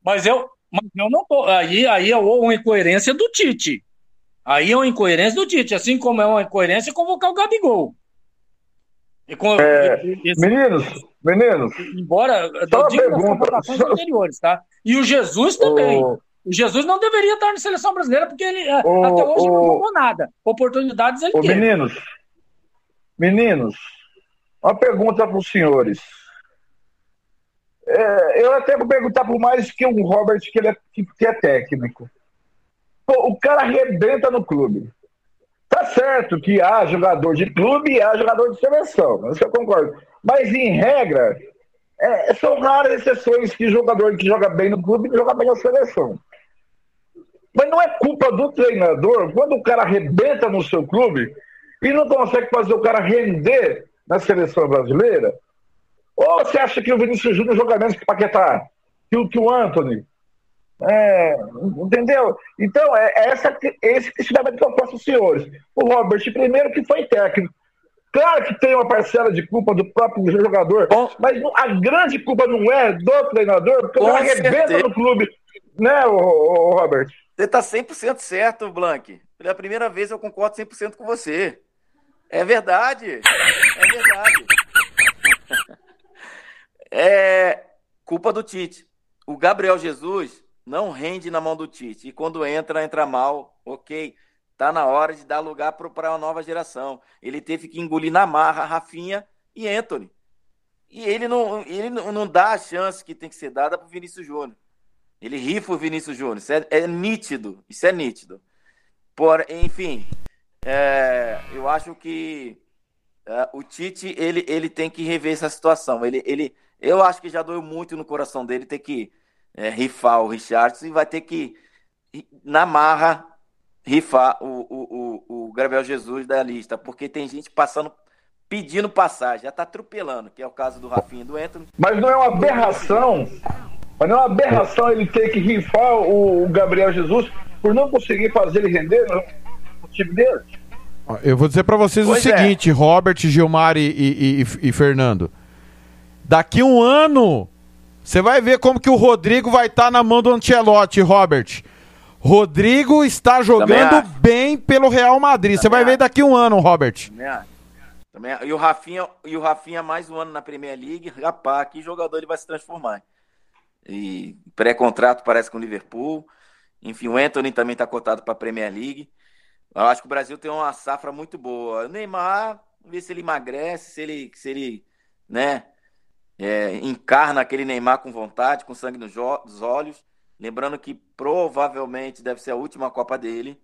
Mas eu, mas eu não tô. Aí, aí é uma incoerência do Tite. Aí é uma incoerência do Tite, assim como é uma incoerência convocar o Gabigol. E com, e- Meninos, meninos, embora Só eu uma digo nas pergunta. convocações Só- anteriores, tá? E o Jesus também. ô, O Jesus não deveria estar na seleção brasileira porque ele é, Ô, até hoje não ô, jogou nada. Oportunidades ele ô, teve. meninos, meninos, uma pergunta para os senhores. É, eu até vou perguntar por mais que o Robert, que ele é, que, que é técnico. Pô, o cara arrebenta no clube. Tá certo que há jogador de clube e há jogador de seleção, isso eu concordo. Mas, em regra, é, são raras exceções que jogador que joga bem no clube joga bem na seleção. Mas não é culpa do treinador quando o cara arrebenta no seu clube e não consegue fazer o cara render na seleção brasileira? Ou você acha que o Vinícius Júnior joga menos que o Paquetá? Que o, que o Anthony? É, entendeu? Então, é, é essa, esse questionamento que eu faço aos senhores. O Robert, primeiro, que foi técnico. Claro que tem uma parcela de culpa do próprio jogador, Bom. mas a grande culpa não é do treinador, porque o cara arrebenta certeza. no clube. Né, ô, ô, ô, Robert? Você tá 100% certo, Blank. Pela primeira vez eu concordo 100% com você. É verdade. É verdade. [LAUGHS] É culpa do Tite. O Gabriel Jesus não rende na mão do Tite. E quando entra, entra mal. Ok. Tá na hora de dar lugar para uma nova geração. Ele teve que engolir na marra Rafinha e Anthony. E ele não, ele não dá a chance que tem que ser dada pro Vinícius Júnior. Ele rifa o Vinícius Júnior. Isso é, é nítido. Isso é nítido. Por, enfim, é, eu acho que é, o Tite ele, ele tem que rever essa situação. Ele, ele, eu acho que já doeu muito no coração dele ter que é, rifar o Richardson e vai ter que, na marra, rifar o, o, o, o Gabriel Jesus da lista, porque tem gente passando, pedindo passagem, já tá atropelando, que é o caso do Rafinha e do Anthony. Mas não é uma aberração. Mas não é uma aberração ele ter que rifar o, o Gabriel Jesus por não conseguir fazer ele render no, time dele. Eu vou dizer pra vocês Pois o é. seguinte, Robert, Gilmar e, e- e- e Fernando. Daqui um ano, você vai ver como que o Rodrigo vai estar na mão do Ancelotti, Robert. Rodrigo está jogando bem pelo Real Madrid. Você vai ver daqui um ano, Robert. Também. E o Rafinha, e o Rafinha mais um ano na Premier League, rapaz, que jogador ele vai se transformar. E pré-contrato parece com o Liverpool. Enfim, o Anthony também está cotado para a Premier League. Eu acho que o Brasil tem uma safra muito boa. O Neymar, ver se ele emagrece, se ele, se ele né, é, encarna aquele Neymar com vontade, com sangue nos olhos. Lembrando que provavelmente deve ser a última Copa dele.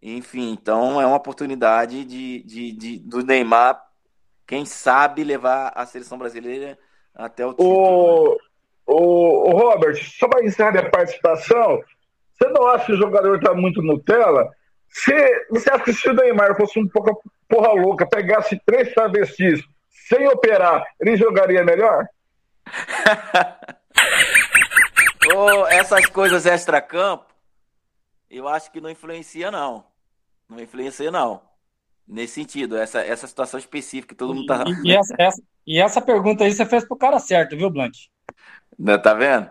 Enfim, então é uma oportunidade de, de, de do Neymar, quem sabe, levar a seleção brasileira até o título. O, o, o Robert, só para encerrar a participação, você não acha que o jogador está muito Nutella? Se, você acha que se o Neymar fosse um pouco porra louca, pegasse três travestis sem operar, ele jogaria melhor? [LAUGHS] oh, essas coisas extra-campo, eu acho que não influencia, não. Não influencia, não. Nesse sentido, essa, essa situação específica que todo mundo tá. E, e, essa, essa, e essa pergunta aí você fez pro cara certo, viu, Blank? Tá vendo?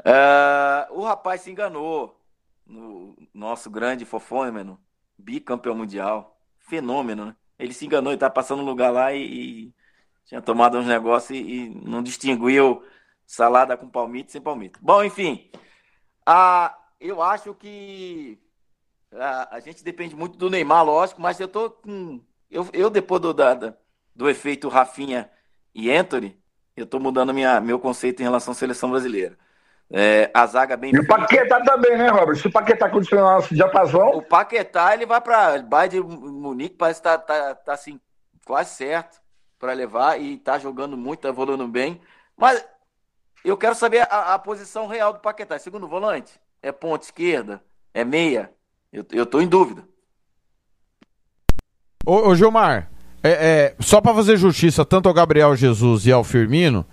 Uh, o rapaz se enganou. No nosso grande fofômeno, bicampeão mundial. Fenômeno, né? Ele se enganou e tá passando um lugar lá e, e tinha tomado uns negócios e, e, não distinguiu salada com palmito sem palmito. Bom, enfim. Uh, eu acho que a, a gente depende muito do Neymar, lógico, mas eu tô com. Eu, eu depois do, da, do efeito Rafinha e Anthony, eu tô mudando minha, meu conceito em relação à seleção brasileira. É, a zaga bem. E o Paquetá também, né, Robert? Se o Paquetá continuar de diapasão. O Paquetá ele vai para Bayern de Munique, parece que tá, tá, tá assim, quase certo para levar e tá jogando muito, tá evoluindo bem. Mas eu quero saber a, a posição real do Paquetá. Segundo volante? É ponta esquerda? É meia? Eu, eu tô em dúvida. Ô, ô Gilmar, é, é, só para fazer justiça tanto ao Gabriel Jesus e ao Firmino,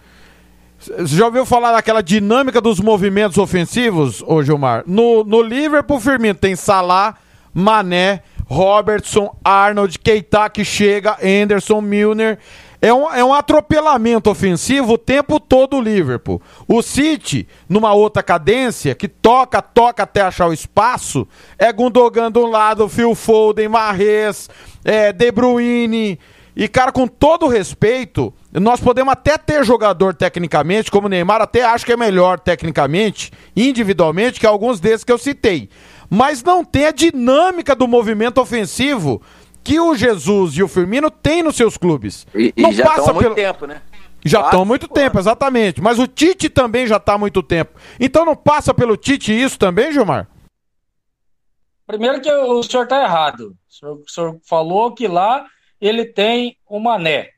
você já ouviu falar daquela dinâmica dos movimentos ofensivos, ô Gilmar? No, no Liverpool, Firmino tem Salah, Mané, Robertson, Arnold, Keita que chega, Anderson, Milner. É um, é um atropelamento ofensivo o tempo todo o Liverpool. O City, numa outra cadência, que toca, toca até achar o espaço, é Gundogan de um lado, Phil Foden, Marres, é, De Bruyne. E, cara, com todo respeito, nós podemos até ter jogador tecnicamente, como o Neymar, até acho que é melhor tecnicamente, individualmente, que alguns desses que eu citei. Mas não tem a dinâmica do movimento ofensivo que o Jesus e o Firmino têm nos seus clubes. E, não e já estão há muito pelo... tempo, né? Já estão há muito tempo, exatamente. Mas o Tite também já está há muito tempo. Então não passa pelo Tite isso também, Gilmar? Primeiro que o senhor está errado. O senhor, o senhor, falou que lá ele tem o Mané.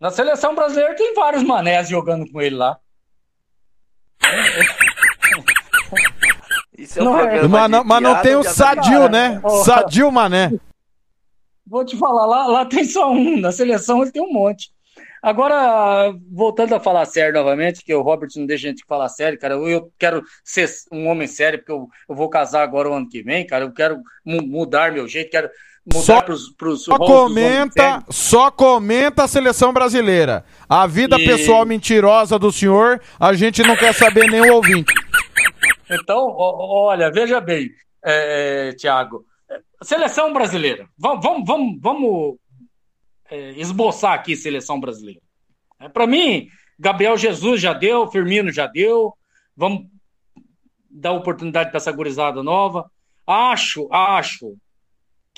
Na seleção brasileira tem vários manés jogando com ele lá. Isso é um não é. Mas, não, mas não tem o Sadio, né? Sadio Mané. Vou te falar, lá, lá tem só um, na seleção ele tem um monte. Agora, voltando a falar sério novamente, que o Robert não deixa a gente falar sério, cara, eu, eu quero ser um homem sério, porque eu, eu, vou casar agora o ano que vem, cara, eu quero mudar meu jeito, quero só, pros, pros só comenta, só comenta a seleção brasileira. A vida e... pessoal mentirosa do senhor, a gente não quer saber nem o ouvinte. Então, olha, veja bem, é, Tiago, Seleção brasileira. Vamos, vamos, vamos, vamos é, esboçar aqui seleção brasileira. É, Para mim, Gabriel Jesus já deu, Firmino já deu. Vamos dar oportunidade para essa gurizada nova. Acho, acho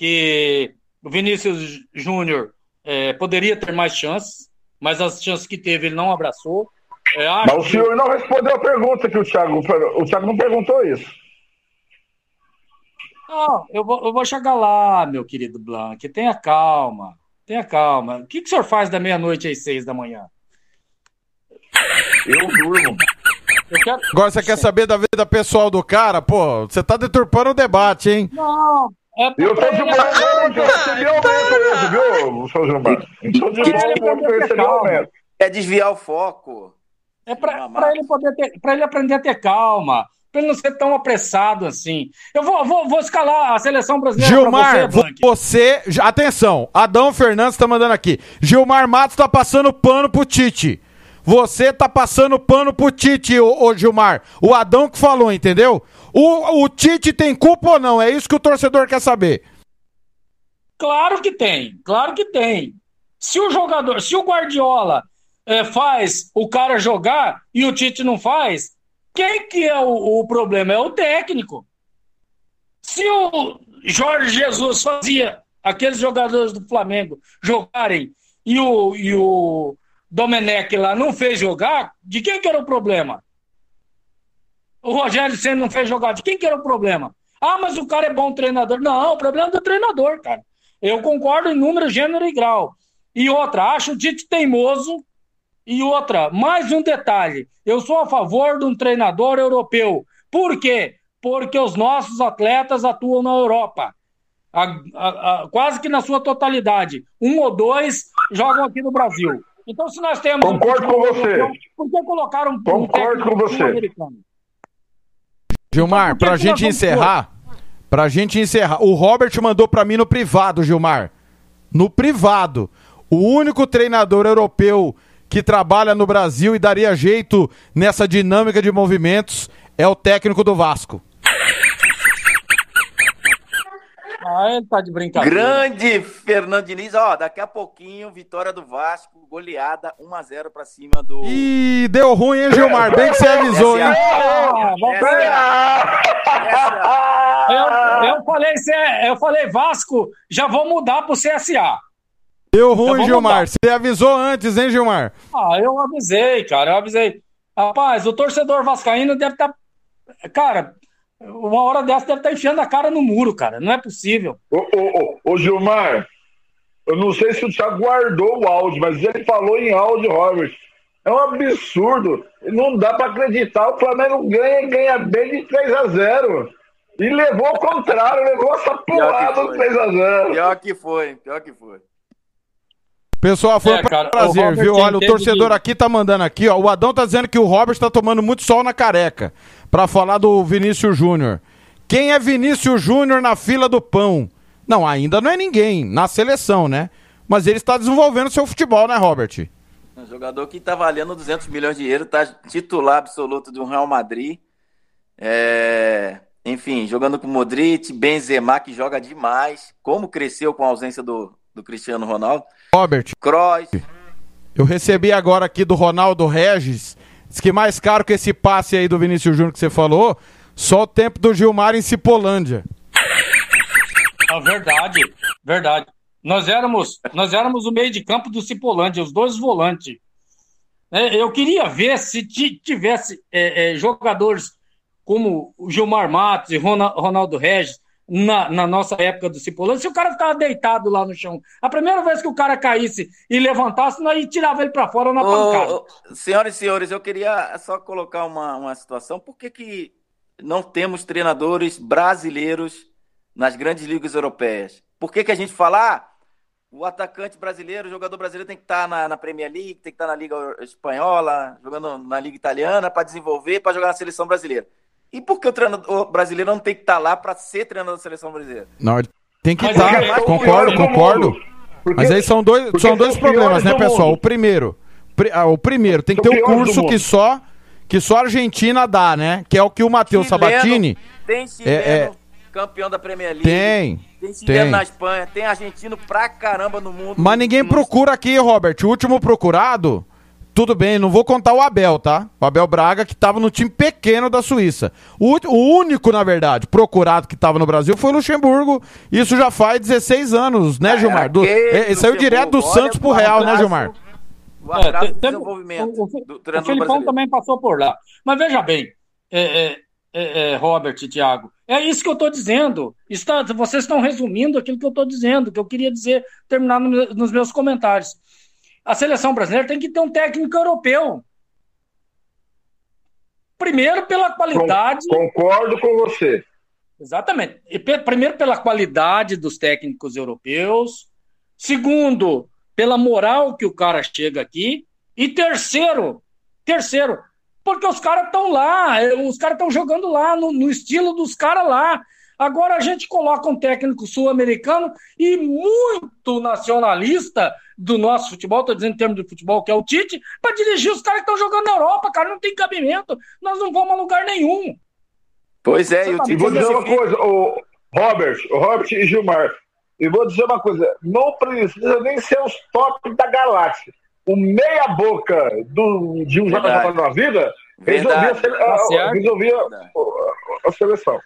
que o Vinícius Júnior é, poderia ter mais chances, mas as chances que teve ele não abraçou. É, mas o senhor não respondeu a pergunta que o Thiago, o Thiago não perguntou isso. Não, eu vou, eu vou chegar lá, meu querido Blanc. Tenha calma. Tenha calma. O que, que o senhor faz da meia-noite às seis da manhã? Eu durmo. Eu quero... Agora você quer saber da vida pessoal do cara? Pô, você tá deturpando o debate, hein? Não, é eu tô de boa, eu recebi aumento hoje, viu, seu Gilmar? Estou de boa, eu recebi aumento. É desviar o foco. É pra, pra ele poder ter, pra ele aprender a ter calma para ele não ser tão apressado assim. Eu vou, vou, vou escalar a seleção brasileira Gilmar, você, você, atenção, Adão Fernandes está mandando aqui. Gilmar Matos está passando pano pro Tite. Você tá passando pano pro Tite, ô, ô, Gilmar. O Adão que falou, entendeu? O, o Tite tem culpa ou não? É isso que o torcedor quer saber. Claro que tem, claro que tem. Se o jogador, se o Guardiola é, faz o cara jogar e o Tite não faz, quem que é o, o problema? É o técnico. Se o Jorge Jesus fazia aqueles jogadores do Flamengo jogarem e o, e o Domenech lá não fez jogar, de quem que era o problema? O Rogério Senna não fez jogar, de quem que era o problema? Ah, mas o cara é bom treinador. Não, o problema é do treinador, cara. Eu concordo em número, gênero e grau. E outra, acho o Tite teimoso. E outra, mais um detalhe. Eu sou a favor de um treinador europeu. Por quê? Porque os nossos atletas atuam na Europa. A, a, a, quase que na sua totalidade. Um ou dois jogam aqui no Brasil. Então, se nós temos. Concordo um com você. Por que colocaram um, Concordo com você. americano? Gilmar, Então, pra que gente encerrar, pra gente encerrar, o Robert mandou pra mim no privado, Gilmar. No privado. O único treinador europeu que trabalha no Brasil e daria jeito nessa dinâmica de movimentos é o técnico do Vasco. Ah, ele tá de brincadeira. Grande Fernando Diniz, ó, daqui a pouquinho, vitória do Vasco, goleada 1x0 pra cima do. Ih, deu ruim, hein, Gilmar? Bem que você avisou, hein? É é Eu, eu, falei, eu falei Vasco, já vou mudar pro CSA. Deu Eu ruim, Gilmar. mudar. Você avisou antes, hein, Gilmar? Ah, eu avisei, cara, eu avisei. Rapaz, o torcedor vascaíno deve estar. Cara, uma hora dessa deve estar enfiando a cara no muro, cara. Não é possível. Ô, ô, ô, ô, Gilmar, eu não sei se o Thiago guardou o áudio, mas ele falou em áudio, Robert. É um absurdo. Não dá pra acreditar. O Flamengo ganha e ganha bem de 3 a 0 E levou ao contrário, levou essa porrada do 3 a 0 Pior que foi, pior que foi. Pessoal, foi É, um cara, prazer, viu? Olha, o torcedor que- aqui tá mandando aqui, ó. O Adão tá dizendo que o Robert tá tomando muito sol na careca. Pra falar do Vinícius Júnior. Quem é Vinícius Júnior na fila do pão? Não, ainda não é ninguém. Na seleção, né? Mas ele está desenvolvendo seu futebol, né, Robert? Um jogador que tá valendo 200 milhões de euros, tá titular absoluto do Real Madrid. É, Enfim, jogando com Modric, Benzema, que joga demais. Como cresceu com a ausência do, do Cristiano Ronaldo. Robert, Kroos. eu recebi agora aqui do Ronaldo Regis. Diz que mais caro que esse passe aí do Vinícius Júnior que você falou, só o tempo do Gilmar em Cipolândia. É verdade, verdade. Nós éramos, nós éramos o meio de campo do Cipolândia, os dois volantes. É, eu queria ver se ti- tivesse é, é, jogadores como o Gilmar Matos e Rona- Ronaldo Regis na, na nossa época do Cipolândia, se o cara ficava deitado lá no chão. A primeira vez que o cara caísse e levantasse, nós tirava ele para fora na pancada. Ô, ô, senhoras e senhores, eu queria só colocar uma, uma situação. Por que, que não temos treinadores brasileiros nas grandes ligas europeias? Por que, que a gente fala, ah, o atacante brasileiro, o jogador brasileiro tem que estar na, na Premier League, tem que estar na Liga Espanhola, jogando na Liga Italiana para desenvolver, para jogar na seleção brasileira? E por que o treinador brasileiro não tem que estar lá para ser treinador da seleção brasileira? Não, ele tem que estar. é- concordo, do concordo. Porque- Mas aí são dois, são dois são problemas, né, do pessoal? O primeiro, pri- ah, o primeiro tem que ter um curso que só que só a Argentina dá, né? Que é o que o Matheus Sabatini Tem chileno, É, é. campeão da Premier League. tem. Tem chileno Tem. na Espanha, tem argentino pra caramba no mundo. Mas ninguém Não- procura aqui, Robert. O último procurado, tudo bem, não vou contar o Abel, tá? O Abel Braga, que tava no time pequeno da Suíça. O, o único, na verdade, procurado que tava no Brasil foi o Luxemburgo. Isso já faz 16 anos, né, Gilmar? Do, é, saiu direto do Santos pro o Real, né, Gilmar? O atraso É, do tem- desenvolvimento o, o, do o treinador Filipão brasileiro. também passou por lá. Mas veja bem, é, é, é, é, Robert e Thiago, é isso que eu estou dizendo. Está, vocês estão resumindo aquilo que eu estou dizendo, que eu queria dizer, terminar no nos meus comentários. A seleção brasileira tem que ter um técnico europeu. Primeiro, pela qualidade. Concordo com você. Exatamente. E primeiro, pela qualidade dos técnicos europeus. Segundo, pela moral que o cara chega aqui. E terceiro, terceiro, porque os caras estão lá, eh, os caras estão jogando lá, no, no estilo dos caras lá. Agora a gente coloca um técnico sul-americano e muito nacionalista do nosso futebol, estou dizendo em termos de futebol, que é o Tite, para dirigir os caras que estão jogando na Europa, cara, não tem cabimento. Nós não vamos a lugar nenhum. Pois é, e o Você E Tite vou dizer uma coisa, o Robert, o Robert e Gilmar. E vou dizer uma coisa, não precisa nem ser os top da galáxia. o meia-boca do, de um jogador na vida, resolvia, a, Tá resolvia a- a seleção.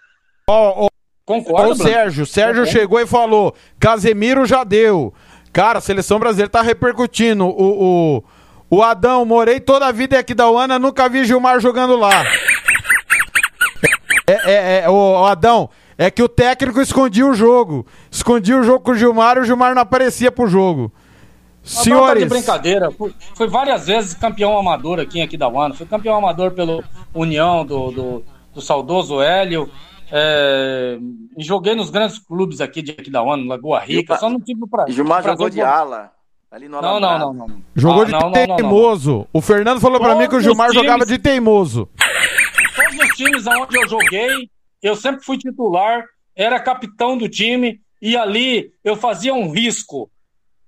Ó, ó, Concordo, o Bruno? Sérgio, o Sérgio chegou e falou: Casemiro já deu. Cara, a seleção brasileira tá repercutindo. O, o, o Adão, morei toda a vida em Aquidauana, nunca vi Gilmar jogando lá. É, é, é, o, o Adão, é que o técnico escondia o jogo. Escondia o jogo com o Gilmar e o Gilmar não aparecia pro jogo. Mas não tá Senhores, de brincadeira. Fui várias vezes campeão amador aqui em Aquidauana. Fui campeão amador pelo União do, do, do saudoso Hélio. É, e joguei nos grandes clubes aqui de Aquidauana, Lagoa Rica. Só não tive pra. Gilmar jogou de ala. Ali no Não, não, não, não. jogou Ah, de não, não, não, não, não. teimoso. O Fernando falou pra mim que o Gilmar jogava de teimoso. Todos os times onde eu joguei, eu sempre fui titular, era capitão do time, e ali eu fazia um risco.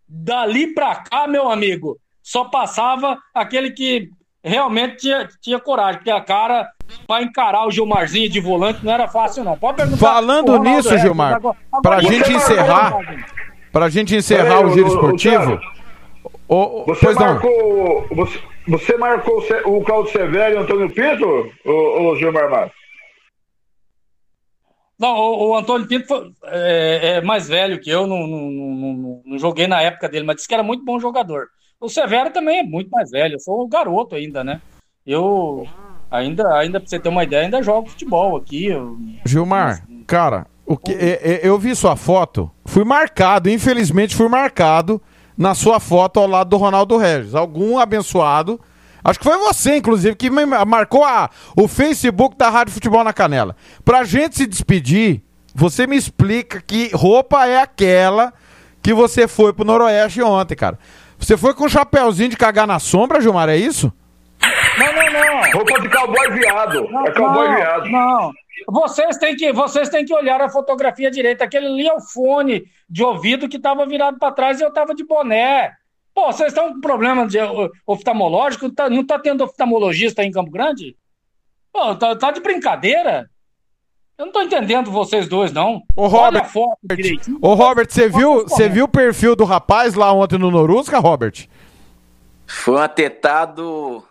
Dali pra cá, meu amigo, só passava aquele que realmente tinha, tinha coragem, porque a cara pra encarar o Gilmarzinho de volante não era fácil, não. Pode perguntar. Falando nisso, Regis, Gilmar, agora- agora pra gente marcou, encerrar, Ronaldo. Pra gente encerrar o giro esportivo. Ô, ô, Você pois não. marcou. Você, você marcou o o Claudio Severo e o Antônio Pinto, o, Gilmar Matos? Não, o, o Antônio Pinto foi- é, é mais velho que eu, não, não, não, não- não joguei na época dele, mas disse que era muito bom jogador. O Severo também é muito mais velho, eu sou garoto ainda, né? Eu ainda, ainda pra você ter uma ideia, ainda jogo futebol aqui. eu- Gilmar, cara, o que, é- é- eu vi sua foto, fui marcado, infelizmente fui marcado na sua foto ao lado do Ronaldo Regis. Algum abençoado, acho que foi você, inclusive, que marcou a, o Facebook da Rádio Futebol na Canela. Pra gente se despedir, você me explica que roupa é aquela que você foi pro Noroeste ontem, cara. Você foi com um chapéuzinho de cagar na sombra, Gilmar, é isso? Não, não, não. Roupa de cowboy viado. Não, é cowboy não, viado. Não. Vocês têm, que, vocês têm que olhar a fotografia direita. Aquele ali é o fone de ouvido que estava virado para trás e eu estava de boné. Pô, vocês estão com problema de oftalmológico? Tá- não está tendo oftalmologista aí em Campo Grande? Pô, tá, tá de brincadeira? Eu não estou entendendo vocês dois, não. Ô, Olha Robert, a foto direitinho. Ô, Robert, você viu, você viu o perfil do rapaz lá ontem no Norusca, Robert? Foi um atentado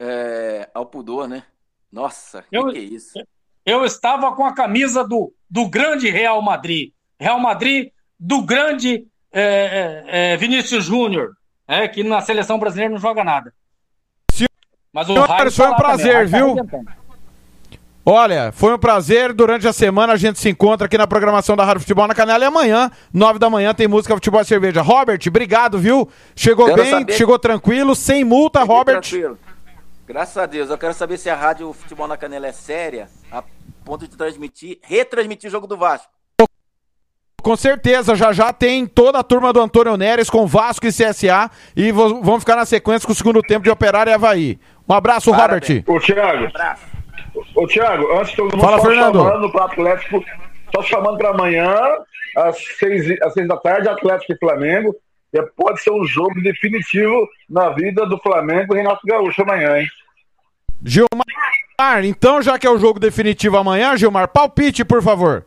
é, ao pudor, né? Nossa, que Eu- que é isso? eu estava com a camisa do, do grande Real Madrid. Real Madrid do grande é, é, é, Vinícius Júnior, é, que na seleção brasileira não joga nada. Senhor- Mas o Senhores, Raio foi um prazer, também, viu? Olha, foi um prazer. Durante a semana a gente se encontra aqui na programação da Rádio Futebol na Canela e amanhã, nove da manhã, tem música Futebol e Cerveja. Robert, obrigado, viu? Chegou Quero bem, saber- chegou tranquilo, sem multa, Fique Robert. tranquilo. Graças a Deus. Eu quero saber se a rádio Futebol na Canela é séria a ponto de transmitir, retransmitir o jogo do Vasco. Com certeza, já já tem toda a turma do Antônio Neres com Vasco e CSA e vão ficar na sequência com o segundo tempo de Operário e Havaí. Um abraço, Parabéns. Robert. Ô, Thiago, Abraço. Ô, Thiago, antes de todo mundo Fala, só Fernando. chamando pro Atlético, só chamando para amanhã, às seis, às seis da tarde, Atlético e Flamengo. E pode ser um jogo definitivo na vida do Flamengo e Renato Gaúcho amanhã, hein? Gilmar, então já que é o jogo definitivo amanhã, Gilmar, palpite, por favor.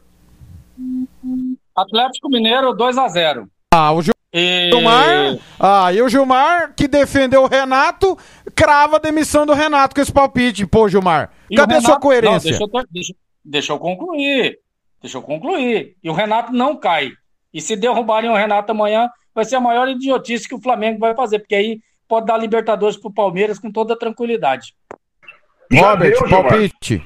Atlético Mineiro 2 a 0 Ah, o Gil- E... Gilmar. Ah, e o Gilmar, que defendeu o Renato, crava a demissão do Renato com esse palpite. Pô, Gilmar, e cadê a Renato- sua coerência? Não, deixa, eu deixa- deixa eu concluir. Deixa eu concluir. E o Renato não cai. E se derrubarem o Renato amanhã, vai ser a maior idiotice que o Flamengo vai fazer, porque aí pode dar Libertadores pro Palmeiras com toda tranquilidade. Robert, deu, palpite.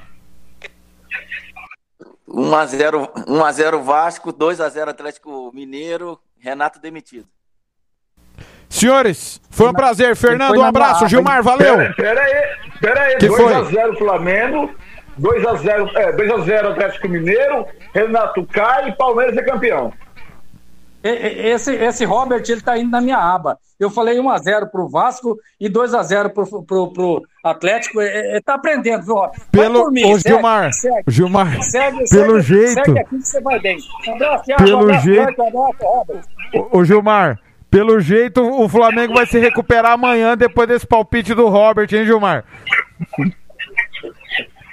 1x0 1x0 Vasco, 2x0 Atlético Mineiro, Renato demitido. Senhores, foi um prazer. Fernando, um abraço. Gilmar, valeu. Pera, pera aí, pera aí. Que foi? 2x0 Flamengo, 2x0 é, 2x0 Atlético Mineiro, Renato cai e Palmeiras é campeão. Esse, esse Robert, ele tá indo na minha aba. Eu falei 1x0 pro Vasco e 2x0 pro, pro, pro Atlético. Ele tá aprendendo, viu, Robert? Vai Pelo, por mim, ô, segue, Gilmar, segue. Gilmar, Segue, pelo segue, jeito, Segue aqui que você vai bem. Um abraço, Thiago, Pelo abraço, jeito- abraço, Robert. Ô, ô, Gilmar, pelo jeito o Flamengo vai se recuperar amanhã depois desse palpite do Robert, hein, Gilmar?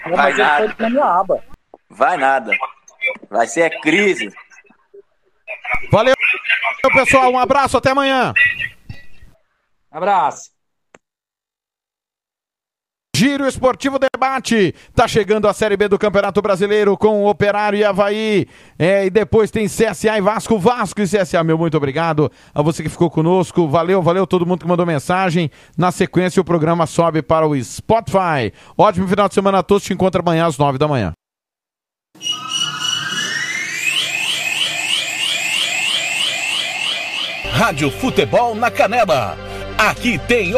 Vai nada. Vai nada. Vai ser a crise. Valeu, pessoal. Um abraço, até amanhã. Abraço. Giro Esportivo Debate. Tá chegando a Série B do Campeonato Brasileiro com Operário e Havaí. É, e depois tem CSA e Vasco. Vasco e CSA, meu muito obrigado a você que ficou conosco. Valeu, valeu todo mundo que mandou mensagem. Na sequência, o programa sobe para o Spotify. Ótimo final de semana a todos. Te encontro amanhã às nove da manhã. Rádio Futebol na Canela. Aqui tem